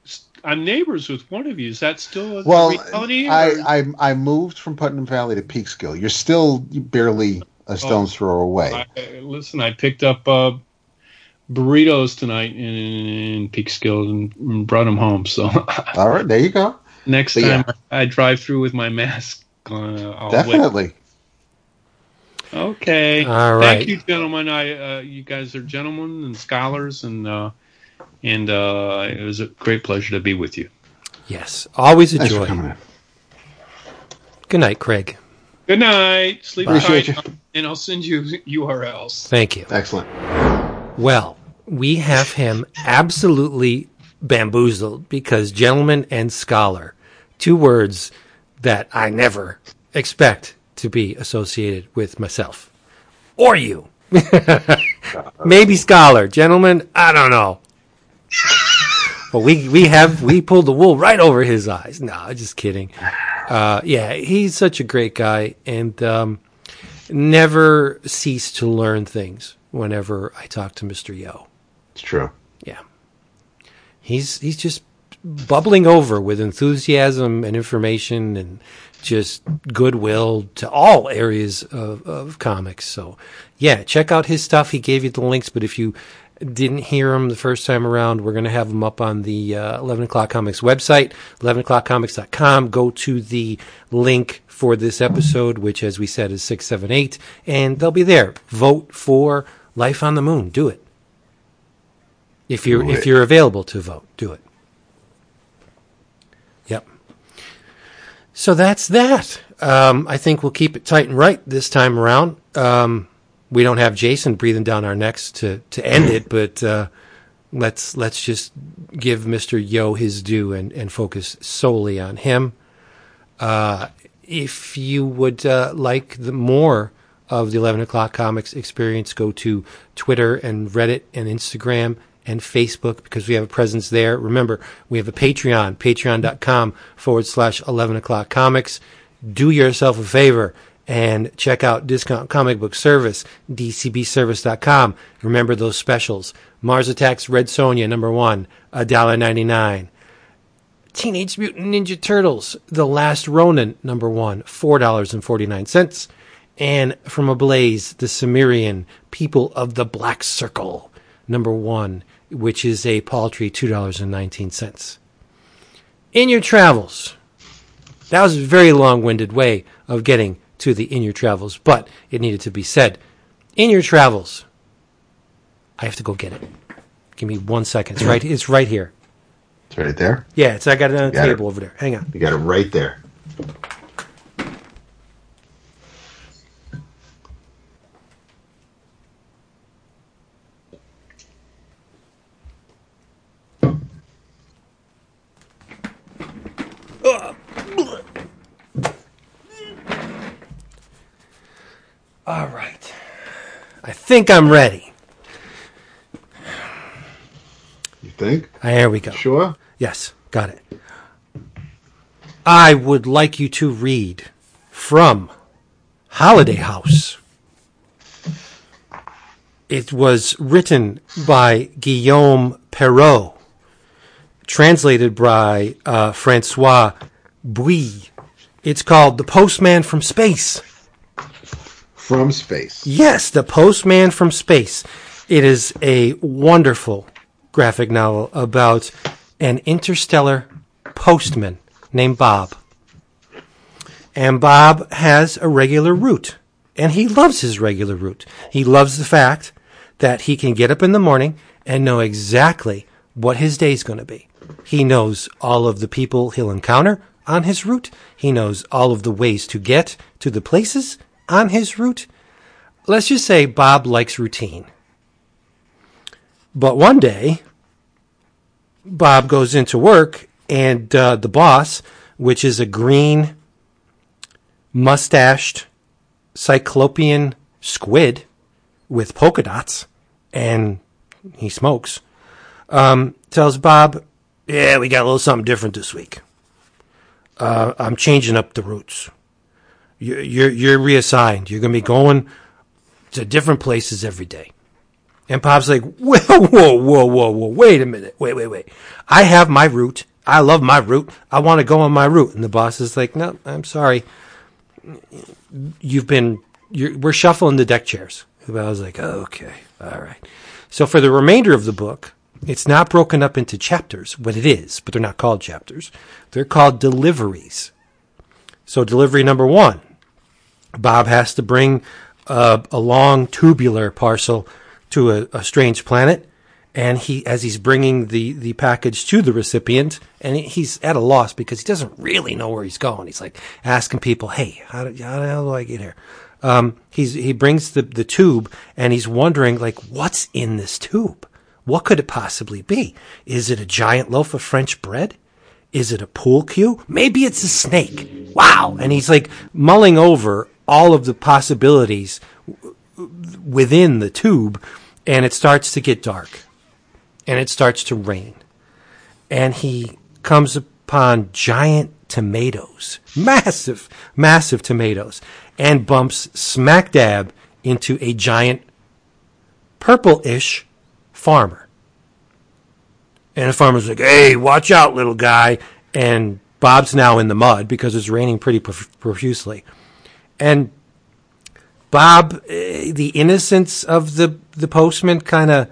I'm neighbors with one of you. Is that still a well? Reality, I, I I moved from Putnam Valley to Peekskill. You're still barely a stone's oh, throw away. I, listen, I picked up uh, burritos tonight in, in Peekskill and brought them home. So all right, there you go. Next but time yeah. I drive through with my mask on, uh, definitely. Wait. Okay. All right. Thank you, gentlemen. I uh, you guys are gentlemen and scholars, and uh, and uh, it was a great pleasure to be with you. Yes, always a Thanks joy. Good night, Craig. Good night. Sleep tight, you. and I'll send you URLs. Thank you. Excellent. Well, we have him absolutely bamboozled because gentleman and scholar, two words that I never expect to be associated with myself or you. Maybe scholar, gentlemen. I don't know. But we we have we pulled the wool right over his eyes. No, just kidding. Uh, yeah, he's such a great guy, and um, never cease to learn things. Whenever I talk to Mister Yoe, it's true. Yeah, he's he's just bubbling over with enthusiasm and information and just goodwill to all areas of, of comics. So, yeah, check out his stuff. He gave you the links, but if you didn't hear him the first time around, we're going to have him up on the uh, 11 o'clock comics website, 11o'clockcomics.com. Go to the link for this episode, which, as we said, is 678, and they'll be there. Vote for Life on the Moon. Do it. If you're, if you're available to vote, do it. Yep. So that's that. Um, I think we'll keep it tight and right this time around. Um, we don't have Jason breathing down our necks to to end it, but uh, let's let's just give Mister Yoe his due and and focus solely on him. Uh, if you would uh, like the more of the 11 o'clock comics experience, go to Twitter and Reddit and Instagram and Facebook because we have a presence there. Remember, we have a Patreon, patreon.com forward slash 11 o'clock comics. Do yourself a favor and check out Discount Comic Book Service, dcbservice.com. Remember those specials. Mars Attacks Red Sonja, number one, $1.99. Teenage Mutant Ninja Turtles, The Last Ronin, number one, $4.49. And from Ablaze, The Cimmerian, People of the Black Circle, number one, which is a paltry $2.19. In your travels, that was a very long winded way of getting to the in your travels, but it needed to be said. In your travels, I have to go get it. Give me one second. It's right. It's right here. It's right there. Yeah, it's. I got it on the table it. over there. Hang on. You got it right there. Think I'm ready. You think? There we go. Sure. Yes, got it. I would like you to read from Holiday House. It was written by Guillaume Perreault, translated by uh, Francois Bouy. It's called The Postman from Space. From space. Yes, The Postman from Space. It is a wonderful graphic novel about an interstellar postman named Bob. And Bob has a regular route, and he loves his regular route. He loves the fact that he can get up in the morning and know exactly what his day's going to be. He knows all of the people he'll encounter on his route. He knows all of the ways to get to the places on his route. Let's just say Bob likes routine. But one day, Bob goes into work, and uh, the boss, which is a green, mustached, cyclopean squid with polka dots, and he smokes, um, tells Bob, Yeah, we got a little something different this week. Uh, I'm changing up the routes. You're, you're, you're reassigned. You're going to be going to different places every day. And Bob's like, whoa, whoa, whoa, whoa, whoa, wait a minute. Wait, wait, wait. I have my route. I love my route. I want to go on my route. And the boss is like, no, I'm sorry. You've been, we're shuffling the deck chairs. And I was like, okay, all right. So for the remainder of the book, it's not broken up into chapters. What it is, but they're not called chapters. They're called deliveries. So delivery number one, Bob has to bring a long tubular parcel to a, a, strange planet, and he, as he's bringing the the package to the recipient, and he's at a loss because he doesn't really know where he's going. He's like asking people, "Hey, how do, how do I get here?" Um, he's he brings the the tube, and he's wondering like, "What's in this tube? What could it possibly be? Is it a giant loaf of French bread?" Is it a pool cue? Maybe it's a snake. Wow. And he's like mulling over all of the possibilities within the tube and it starts to get dark and it starts to rain. And he comes upon giant tomatoes massive massive tomatoes and bumps smack dab into a giant purple-ish farmer. And the farmer's like hey watch out little guy. And bob's now in the mud because it's raining pretty profusely and Bob, eh, the innocence of the the postman kind of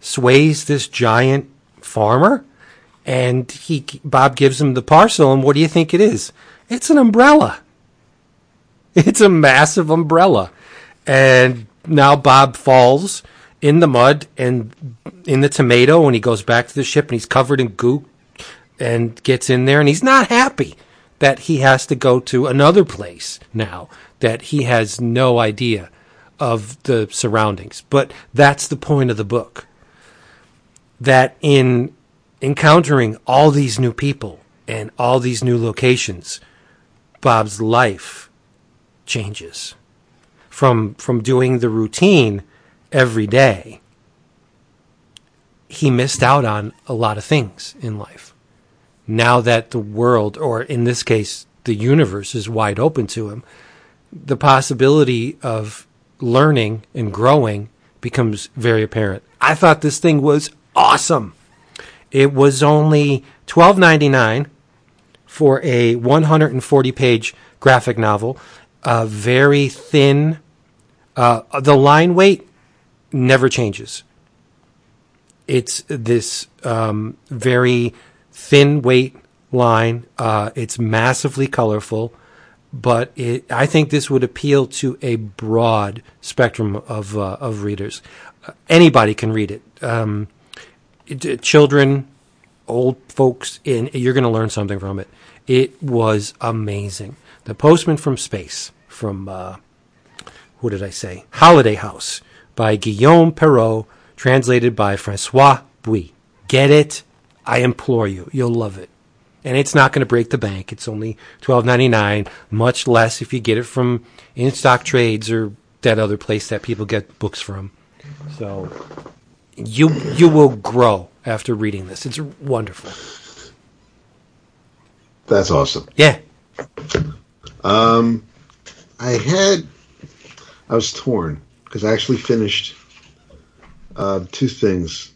sways this giant farmer, and he Bob gives him the parcel, and what do you think it is? It's an umbrella. It's a massive umbrella, and now Bob falls in the mud and in the tomato, and he goes back to the ship, and he's covered in goo, and gets in there, and he's not happy that he has to go to another place now that he has no idea of the surroundings. But that's the point of the book. That in encountering all these new people and all these new locations, Bob's life changes from from doing the routine every day. He missed out on a lot of things in life. Now that the world, or in this case, the universe, is wide open to him, the possibility of learning and growing becomes very apparent. I thought this thing was awesome. It was only twelve ninety nine for a one hundred and forty page graphic novel. Uh, very thin. Uh, the line weight never changes. It's this um, very thin weight line. Uh, it's massively colorful but it, I think this would appeal to a broad spectrum of uh, of readers. Uh, anybody can read it. Um, it children, old folks, and you're going to learn something from it. It was amazing. The Postman from Space from uh, what did I say? Holiday House by Guillaume Perreault, translated by Francois Bouy. Get it? I implore you. You'll love it and it's not going to break the bank. It's only twelve ninety nine, much less if you get it from InStockTrades or that other place that people get books from. So you you will grow after reading this. It's wonderful. That's awesome. Yeah. Um, I had I was torn because I actually finished uh, two things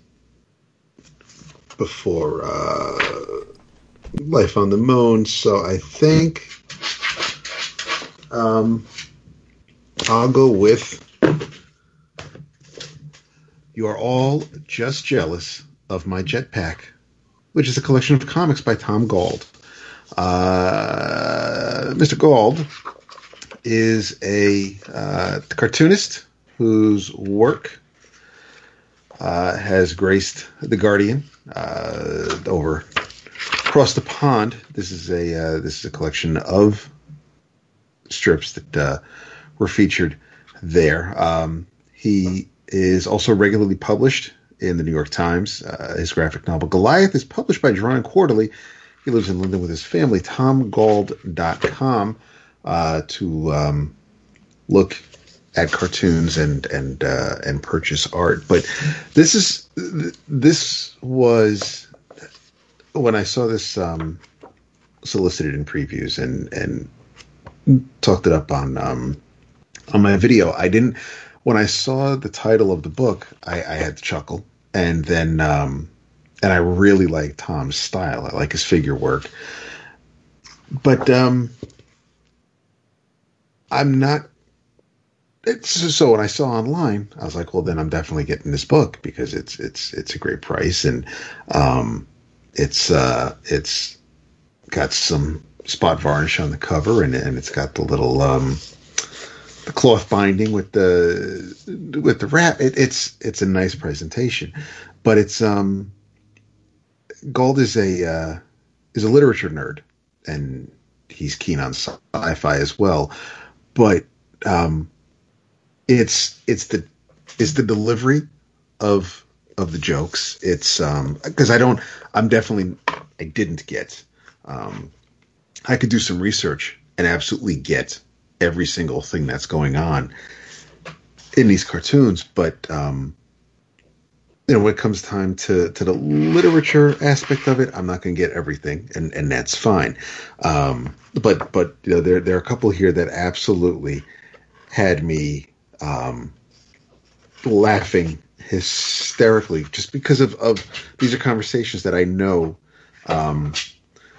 before uh, Life on the Moon, so I think um, I'll go with You Are All Just Jealous of My Jetpack, which is a collection of comics by Tom Gauld. Uh, Mr. Gauld is a uh, cartoonist whose work uh, has graced the Guardian uh, over across the pond. This is a uh, this is a collection of strips that uh, were featured there. Um, he is also regularly published in the New York Times. Uh, his graphic novel Goliath is published by Drawn and Quarterly. He lives in London with his family. TomGauld.com uh, to um, look at cartoons and and uh, and purchase art. But this is this was when I saw this um, solicited in previews and and talked it up on um, on my video. I didn't when I saw the title of the book, I, I had to chuckle, and then um, and I really like Tom's style. I like his figure work, but um, I'm not. So when I saw online, I was like, well, then I'm definitely getting this book because it's it's it's a great price and um, it's uh, it's got some spot varnish on the cover and and it's got the little um, the cloth binding with the with the wrap. It, it's it's a nice presentation, but it's um, Gauld is a uh, is a literature nerd and he's keen on sci-fi as well but um, it's it's the it's the delivery of of the jokes. It's because um, I don't. I'm definitely. I didn't get. Um, I could do some research and absolutely get every single thing that's going on in these cartoons, but um, you know, when it comes time to to the literature aspect of it, I'm not going to get everything, and and that's fine. Um, but but you know, there there are a couple here that absolutely had me um, laughing hysterically, just because of of these are conversations that I know. Um,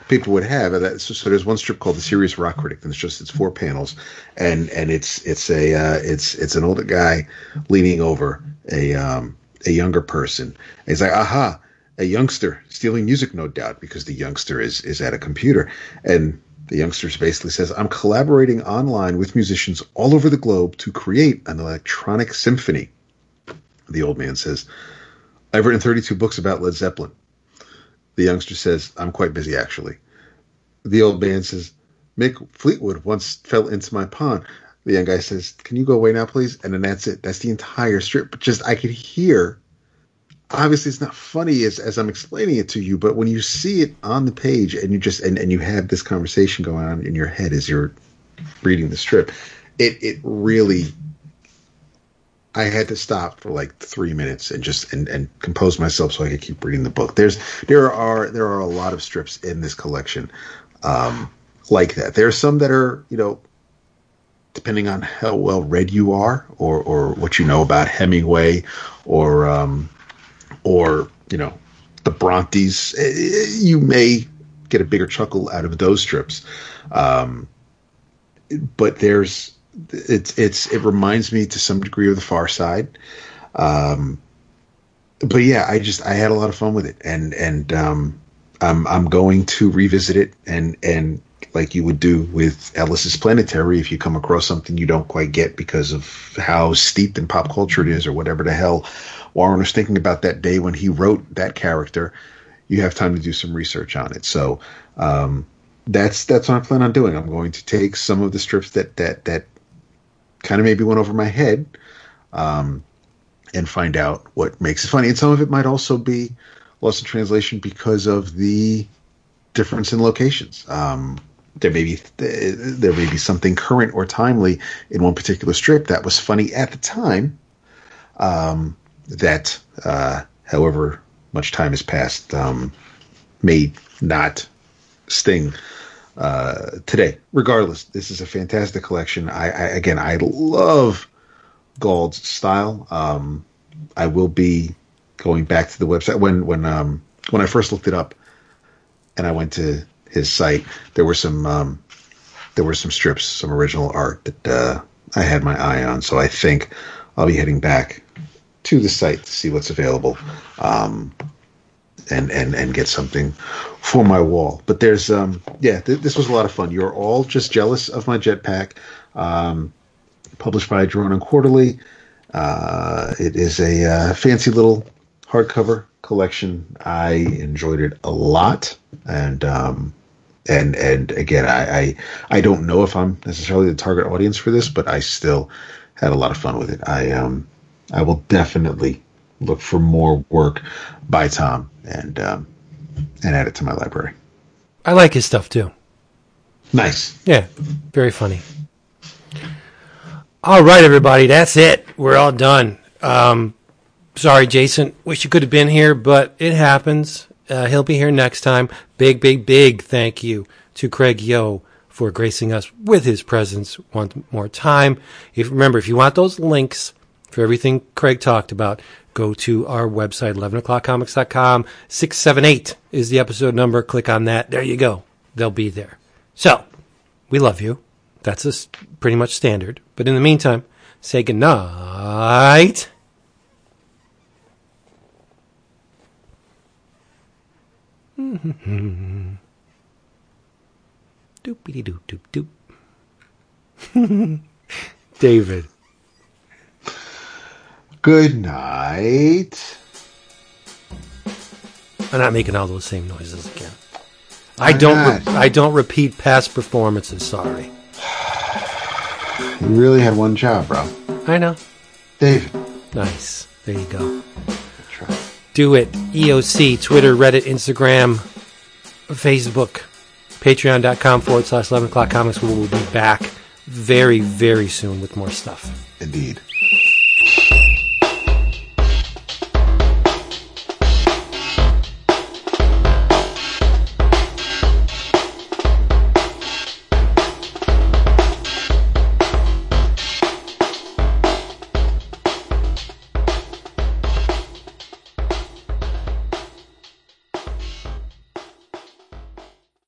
people would have. And so, so, there's one strip called the Serious Rock Critic, and it's just it's four panels, and and it's it's a uh, it's it's an older guy leaning over a um, a younger person. And he's like, aha, a youngster stealing music, no doubt, because the youngster is is at a computer. And the youngster basically says, I'm collaborating online with musicians all over the globe to create an electronic symphony. The old man says, I've written 32 books about Led Zeppelin. The youngster says, I'm quite busy actually. The old man says, Mick Fleetwood once fell into my pond. The young guy says, "Can you go away now, please?" And then that's it. That's the entire strip. But just I could hear. Obviously, it's not funny as as I'm explaining it to you, but when you see it on the page and you just and, and you have this conversation going on in your head as you're reading the strip, it it really. I had to stop for like three minutes and just and, and compose myself so I could keep reading the book. There's there are there are a lot of strips in this collection um, like that. There are some that are you know depending on how well read you are or, or what you know about Hemingway or um, or you know the Brontes, eh, you may get a bigger chuckle out of those strips. Um, but there's it's it's it reminds me to some degree of the Far Side. Um, but yeah, I just I had a lot of fun with it, and and um, I'm I'm going to revisit it and and like you would do with Ellis's Planetary if you come across something you don't quite get because of how steeped in pop culture it is or whatever the hell Warren was thinking about that day when he wrote that character. You have time to do some research on it. So um, that's that's what I plan on doing. I'm going to take some of the strips that that that kind of maybe went over my head um, and find out what makes it funny. And some of it might also be lost in translation because of the difference in locations. Um, there may be there may be something current or timely in one particular strip that was funny at the time, um, that, uh, however much time has passed, um, may not sting uh, today. Regardless, this is a fantastic collection. I, I again, I love Gauld's style. Um, I will be going back to the website when when um, when I first looked it up, and I went to his site. There were some um, there were some strips, some original art that uh, I had my eye on. So I think I'll be heading back to the site to see what's available, um, and and and get something for my wall. But there's um yeah, th- this was a lot of fun. You're all just jealous of my jetpack. Um, published by and Quarterly. Uh, it is a uh, fancy little hardcover collection. I enjoyed it a lot, and um, and and again, I, I I don't know if I'm necessarily the target audience for this, but I still had a lot of fun with it. I um I will definitely look for more work by Tom and um, and add it to my library. I like his stuff too. Nice. Yeah, very funny. All right, everybody, that's it. We're all done. Um, sorry, Jason. Wish you could have been here, but it happens. Uh, he'll be here next time. Big, big, big thank you to Craig Yoe for gracing us with his presence one more time. If remember, if you want those links for everything Craig talked about, go to our website, 11o'clockcomics.com. 678 is the episode number. Click on that. There you go. They'll be there. So, we love you. That's a pretty much standard. But in the meantime, say goodnight. Doopity doop doop doop. David. Good night. I'm not making all those same noises again. I don't. Re- I don't repeat past performances. Sorry. You really had one job, bro. I know. David. Nice. There you go. Do it. EOC, Twitter, Reddit, Instagram, Facebook, patreon.com forward slash 11 o'clock comics. We will be back very, very soon with more stuff. Indeed.